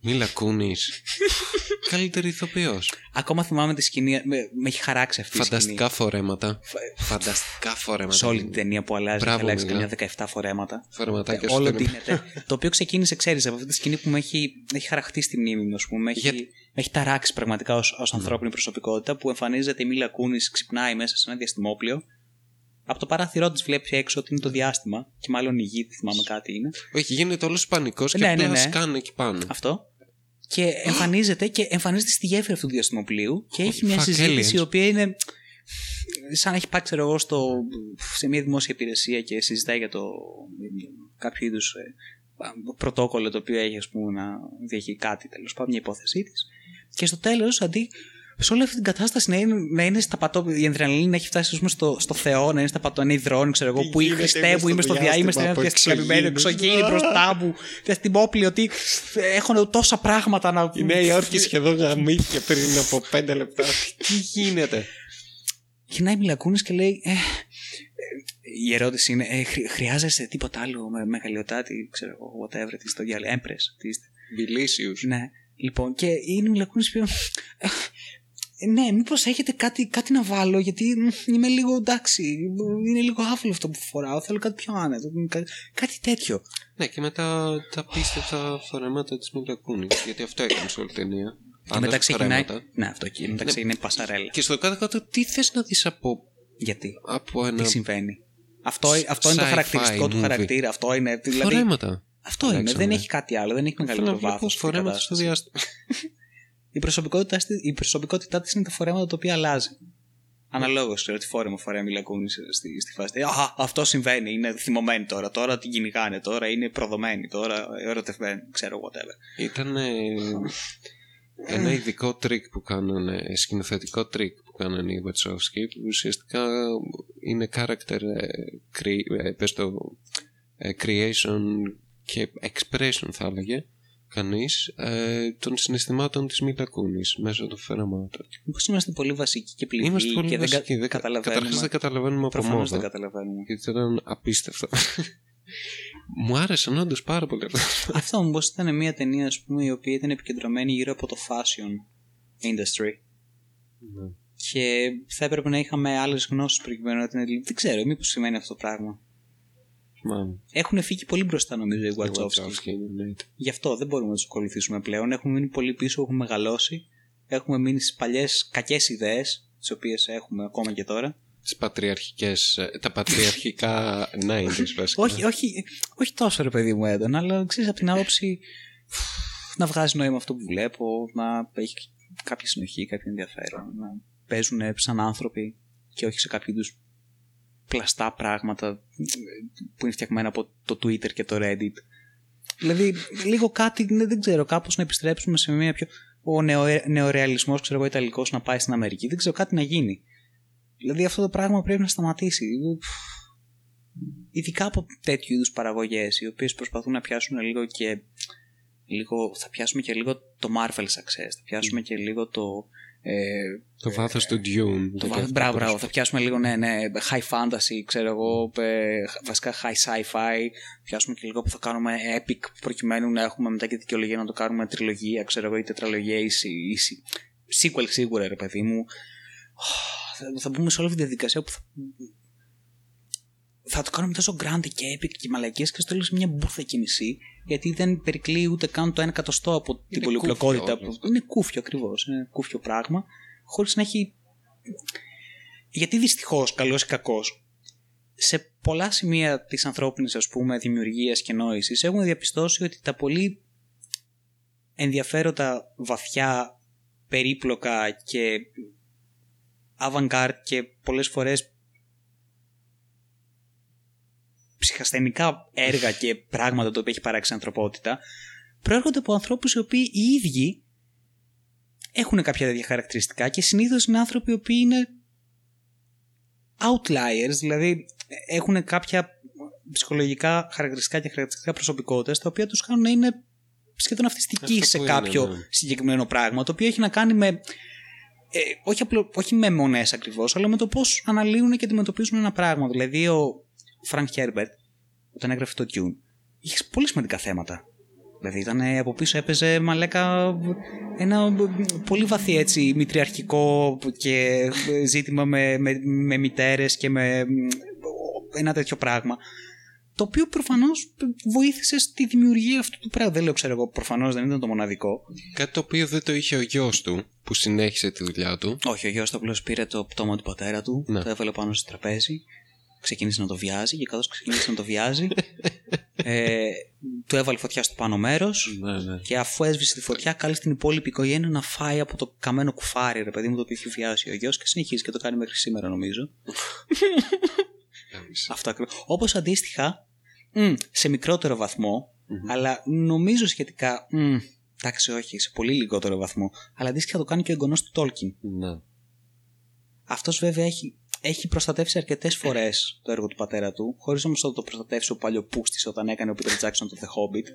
[SPEAKER 2] Μίλα Κούνης. Καλύτερη ηθοποιός.
[SPEAKER 1] Ακόμα θυμάμαι τη σκηνή. Με, με έχει χαράξει αυτή η
[SPEAKER 2] Φανταστικά φορέματα.
[SPEAKER 1] σκηνή.
[SPEAKER 2] Φανταστικά φορέματα.
[SPEAKER 1] Σε όλη την ταινία που αλλάζει,
[SPEAKER 2] Μπράβο,
[SPEAKER 1] έχει αλλάξει
[SPEAKER 2] Μίλα.
[SPEAKER 1] καμιά 17 φορέματα.
[SPEAKER 2] Φορεματάκια
[SPEAKER 1] Όλο
[SPEAKER 2] στο
[SPEAKER 1] δίνεται. το οποίο ξεκίνησε, ξέρεις, από αυτή τη σκηνή που με έχει, με έχει χαραχτεί στη μνήμη μου, ας πούμε. Με έχει,
[SPEAKER 2] Γιατί-
[SPEAKER 1] με έχει ταράξει πραγματικά ως
[SPEAKER 2] Ναι.
[SPEAKER 1] ανθρώπινη προσωπικότητα που εμφανίζεται η Μίλα Κούνη, ξυπνάει μέσα σε ένα διαστημόπλαιο. Από το παράθυρό της βλέπει έξω ότι είναι το διάστημα, και μάλλον η γη, δεν θυμάμαι κάτι είναι.
[SPEAKER 2] Όχι, γίνεται όλος πανικός και
[SPEAKER 1] Ναι,
[SPEAKER 2] απλά
[SPEAKER 1] ναι, ναι.
[SPEAKER 2] σκάνε εκεί πάνω.
[SPEAKER 1] Αυτό. Και εμφανίζεται και εμφανίζεται στη γέφυρα αυτού του διαστημοπλοίου και έχει μια
[SPEAKER 2] Fuck
[SPEAKER 1] συζήτηση
[SPEAKER 2] aliens.
[SPEAKER 1] η οποία είναι σαν να έχει πάει ξέρω εγώ στο, σε μια δημόσια υπηρεσία και συζητάει για το κάποιο είδους πρωτόκολλο το οποίο έχει ας πούμε να διαχει κάτι τέλος πάντων μια υπόθεσή της και στο τέλος αντί σε όλη αυτή την κατάσταση να είναι, να είναι στα πατώ, η ενδραλίνη να έχει φτάσει ας πούμε, στο, στο Θεό, να είναι στα πατώ, να υδρώνει, ξέρω εγώ,
[SPEAKER 2] Τι
[SPEAKER 1] που η
[SPEAKER 2] γίνεται,
[SPEAKER 1] Χριστέ
[SPEAKER 2] είμαι
[SPEAKER 1] μου, είμαι
[SPEAKER 2] στο
[SPEAKER 1] στο διάστημα, είμαι
[SPEAKER 2] διάστημα
[SPEAKER 1] στο
[SPEAKER 2] από
[SPEAKER 1] διαστημοποιημένο,
[SPEAKER 2] εξωγήινους.
[SPEAKER 1] εξωγήινη μπροστά μου, διαστημόπλαιο, ότι έχουν τόσα πράγματα να.
[SPEAKER 2] Η Νέα Υόρκη σχεδόν γαμήθηκε πριν από πέντε λεπτά. Τι γίνεται;
[SPEAKER 1] Γυρνάει η Μιλακούνη και λέει. Ε, ε, η ερώτηση είναι, ε, χρει- χρειάζεσαι τίποτα άλλο με μεγαλειοτάτη, ξέρω εγώ, whatever, τι στο διάλογο, έμπρε.
[SPEAKER 2] Μιλήσιου.
[SPEAKER 1] Ναι. Λοιπόν, και είναι η Μιλακούνη που ε, ε, ναι, μήπως έχετε κάτι, κάτι να βάλω, γιατί μ, είμαι λίγο εντάξει. Είναι λίγο άφιλο αυτό που φοράω. Θέλω κάτι πιο άνετο. Κάτι, κάτι τέτοιο.
[SPEAKER 2] Ναι, και μετά τα πίστευτα φορέματα της Μιλακούνη. Γιατί αυτό έκανε σε όλη την ταινία.
[SPEAKER 1] Και
[SPEAKER 2] Άλλαζε
[SPEAKER 1] μετά ξεκινάει.
[SPEAKER 2] φορέματα.
[SPEAKER 1] Ναι, αυτό εκεί. Μετά ξεκινάει πασαρέλα.
[SPEAKER 2] Και στο κάτω-κάτω, τι θες να δεις από,
[SPEAKER 1] Γιατί;
[SPEAKER 2] από ένα.
[SPEAKER 1] Τι συμβαίνει; Αυτό, αυτό είναι το
[SPEAKER 2] sci-fi
[SPEAKER 1] χαρακτηριστικό του
[SPEAKER 2] movie.
[SPEAKER 1] χαρακτήρα. Αυτό είναι. Δηλαδή,
[SPEAKER 2] Φορέματα.
[SPEAKER 1] αυτό είναι.
[SPEAKER 2] Εντάξει,
[SPEAKER 1] Δεν
[SPEAKER 2] ναι.
[SPEAKER 1] έχει κάτι άλλο. Δεν έχει
[SPEAKER 2] Θέλω
[SPEAKER 1] μεγαλύτερο
[SPEAKER 2] να βλέπω
[SPEAKER 1] βάθο.
[SPEAKER 2] φορέματα στο διάστημα.
[SPEAKER 1] Η προσωπικότητά, της- η προσωπικότητά της είναι τα φορέματα τα οποία αλλάζει. Αναλόγως, ξέρω τι φόρεμα φορέα μιλακούνη στη, στη φάση. Α, αυτό συμβαίνει. Είναι θυμωμένη τώρα. Τώρα την κυνηγάνε. Τώρα είναι προδομένη. Τώρα ερωτευμένη. Ξέρω whatever.
[SPEAKER 2] Ήταν ε, ένα ειδικό τρικ που κάνανε, σκηνοθετικό τρικ που κάνανε οι Βατσόφσκι που ουσιαστικά είναι character ε, cre- ε, πες το, ε, creation και expression θα έλεγε κανείς ε, των συναισθημάτων της Μίλα Κούνις μέσω των φορεμάτων.
[SPEAKER 1] Μήπως είμαστε πολύ βασικοί και πληροί
[SPEAKER 2] Είμαστε πολύ
[SPEAKER 1] και
[SPEAKER 2] βασικοί.
[SPEAKER 1] δεν
[SPEAKER 2] δεν
[SPEAKER 1] κα-
[SPEAKER 2] κα-
[SPEAKER 1] καταλαβαίνουμε.
[SPEAKER 2] Καταρχάς δεν καταλαβαίνουμε από
[SPEAKER 1] Προφανώς δεν
[SPEAKER 2] μόδα.
[SPEAKER 1] καταλαβαίνουμε.
[SPEAKER 2] Γιατί ήταν απίστευτο. Μου άρεσαν όντως πάρα πολύ αυτά.
[SPEAKER 1] Αυτό όμως ήταν μια ταινία ας πούμε, η οποία ήταν επικεντρωμένη γύρω από το fashion industry.
[SPEAKER 2] Ναι.
[SPEAKER 1] Και θα έπρεπε να είχαμε άλλες γνώσεις προκειμένου να την αντιληφθούμε. Δεν ξέρω, μήπως σημαίνει αυτό το πράγμα.
[SPEAKER 2] Θυμάμαι.
[SPEAKER 1] Έχουν φύγει πολύ μπροστά νομίζω οι
[SPEAKER 2] Οι
[SPEAKER 1] Wachowski.
[SPEAKER 2] Wachowski, ναι.
[SPEAKER 1] Γι' αυτό δεν μπορούμε να τους ακολουθήσουμε πλέον. Έχουμε μείνει πολύ πίσω, έχουμε μεγαλώσει. Έχουμε μείνει στις παλιές κακές ιδέες, τις οποίες έχουμε ακόμα και τώρα.
[SPEAKER 2] τις πατριαρχικές, ε, τα πατριαρχικά 90s βασικά.
[SPEAKER 1] όχι, όχι, όχι τόσο ρε παιδί μου έντονα, αλλά ξέρεις από την άποψη να βγάζει νόημα αυτό που βλέπω, να έχει κάποια συνοχή, κάποιο ενδιαφέρον, να παίζουν σαν άνθρωποι. και όχι σε κάποιους είδου πλαστά πράγματα που είναι φτιαγμένα από το Twitter και το Reddit. Δηλαδή, λίγο κάτι, ναι, δεν ξέρω, κάπως να επιστρέψουμε σε μια πιο... Ο νεο, νεορεαλισμός, ξέρω εγώ, Ιταλικός να πάει στην Αμερική. Δεν ξέρω, κάτι να γίνει. Δηλαδή αυτό το πράγμα πρέπει να σταματήσει. Ειδικά από τέτοιου είδους παραγωγές, οι οποίες προσπαθούν να πιάσουν λίγο και. Λίγο, θα πιάσουμε και λίγο το Marvel Success, θα πιάσουμε και λίγο το. Ε,
[SPEAKER 2] το βάθος του Dune.
[SPEAKER 1] Το βάθος, μπράβο, μπράβο. Θα πιάσουμε λίγο ναι, ναι, high fantasy, ξέρω εγώ, ε, βασικά high sci-fi. Πιάσουμε και λίγο που θα κάνουμε epic προκειμένου να έχουμε μετά και δικαιολογία να το κάνουμε τριλογία, ξέρω εγώ, ή τετραλογία ή, ή sequel σίγουρα, ρε παιδί μου. Θα μπούμε σε όλη αυτή τη διαδικασία που θα, θα το κάνουμε τόσο grand και epic και μαλακίες και στο τέλος μια μπουρθα κίνηση γιατί δεν περικλεί ούτε καν το ένα εκατοστό από την πολυπλοκότητα. Που... Είναι κούφιο ακριβώς. Είναι κούφιο πράγμα. Χωρίς να έχει. Γιατί δυστυχώς, καλός ή κακός, σε πολλά σημεία της ανθρώπινης ας πούμε δημιουργίας και νόησης έχουμε διαπιστώσει ότι τα πολύ ενδιαφέροντα βαθιά περίπλοκα και avant-garde και πολλές φορές ψυχασθενικά έργα και πράγματα το οποίο έχει παράξει η ανθρωπότητα προέρχονται από ανθρώπους οι οποίοι οι ίδιοι έχουν κάποια τέτοια χαρακτηριστικά και συνήθως είναι άνθρωποι οι οποίοι είναι outliers, δηλαδή έχουν κάποια ψυχολογικά χαρακτηριστικά και χαρακτηριστικά προσωπικότητες τα οποία τους κάνουν να είναι σχεδόν αυτιστικοί σε κάποιο ναι. συγκεκριμένο πράγμα το οποίο έχει να κάνει με ε, όχι, απλό, όχι με εμμονές ακριβώς αλλά με το πώς αναλύουν και αντιμετωπίζουν ένα πράγμα δηλαδή ο, Φρανκ Χέρμπερτ, όταν έγραφε το Dune, είχες πολύ σημαντικά θέματα. Δηλαδή ήταν από πίσω έπαιζε μαλάκα ένα πολύ βαθύ έτσι μητριαρχικό και ζήτημα με, με, με μητέρες και με ένα τέτοιο πράγμα. Το οποίο προφανώς βοήθησε στη δημιουργία αυτού του πράγματος. Δεν λέω, ξέρω εγώ, προφανώς δεν ήταν το μοναδικό.
[SPEAKER 2] Κάτι το οποίο δεν το είχε ο γιος του, που συνέχισε τη δουλειά του.
[SPEAKER 1] Όχι, ο γιος του απλώς πήρε το πτώμα του πατέρα του, ναι. το έβαλε πάνω στο τραπέζι ξεκίνησε να το βιάζει και καθώς ξεκίνησε να το βιάζει ε, του έβαλε φωτιά στο πάνω μέρος
[SPEAKER 2] ναι, ναι.
[SPEAKER 1] και αφού έσβησε τη φωτιά κάλεσε την υπόλοιπη οικογένεια να φάει από το καμένο κουφάρι ρε παιδί μου το οποίο έχει βιάσει ο γιος και συνεχίζει και το κάνει μέχρι σήμερα νομίζω Αυτό ακριβώς. Όπως αντίστοιχα σε μικρότερο αλλά νομίζω σχετικά εντάξει όχι σε πολύ λιγότερο βαθμό αλλά αντίστοιχα το κάνει και ο εγγονός του Τόλκιν
[SPEAKER 2] ναι.
[SPEAKER 1] αυτός βέβαια έχει έχει προστατεύσει αρκετές φορές το έργο του πατέρα του, χωρίς όμως να το προστατεύσει ο παλιοπούστη όταν έκανε ο Peter Jackson το The Hobbit.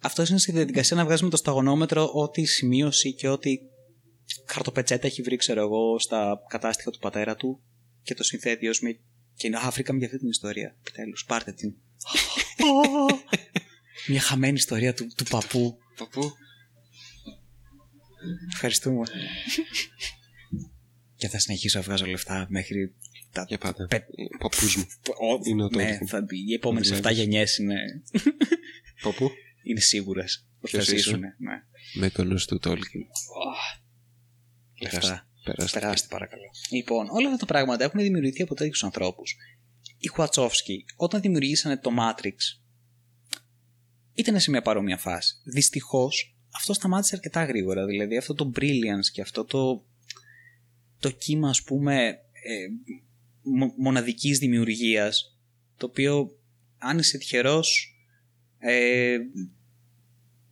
[SPEAKER 1] Αυτό είναι στη διαδικασία να βγάζει με το σταγονόμετρο ό,τι σημείωση και ό,τι χαρτοπετσέτα έχει βρει, ξέρω εγώ, στα κατάστοιχα του πατέρα του και το συνθέτει ως με. Και είναι, Α, βρήκαμε για αυτή την ιστορία. Επιτέλους, πάρτε την. Μια χαμένη ιστορία του, του παππού.
[SPEAKER 2] Παππού.
[SPEAKER 1] Ευχαριστούμε και θα συνεχίσω να βγάζω λεφτά μέχρι
[SPEAKER 2] τα. Για πάντα. Πε... Παππούς μου. είναι
[SPEAKER 1] ναι, θα... οι επόμενες 7 γενιές είναι.
[SPEAKER 2] Παππού.
[SPEAKER 1] είναι σίγουρες. Πώ θα ζήσουν. Ναι.
[SPEAKER 2] Με τον του Τόλκιν.
[SPEAKER 1] Λεφτά. Περάστε. Περάστε παρακαλώ. Λοιπόν, όλα αυτά τα πράγματα έχουν δημιουργηθεί από τέτοιους ανθρώπους. Οι Χουατσόφσκι, όταν δημιουργήσανε το Matrix, ήταν σε μια παρόμοια φάση. Δυστυχώς, αυτό σταμάτησε αρκετά γρήγορα. Δηλαδή, αυτό το brilliance και αυτό το το κύμα ας πούμε ε, μοναδικής δημιουργίας το οποίο αν είσαι τυχερός ε,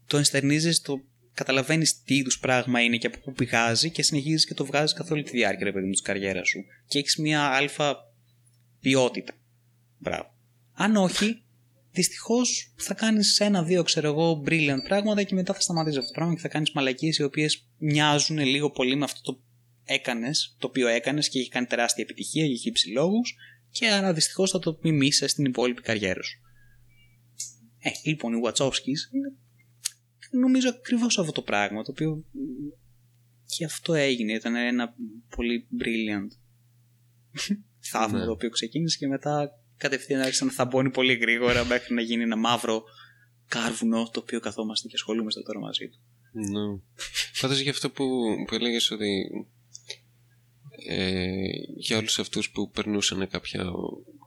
[SPEAKER 1] το ενστερνίζεις, το καταλαβαίνεις τι είδους πράγμα είναι και από πού πηγάζει και συνεχίζεις και το βγάζεις καθ' όλη τη διάρκεια ρε παιδί μου της καριέρας σου και έχεις μια αλφα ποιότητα. Μπράβο. Αν όχι, δυστυχώς θα κάνεις ένα-δύο, ξέρω εγώ, brilliant πράγματα και μετά θα σταματήσεις αυτό το πράγμα και θα κάνεις μαλακίες οι οποίες μοιάζουν λίγο πολύ με αυτό το έκανες, το οποίο έκανες και έχει κάνει τεράστια επιτυχία για χύψη λόγους, και άρα δυστυχώς θα το μιμήσεις στην υπόλοιπη καριέρα σου. Ε, λοιπόν, οι Wachowskis είναι νομίζω ακριβώς αυτό το πράγμα, το οποίο και αυτό έγινε. Ήταν ένα πολύ brilliant θαύμα ναι. το οποίο ξεκίνησε και μετά κατευθείαν άρχισε να θαμπώνει πολύ γρήγορα μέχρι να γίνει ένα μαύρο κάρβουνο το οποίο καθόμαστε και ασχολούμαστε τώρα μαζί του.
[SPEAKER 2] Ναι. Πάντως για αυτό που, που έλεγες ότι ε, για όλους αυτούς που περνούσαν κάποια,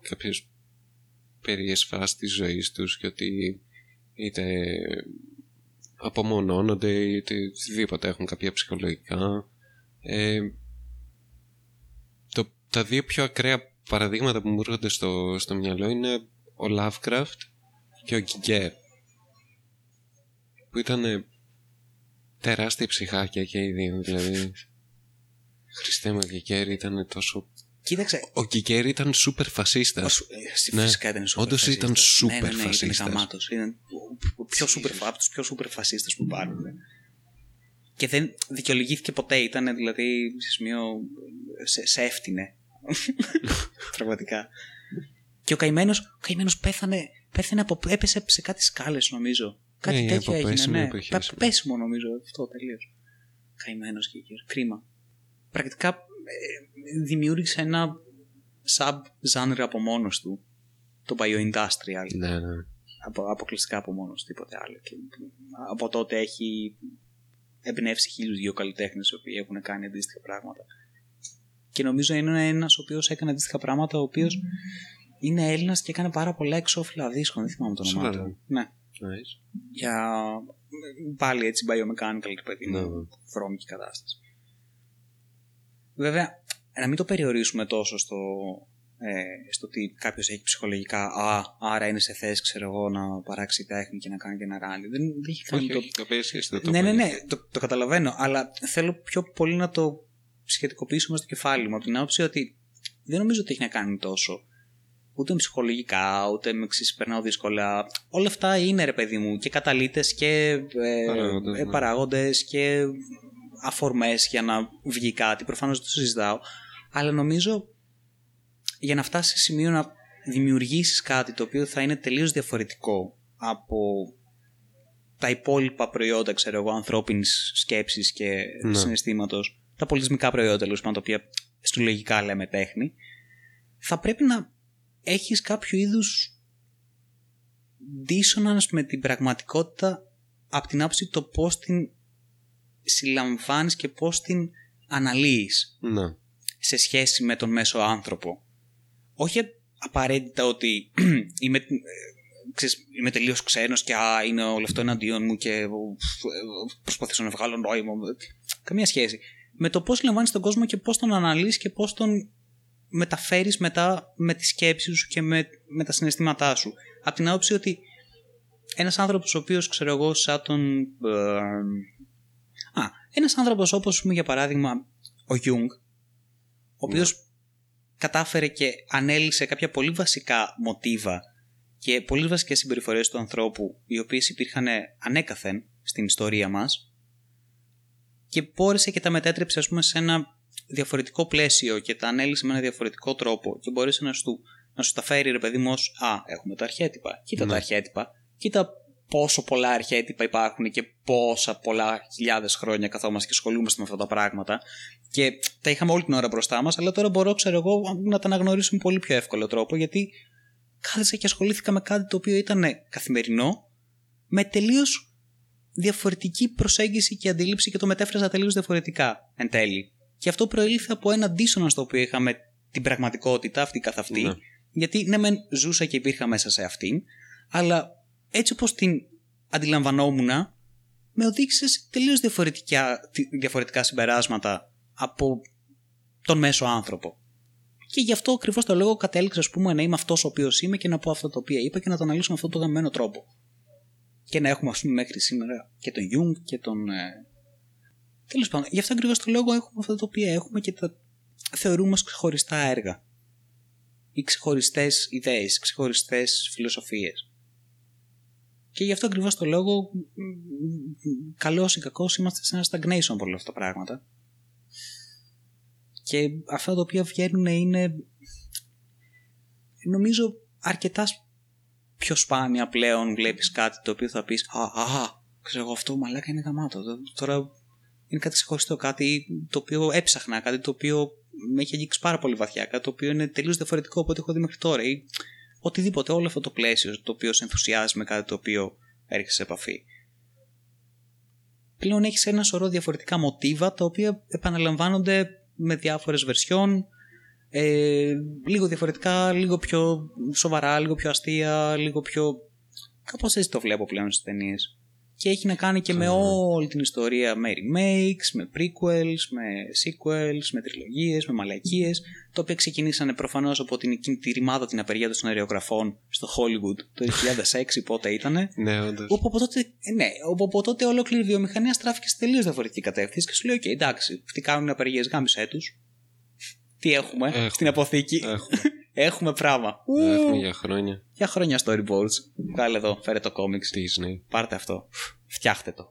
[SPEAKER 2] κάποιες περίεργες φάσεις της ζωής τους και ότι είτε απομονώνονται είτε οτιδήποτε έχουν κάποια ψυχολογικά ε, το, τα δύο πιο ακραία παραδείγματα που μου έρχονται στο, στο μυαλό είναι ο Lovecraft και ο Γκιγκέρ. Που ήταν τεράστια ψυχάκια και οι δύο. Δηλαδή, Χριστέ μου, ο Γκιγκέρ ήταν τόσο
[SPEAKER 1] Κοίταξε.
[SPEAKER 2] Ο Γκικέρ ήταν σούπερ φασίστας.
[SPEAKER 1] Ναι. Φυσικά ήταν σούπερ
[SPEAKER 2] Όντως ήταν σούπερ
[SPEAKER 1] ναι, ναι, ναι, Ήταν
[SPEAKER 2] φασίστας.
[SPEAKER 1] γαμάτος. Ήταν ο πιο σούπερ από τους πιο σούπερ φασίστες που υπάρχουν. Και δεν δικαιολογήθηκε ποτέ. Ήταν δηλαδή σε σημείο. σε, σε έφτινε. Πραγματικά. Και ο καημένος ο καημένος πέθανε, πέθανε από, έπεσε σε κάτι σκάλες νομίζω. Κάτι
[SPEAKER 2] Ναι,
[SPEAKER 1] τέτοιο
[SPEAKER 2] από
[SPEAKER 1] έγινε.
[SPEAKER 2] πέσιμο
[SPEAKER 1] Ναι,
[SPEAKER 2] που είχε
[SPEAKER 1] Πα-
[SPEAKER 2] έσυμο.
[SPEAKER 1] πέσιμο νομίζω αυτό τελείως. Καημένος και Κρίμα. Πρακτικά ε, δημιούργησε ένα sub-genre από μόνος του. Το bioindustrial.
[SPEAKER 2] Ναι, ναι.
[SPEAKER 1] απο, αποκλειστικά από μόνος τίποτε άλλο. Και από τότε έχει εμπνεύσει χίλιους δύο καλλιτέχνες οι οποίοι έχουν κάνει αντίστοιχα πράγματα. Και νομίζω είναι ένας ο οποίος έκανε αντίστοιχα πράγματα, ο οποίος είναι Έλληνας και έκανε πάρα πολλά εξώφυλλα δίσκων. Δεν θυμάμαι το όνομά
[SPEAKER 2] Σοβαρά.
[SPEAKER 1] του. Ναι.
[SPEAKER 2] Nice.
[SPEAKER 1] Για πάλι έτσι biomechanical και παιδί
[SPEAKER 2] Ναι,
[SPEAKER 1] μου,
[SPEAKER 2] ναι.
[SPEAKER 1] βρώμικη κατάσταση. Βέβαια, να μην το περιορίσουμε τόσο στο, ε, στο ότι κάποιος έχει ψυχολογικά. Α, άρα είναι σε θέση, ξέρω εγώ, να παράξει τέχνη και να κάνει και να κάνει. Δεν, δεν έχει κάνει
[SPEAKER 2] Όχι,
[SPEAKER 1] το.
[SPEAKER 2] όχι, καπέσει, δεν το
[SPEAKER 1] ναι, ναι,
[SPEAKER 2] είπα.
[SPEAKER 1] ναι, το, το καταλαβαίνω. Αλλά θέλω πιο πολύ να το σχετικοποιήσουμε στο κεφάλι μου. Από την άποψη ότι δεν νομίζω ότι έχει να κάνει τόσο. Ούτε με ψυχολογικά, ούτε με εξή περνάω δύσκολα. Όλα αυτά είναι ρε παιδί μου και καταλήτες και ε,
[SPEAKER 2] Παράγοντες,
[SPEAKER 1] ε,
[SPEAKER 2] ναι.
[SPEAKER 1] παράγοντες και αφορμές για να βγει κάτι. Προφανώς δεν το συζητάω. Αλλά νομίζω για να φτάσεις σε σημείο να δημιουργήσεις κάτι το οποίο θα είναι τελείως διαφορετικό από τα υπόλοιπα προϊόντα, ξέρω εγώ, ανθρώπινης σκέψης και
[SPEAKER 2] Ναι.
[SPEAKER 1] συναισθήματος, τα πολιτισμικά προϊόντα, τέλος πάντων, τα οποία στο λογικά λέμε τέχνη, θα πρέπει να έχεις κάποιο είδους dissonance με την πραγματικότητα από την άποψη το πώς την συλλαμβάνεις και πώς την αναλύεις
[SPEAKER 2] Ναι.
[SPEAKER 1] σε σχέση με τον μέσο άνθρωπο. Όχι απαραίτητα ότι είμαι, ε, ξέρεις, είμαι τελείως ξένος και α, είναι όλο αυτό εναντίον μου και ε, προσπαθήσω να βγάλω νόημα. Καμία σχέση. Με το πώς λαμβάνεις τον κόσμο και πώς τον αναλύεις και πώς τον μεταφέρεις μετά με τη σκέψη σου και με, με τα συναισθήματά σου. Από την άποψη ότι ένας άνθρωπος ο οποίος, ξέρω εγώ, σαν τον... ε, α, ένας άνθρωπος όπως, πούμε, για παράδειγμα, ο Γιουνγκ, ο οποίος κατάφερε και ανέλυσε κάποια πολύ βασικά μοτίβα και πολύ βασικές συμπεριφορές του ανθρώπου, οι οποίες υπήρχαν ανέκαθεν στην ιστορία μας και μπόρεσε και τα μετέτρεψε ας πούμε σε ένα διαφορετικό πλαίσιο και τα ανέλησε με ένα διαφορετικό τρόπο και μπόρεσε να σου, να σου τα φέρει ρε παιδί μου ως «Α, έχουμε τα αρχέτυπα, κοίτα
[SPEAKER 2] Ναι.
[SPEAKER 1] τα αρχέτυπα, κοίτα πόσο πολλά αρχέτυπα υπάρχουν και πόσα πολλά χιλιάδες χρόνια καθόμαστε και ασχολούμαστε με αυτά τα πράγματα και τα είχαμε όλη την ώρα μπροστά μας αλλά τώρα μπορώ ξέρω εγώ να τα αναγνωρίσω με πολύ πιο εύκολο τρόπο γιατί κάθεσα και ασχολήθηκα με κάτι το οποίο ήταν καθημερινό με τελείως διαφορετική προσέγγιση και αντίληψη και το μετέφρασα τελείως διαφορετικά εν τέλει. Και αυτό προήλθε από ένα dissonance το οποίο είχαμε την πραγματικότητα αυτή καθ' αυτή.
[SPEAKER 2] Ναι.
[SPEAKER 1] Γιατί ναι, μεν ζούσα και υπήρχα μέσα σε αυτήν, αλλά έτσι όπως την αντιλαμβανόμουν, με οδήγησες σε τελείως διαφορετικά, διαφορετικά συμπεράσματα από τον μέσο άνθρωπο. Και γι' αυτό ακριβώς το λόγο κατέληξα ας πούμε, να είμαι αυτός ο οποίος είμαι και να πω αυτά τα οποία είπα και να το αναλύσω με αυτόν τον γαμμένο τρόπο. Και να έχουμε, ας πούμε, μέχρι σήμερα και τον Jung και τον. Ε... Τέλος πάντων, γι' αυτό ακριβώς το λόγο έχουμε αυτά τα οποία έχουμε και τα θεωρούμε ως ξεχωριστά έργα. Ή ξεχωριστές ιδέες, ξεχωριστές φιλοσοφίες. Και γι' αυτό ακριβώς το λόγο, καλός ή κακός, είμαστε σε ένα stagnation από όλα αυτά τα πράγματα. Και αυτά τα οποία βγαίνουν είναι νομίζω αρκετά πιο σπάνια πλέον βλέπεις κάτι το οποίο θα πεις «Α, α, ξέρω εγώ αυτό μαλάκα είναι γαμάτο». Τώρα είναι κάτι ξεχωριστό, κάτι το οποίο έψαχνα, κάτι το οποίο με έχει αγγίξει πάρα πολύ βαθιά, κάτι το οποίο είναι τελείως διαφορετικό από ό,τι έχω δει μέχρι τώρα ή οτιδήποτε, όλο αυτό το πλαίσιο το οποίο σε ενθουσιάζει με κάτι το οποίο έρχεσαι σε επαφή. Πλέον έχεις ένα σωρό διαφορετικά μοτίβα τα οποία επαναλαμβάνονται με διάφορες βερσιόν ε, λίγο διαφορετικά, λίγο πιο σοβαρά, λίγο πιο αστεία, λίγο πιο... Κάπως έτσι το βλέπω πλέον στις ταινίες. Και έχει να κάνει και με όλη την ιστορία με remakes, με prequels, με sequels, με τριλογίες, με μαλακίες, τα οποία ξεκινήσανε προφανώς από την, εκείνη τη ρημάδα την απεργία των σεναριογραφών στο Hollywood το 2006 πότε ήτανε.
[SPEAKER 2] Ναι, όντως.
[SPEAKER 1] Όπου από τότε, ε, ναι, όπου από τότε ολόκληρη η βιομηχανία στράφηκε σε τελείως διαφορετική κατεύθυνση και σου λέει: OK, εντάξει, αυτοί κάνουν απεργίες, γάμισε τους. Τι έχουμε,
[SPEAKER 2] Έχουμε.
[SPEAKER 1] στην αποθήκη;
[SPEAKER 2] Έχουμε.
[SPEAKER 1] Έχουμε πράγμα.
[SPEAKER 2] Έχουμε για χρόνια.
[SPEAKER 1] Για χρόνια storyboards. Βγάλε εδώ, φέρε το comics.
[SPEAKER 2] Disney.
[SPEAKER 1] Πάρτε αυτό. Φτιάχτε το.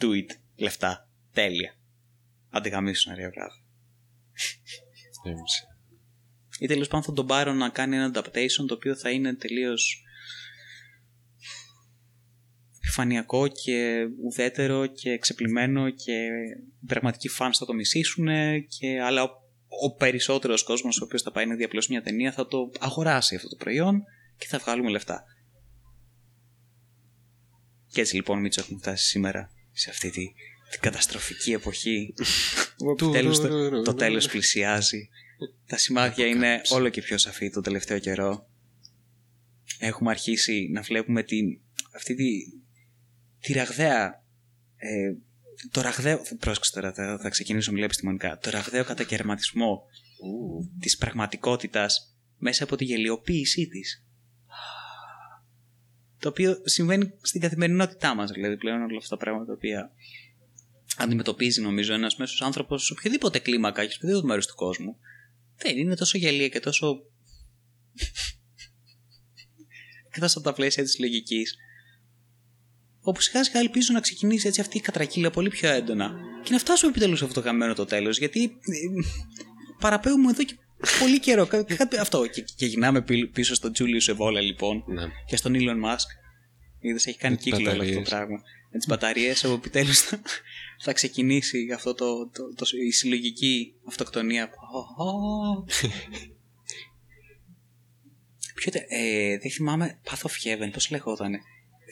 [SPEAKER 1] Do it. Λεφτά. Τέλεια. Αντιγαμίσου να ριογράφει.
[SPEAKER 2] Έμψε.
[SPEAKER 1] Ή τέλος πάντων θα τον πάρω να κάνει ένα adaptation το οποίο θα είναι τελείως επιφανειακό και ουδέτερο και ξεπλημμένο και οι πραγματικοί φανς θα το μισήσουν και αλλά ο, ο περισσότερος κόσμος ο οποίος θα πάει να δει απλώς μια ταινία θα το αγοράσει αυτό το προϊόν και θα βγάλουμε λεφτά. Και έτσι λοιπόν Μίτσο έχουμε φτάσει σήμερα σε αυτή τη, την καταστροφική εποχή που επιτέλους το, το τέλος πλησιάζει. Τα σημάδια είναι όλο και πιο σαφή το τελευταίο καιρό. Έχουμε αρχίσει να βλέπουμε την, αυτή τη, τη ραγδαία ε, το ραγδαίο, πρόσεξε τώρα θα, θα ξεκινήσω να μιλάω επιστημονικά. Το ραγδαίο κατακαιρματισμό της πραγματικότητας μέσα από τη γελιοποίησή της. Το οποίο συμβαίνει στην καθημερινότητά μας δηλαδή πλέον όλα αυτά τα πράγματα τα οποία αντιμετωπίζει νομίζω ένας μέσος άνθρωπος σε οποιοδήποτε κλίμακα και σε οποιοδήποτε μέρος του κόσμου δεν είναι τόσο γελία και τόσο εκτός από τα πλαίσια της λογικής όπου σιγά σιγά ελπίζω να ξεκινήσει έτσι αυτή η κατρακύλα πολύ πιο έντονα και να φτάσουμε επιτέλους σε αυτό το χαμένο το τέλος γιατί ε, παραπέουμε εδώ και πολύ καιρό Κα- κάτι- αυτό και, και γυρνάμε πι- πίσω στον Τζούλιο Σεβόλα λοιπόν
[SPEAKER 2] Ναι.
[SPEAKER 1] και στον Elon Musk είδες έχει κάνει
[SPEAKER 2] τις
[SPEAKER 1] κύκλο όλο αυτό το
[SPEAKER 2] μπαταρίες.
[SPEAKER 1] πράγμα με τις μπαταρίες όπου επιτέλους θα, θα ξεκινήσει αυτό το, το, το, η συλλογική αυτοκτονία Ποιο ήταν, ε, δεν θυμάμαι, Path of Heaven, πώς λεγότανε.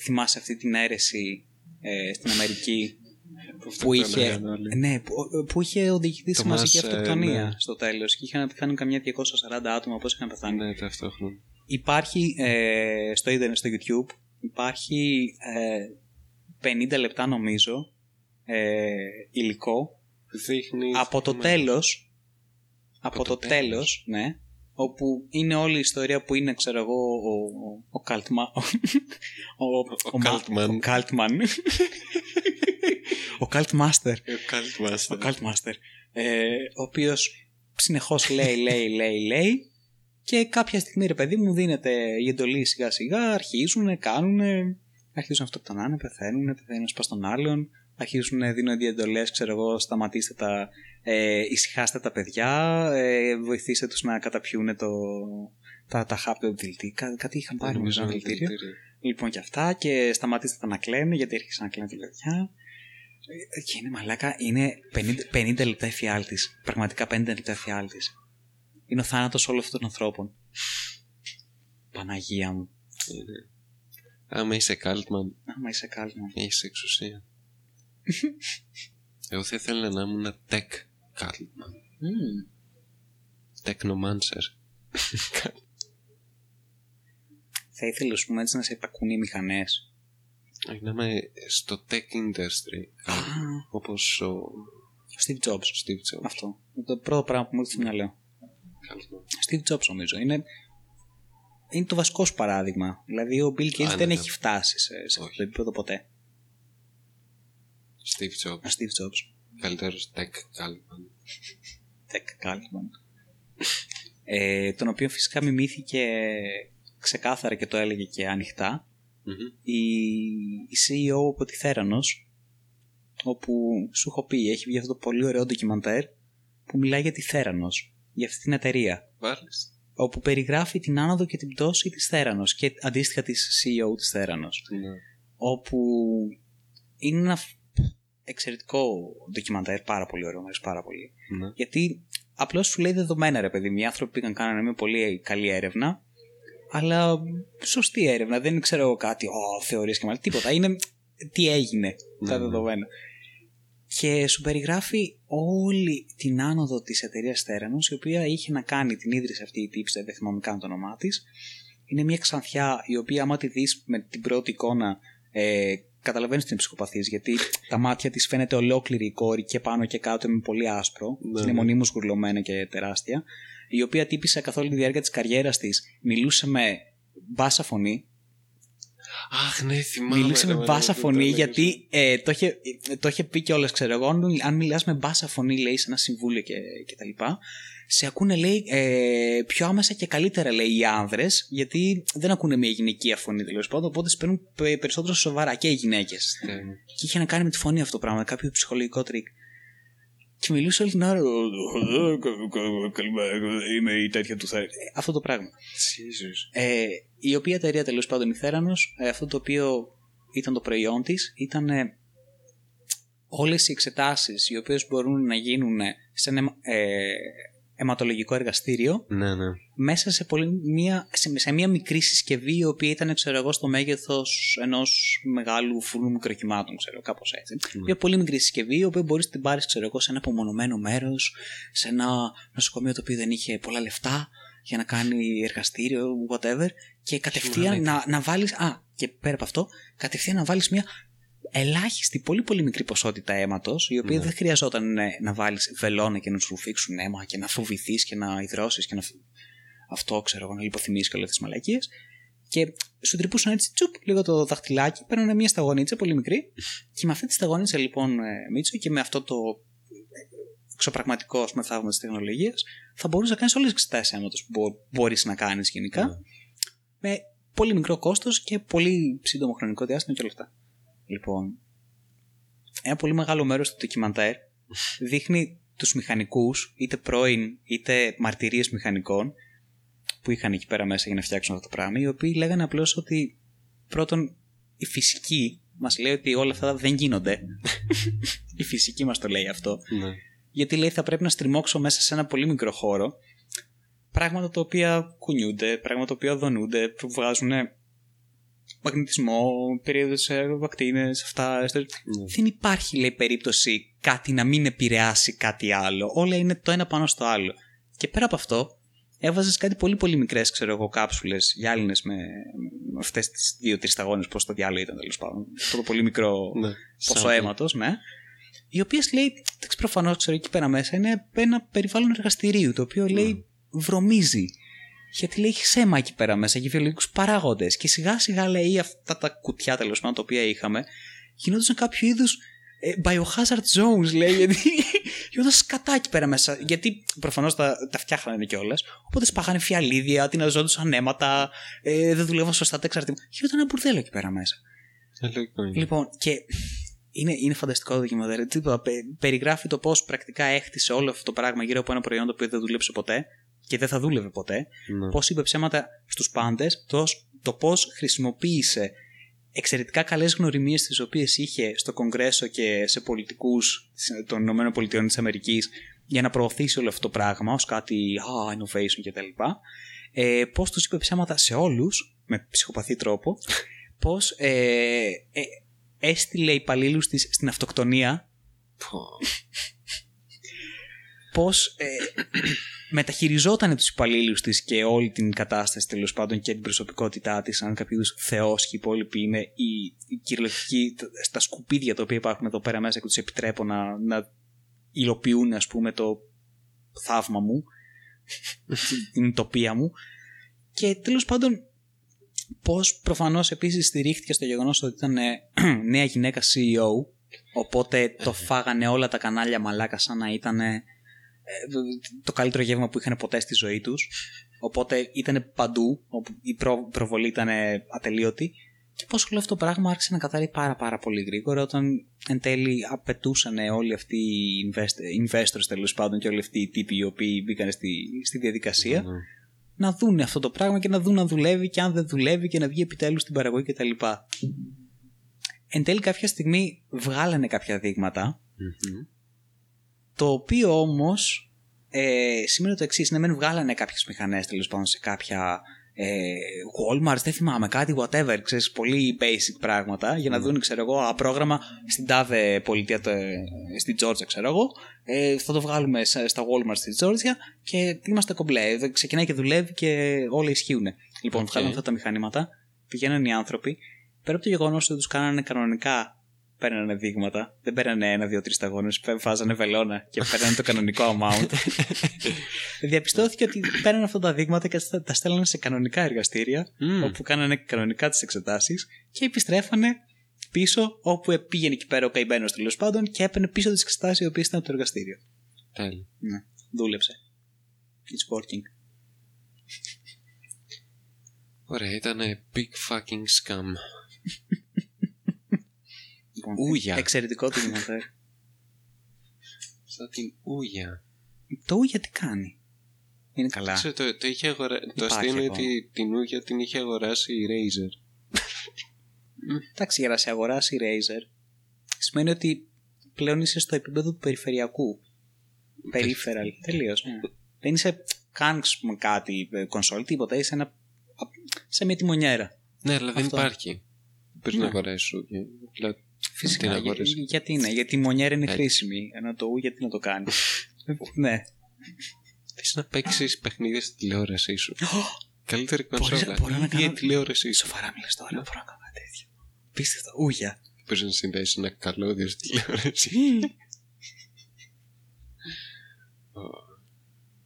[SPEAKER 1] Θυμάσαι αυτή την αίρεση ε, στην Αμερική που είχε,
[SPEAKER 2] έκαναν όλοι.
[SPEAKER 1] ναι, που, που είχε οδηγηθεί σε
[SPEAKER 2] Το
[SPEAKER 1] μαζική
[SPEAKER 2] μας, ε,
[SPEAKER 1] αυτοκτονία
[SPEAKER 2] ναι.
[SPEAKER 1] στο τέλος και είχαν πεθάνει καμιά 240 άτομα πώς είχαν πεθάνει.
[SPEAKER 2] Ναι, ταυτόχρονα.
[SPEAKER 1] Υπάρχει ε, στο ίντερνετ, στο YouTube, υπάρχει ε, 50 λεπτά νομίζω ε, υλικό
[SPEAKER 2] Δείχνει.
[SPEAKER 1] από το
[SPEAKER 2] Ναι.
[SPEAKER 1] τέλος από, το,
[SPEAKER 2] το
[SPEAKER 1] τέλος,
[SPEAKER 2] τέλος.
[SPEAKER 1] ναι όπου είναι όλη η ιστορία που είναι ξέρω εγώ ο, ο, ο Καλτμα ο, ο,
[SPEAKER 2] Ο
[SPEAKER 1] Μα-
[SPEAKER 2] Καλτμαν.
[SPEAKER 1] ο Καλτμαν ο Καλτμάστερ
[SPEAKER 2] Ο Cult
[SPEAKER 1] ο
[SPEAKER 2] Master.
[SPEAKER 1] Καλτμάστερ ε, ο οποίος συνεχώς λέει λέει λέει λέει και κάποια στιγμή ρε παιδί μου δίνεται η εντολή σιγά σιγά αρχίζουν, κάνουν αρχίζουν να αυτοκτονάνε, πεθαίνουν, πεθαίνουν ένας πας τον άλλον αρχίζουν, δίνονται οι εντολές, ξέρω εγώ, σταματήστε τα, ε, ησυχάστε τα παιδιά, ε, βοηθήστε τους να καταπιούν το, τα, τα χάπια του δηλητή. Κά, κάτι είχαν πάρει νομίζω ένα δηλητήριο. Λοιπόν και αυτά και σταματήστε τα να κλαίνε γιατί έρχεσαν να κλαίνε τα παιδιά. Ε, Και είναι μαλάκα, είναι 50, 50 λεπτά εφιάλτης. Πραγματικά 50 λεπτά εφιάλτης. Είναι ο θάνατος όλων αυτών των ανθρώπων. Παναγία μου.
[SPEAKER 2] Άμα είσαι Καλτμαν,
[SPEAKER 1] Άμα είσαι κάλμα.
[SPEAKER 2] έχεις εξουσία. Εγώ θα ήθελα να ήμουν tech Καλτμαν. Technomancer.
[SPEAKER 1] Θα ήθελα, ας πούμε, έτσι να σε υπακούν οι μηχανές.
[SPEAKER 2] Όχι, να είμαι στο tech industry. Όπως ο
[SPEAKER 1] Ο Steve Jobs.
[SPEAKER 2] Steve Jobs.
[SPEAKER 1] Αυτό. Το πρώτο πράγμα που μου ήρθε στο μυαλό.
[SPEAKER 2] Kaltman.
[SPEAKER 1] Steve Jobs νομίζω. Είναι, είναι το βασικό σου παράδειγμα. Δηλαδή ο Bill Gates
[SPEAKER 2] Α,
[SPEAKER 1] δεν
[SPEAKER 2] ναι,
[SPEAKER 1] έχει
[SPEAKER 2] ναι.
[SPEAKER 1] φτάσει σε, σε αυτό
[SPEAKER 2] Όχι.
[SPEAKER 1] το επίπεδο ποτέ.
[SPEAKER 2] Steve Jobs.
[SPEAKER 1] Ο Steve Jobs.
[SPEAKER 2] Καλύτερος tech Kaltman.
[SPEAKER 1] Tech Kaltman. ε, τον οποίο φυσικά μιμήθηκε ξεκάθαρα και το έλεγε και ανοιχτά
[SPEAKER 2] Μμμ.
[SPEAKER 1] η, η CEO από τη Θέρανος όπου σου έχω πει έχει βγει αυτό το πολύ ωραίο ντοκιμαντέρ που μιλάει για τη Θέρανος για αυτή την εταιρεία
[SPEAKER 2] Μάλιστα.
[SPEAKER 1] όπου περιγράφει την άνοδο και την πτώση της Θέρανος και αντίστοιχα της CEO της Θέρανος
[SPEAKER 2] Ναι.
[SPEAKER 1] όπου είναι ένα εξαιρετικό ντοκιμαντέρ πάρα πολύ ωραίο, μου αρέσει πάρα πολύ
[SPEAKER 2] Ναι.
[SPEAKER 1] γιατί απλώς σου λέει δεδομένα ρε παιδί μου. Οι άνθρωποι πήγαν κάνανε μια πολύ καλή έρευνα, αλλά σωστή έρευνα. Δεν ξέρω εγώ κάτι, ω, θεωρίες και μάλλον τίποτα. Είναι τι έγινε τα
[SPEAKER 2] Ναι, ναι.
[SPEAKER 1] δεδομένα. Και σου περιγράφει όλη την άνοδο της εταιρείας Θέρανος, η οποία είχε να κάνει την ίδρυση αυτή η τύψη, δεν θυμάμαι καν το όνομά της. Είναι μια ξανθιά η οποία άμα τη δεις με την πρώτη εικόνα ε, καταλαβαίνεις την ψυχοπαθή, γιατί τα μάτια της φαίνεται ολόκληρη η κόρη και πάνω και κάτω με πολύ άσπρο.
[SPEAKER 2] Ναι,
[SPEAKER 1] είναι
[SPEAKER 2] ναι.
[SPEAKER 1] μονίμως γουρλωμένα και τεράστια. Η οποία τύπησα καθ' όλη τη διάρκεια της καριέρας της μιλούσε με μπάσα φωνή.
[SPEAKER 2] Αχ, ναι, θυμάμαι.
[SPEAKER 1] Μιλούσε
[SPEAKER 2] ρε,
[SPEAKER 1] με
[SPEAKER 2] ναι,
[SPEAKER 1] μπάσα
[SPEAKER 2] ναι, το
[SPEAKER 1] φωνή
[SPEAKER 2] έλεγες.
[SPEAKER 1] γιατί ε, το, είχε, το είχε πει κιόλας, ξέρω εγώ. Αν, αν μιλάς με μπάσα φωνή, λέει, σε ένα συμβούλιο και, και τα λοιπά, σε ακούνε, λέει, ε, πιο άμεσα και καλύτερα, λέει, οι άνδρες, γιατί δεν ακούνε μια γυναικεία φωνή τέλος πάντων, οπότε σε παίρνουν πε- περισσότερο σοβαρά και οι γυναίκες.
[SPEAKER 2] Ναι.
[SPEAKER 1] Και είχε να κάνει με τη φωνή αυτό το πράγμα, κάποιο ψυχολογικό τρικ. Και μιλούσε όλη την ώρα. Καλημέρα, είμαι η τέτοια του Θέρ. Αυτό το πράγμα.
[SPEAKER 2] Jesus.
[SPEAKER 1] Ε, η οποία εταιρεία τέλος πάντων η Θέρανος, ε, αυτό το οποίο ήταν το προϊόν της ήταν ε, όλες οι εξετάσεις οι οποίες μπορούν να γίνουν σε ένα ε, αιματολογικό εργαστήριο
[SPEAKER 2] Ναι, ναι.
[SPEAKER 1] μέσα σε, πολύ, μια, σε, σε μια μικρή συσκευή η οποία ήταν ξέρω εγώ στο μέγεθος ενός μεγάλου φούρνου μικροκυμάτων ξέρω κάπως έτσι. Μια πολύ μικρή συσκευή η οποία μπορείς να την πάρεις ξέρω εγώ σε ένα απομονωμένο μέρος σε ένα νοσοκομείο το οποίο δεν είχε πολλά λεφτά για να κάνει εργαστήριο whatever και κατευθείαν να, να βάλεις α και πέρα από αυτό κατευθείαν να βάλεις μια ελάχιστη, πολύ πολύ μικρή ποσότητα αίματος, η οποία
[SPEAKER 2] Ναι.
[SPEAKER 1] δεν χρειαζόταν ε, να βάλεις βελόνα και να σου φύξουν αίμα και να φοβηθείς και να υδρώσεις και να. φ- Αυτό ξέρω εγώ, να λιποθυμήσει και όλε τις μαλακίες. Και σου τρυπούσαν έτσι τσουπ λίγο το δαχτυλάκι, παίρνουν μια σταγονίτσα πολύ μικρή. Και με αυτή τη σταγονίτσα λοιπόν, ε, Μίτσο, και με αυτό το ε, εξωπραγματικό ας πούμε, θαύμα της τεχνολογίας, θα μπορούσες να κάνεις όλες τις εξετάσεις αίματος που μπο- μπορείς να κάνεις γενικά.
[SPEAKER 2] Ναι.
[SPEAKER 1] Με πολύ μικρό κόστος και πολύ σύντομο χρονικό διάστημα και όλα αυτά. Λοιπόν, ένα πολύ μεγάλο μέρος του ντοκιμαντέρ δείχνει τους μηχανικούς, είτε πρώην είτε μαρτυρίες μηχανικών που είχαν εκεί πέρα μέσα για να φτιάξουν αυτό το πράγμα, οι οποίοι λέγανε απλώς ότι πρώτον η φυσική μας λέει ότι όλα αυτά δεν γίνονται. η φυσική μας το λέει αυτό.
[SPEAKER 2] ναι.
[SPEAKER 1] Γιατί λέει θα πρέπει να στριμώξω μέσα σε ένα πολύ μικρό χώρο πράγματα τα οποία κουνιούνται, πράγματα τα οποία δονούνται, που βγάζουν μαγνητισμό, περίοδους βακτίνες, αυτά.
[SPEAKER 2] Ναι.
[SPEAKER 1] Δεν υπάρχει, λέει, περίπτωση κάτι να μην επηρεάσει κάτι άλλο. Όλα είναι το ένα πάνω στο άλλο. Και πέρα από αυτό, έβαζες κάτι πολύ πολύ μικρές, ξέρω εγώ, κάψουλες γυάλινες με, με αυτές τις δύο-τρεις σταγόνες, πώς το διάλογο ήταν τέλος πάντων. Αυτό το πολύ μικρό
[SPEAKER 2] ναι.
[SPEAKER 1] ποσό
[SPEAKER 2] Sample.
[SPEAKER 1] αίματος, ναι. Οι οποίες λέει, εντάξει, προφανώς ξέρω εκεί πέρα μέσα είναι ένα περιβάλλον εργαστηρίου το οποίο λέει βρωμίζει. Γιατί λέει έχει αίμα εκεί πέρα μέσα, έχει βιολογικούς παράγοντες. Και σιγά σιγά λέει αυτά τα κουτιά τέλος πάντων τα οποία είχαμε γινόντουσαν κάποιο είδους ε, biohazard zones, λέει. Γιατί γινόταν σκατά εκεί πέρα μέσα. Γιατί προφανώς τα, τα φτιάχνανε κιόλας. Οπότε σπάχανε φιαλίδια, τειναζόντουσαν αίματα, ε, δεν δουλεύαν σωστά τα εξαρτήματα. Γινόταν ένα μπουρδέλο εκεί πέρα μέσα.
[SPEAKER 2] Ε, λογικό είναι.
[SPEAKER 1] Λοιπόν, και είναι, είναι φανταστικό το ντοκιμαντέρ. Τι είπα, πε- περιγράφει το πώς πρακτικά έχτισε όλο αυτό το πράγμα γύρω από ένα προϊόν το οποίο δεν δούλεψε ποτέ και δεν θα δούλευε ποτέ.
[SPEAKER 2] Ναι.
[SPEAKER 1] Πώς είπε ψέματα στους πάντες, το, το πώς χρησιμοποίησε εξαιρετικά καλές γνωριμίες τις οποίες είχε στο Κογκρέσο και σε πολιτικούς των ΗΠΑ για να προωθήσει όλο αυτό το πράγμα ως κάτι α, innovation κτλ. Ε, πώς τους είπε ψέματα σε όλους με ψυχοπαθή τρόπο. Πώς ε, ε, έστειλε υπαλλήλους της στην αυτοκτονία
[SPEAKER 2] Πω.
[SPEAKER 1] Πώς ε, μεταχειριζόταν τους υπαλλήλους της και όλη την κατάσταση τέλος πάντων και την προσωπικότητά της σαν κάποιο είδους θεός και οι υπόλοιποι είναι η, η κυριολεκτική στα σκουπίδια τα οποία υπάρχουν εδώ πέρα μέσα και τους επιτρέπω να, να υλοποιούν ας πούμε το θαύμα μου την τοπία μου. Και τέλος πάντων πως προφανώς επίσης στηρίχθηκε στο γεγονός ότι ήταν ε, νέα γυναίκα CEO οπότε το φάγανε όλα τα κανάλια μαλάκα σαν να ήταν ε, το καλύτερο γεύμα που είχαν ποτέ στη ζωή τους οπότε ήταν παντού όπου η προ- προβολή ήταν ε, ατελείωτη και πως όλο αυτό το πράγμα άρχισε να καθαρεί πάρα πάρα πολύ γρήγορα όταν εν τέλει απαιτούσαν όλοι αυτοί οι invest- investors τέλος πάντων και όλοι αυτοί οι τύποι οι οποίοι μπήκαν στη, στη διαδικασία
[SPEAKER 2] Ναι.
[SPEAKER 1] να δουν αυτό το πράγμα και να δουν αν δουλεύει και αν δεν δουλεύει και να βγει επιτέλους στην παραγωγή κτλ. Εν τέλει κάποια στιγμή βγάλανε κάποια δείγματα
[SPEAKER 2] Μμμ.
[SPEAKER 1] Το οποίο όμως ε, σημαίνει το εξής. Ναι, μεν βγάλανε κάποιες μηχανές τέλος πάντων σε κάποια ε, Walmart, δεν θυμάμαι κάτι, whatever, ξέρεις, πολύ basic πράγματα για να δουν, ξέρω εγώ, ένα πρόγραμμα στην τάδε πολιτεία, το, ε, στην Georgia, ξέρω εγώ, ε, θα το βγάλουμε σε- στα Walmart στη Georgia και είμαστε κομπλέ. Δεν Ξεκινάει και δουλεύει και όλα ισχύουν. Λοιπόν,
[SPEAKER 2] Οκ.
[SPEAKER 1] βγάλανε αυτά τα μηχανήματα, πηγαίνουν οι άνθρωποι πέρα από το γεγονός ότι τους κάνανε κανονικά παίρνανε δείγματα. Δεν παίρνανε ένα, δύο, τρεις σταγόνες. Βάζανε βελόνα και παίρνανε το κανονικό amount. Διαπιστώθηκε ότι παίρνανε αυτά τα δείγματα και τα στέλνανε σε κανονικά εργαστήρια,
[SPEAKER 2] Μμμ.
[SPEAKER 1] όπου κάνανε κανονικά τις εξετάσεις και επιστρέφανε πίσω όπου πήγαινε εκεί πέρα ο καημένος τέλος πάντων και έπαιρνε πίσω τις εξετάσεις οι οποίες ήταν από το εργαστήριο.
[SPEAKER 2] Τέλεια.
[SPEAKER 1] Ναι, δούλεψε. It's working.
[SPEAKER 2] Ωραία, ήταν big fucking scam.
[SPEAKER 1] Λοιπόν,
[SPEAKER 2] Ούγια.
[SPEAKER 1] Εξαιρετικό το ντοκιμαντέρ.
[SPEAKER 2] Σαν την Ούγια.
[SPEAKER 1] το Ούγια τι κάνει; Είναι καλά.
[SPEAKER 2] Ξέρω, το, το, είχε αγορα... το
[SPEAKER 1] Υπάρχει
[SPEAKER 2] αστείο είναι
[SPEAKER 1] ακόμα.
[SPEAKER 2] ότι την Ούγια την είχε αγοράσει η Razer.
[SPEAKER 1] Εντάξει, για να σε αγοράσει η Razer σημαίνει ότι πλέον είσαι στο επίπεδο του περιφερειακού. Peripheral. Τελείως. Δεν είσαι καν ας πούμε, κάτι ε, κονσόλ, τίποτα. Είσαι ένα. σε μια τιμονιέρα.
[SPEAKER 2] Ναι, αλλά δεν
[SPEAKER 1] Αυτό.
[SPEAKER 2] υπάρχει. Πρέπει
[SPEAKER 1] Ναι.
[SPEAKER 2] να αγοράσεις Ούγια. Απλά
[SPEAKER 1] Φυσικά.
[SPEAKER 2] την
[SPEAKER 1] Για,
[SPEAKER 2] αγοράζει.
[SPEAKER 1] γιατί είναι, γιατί η μονιέρα είναι
[SPEAKER 2] Έτσι.
[SPEAKER 1] χρήσιμη. Ενώ το ου γιατί να το κάνει; ναι.
[SPEAKER 2] Θες να παίξεις παιχνίδια στη τηλεόρασή σου. Καλύτερη
[SPEAKER 1] Μπορείς-
[SPEAKER 2] κονσόλα.
[SPEAKER 1] μπορώ να
[SPEAKER 2] ή
[SPEAKER 1] κάνω-
[SPEAKER 2] η τηλεόρασή σου.
[SPEAKER 1] Σοβαρά μιλάς τώρα, δεν μπορώ να κάνω κάτι τέτοιο. Πίστευτο. Ούγια.
[SPEAKER 2] Πρέπει να συνδέσεις ένα καλώδιο στη τηλεόραση. Ω,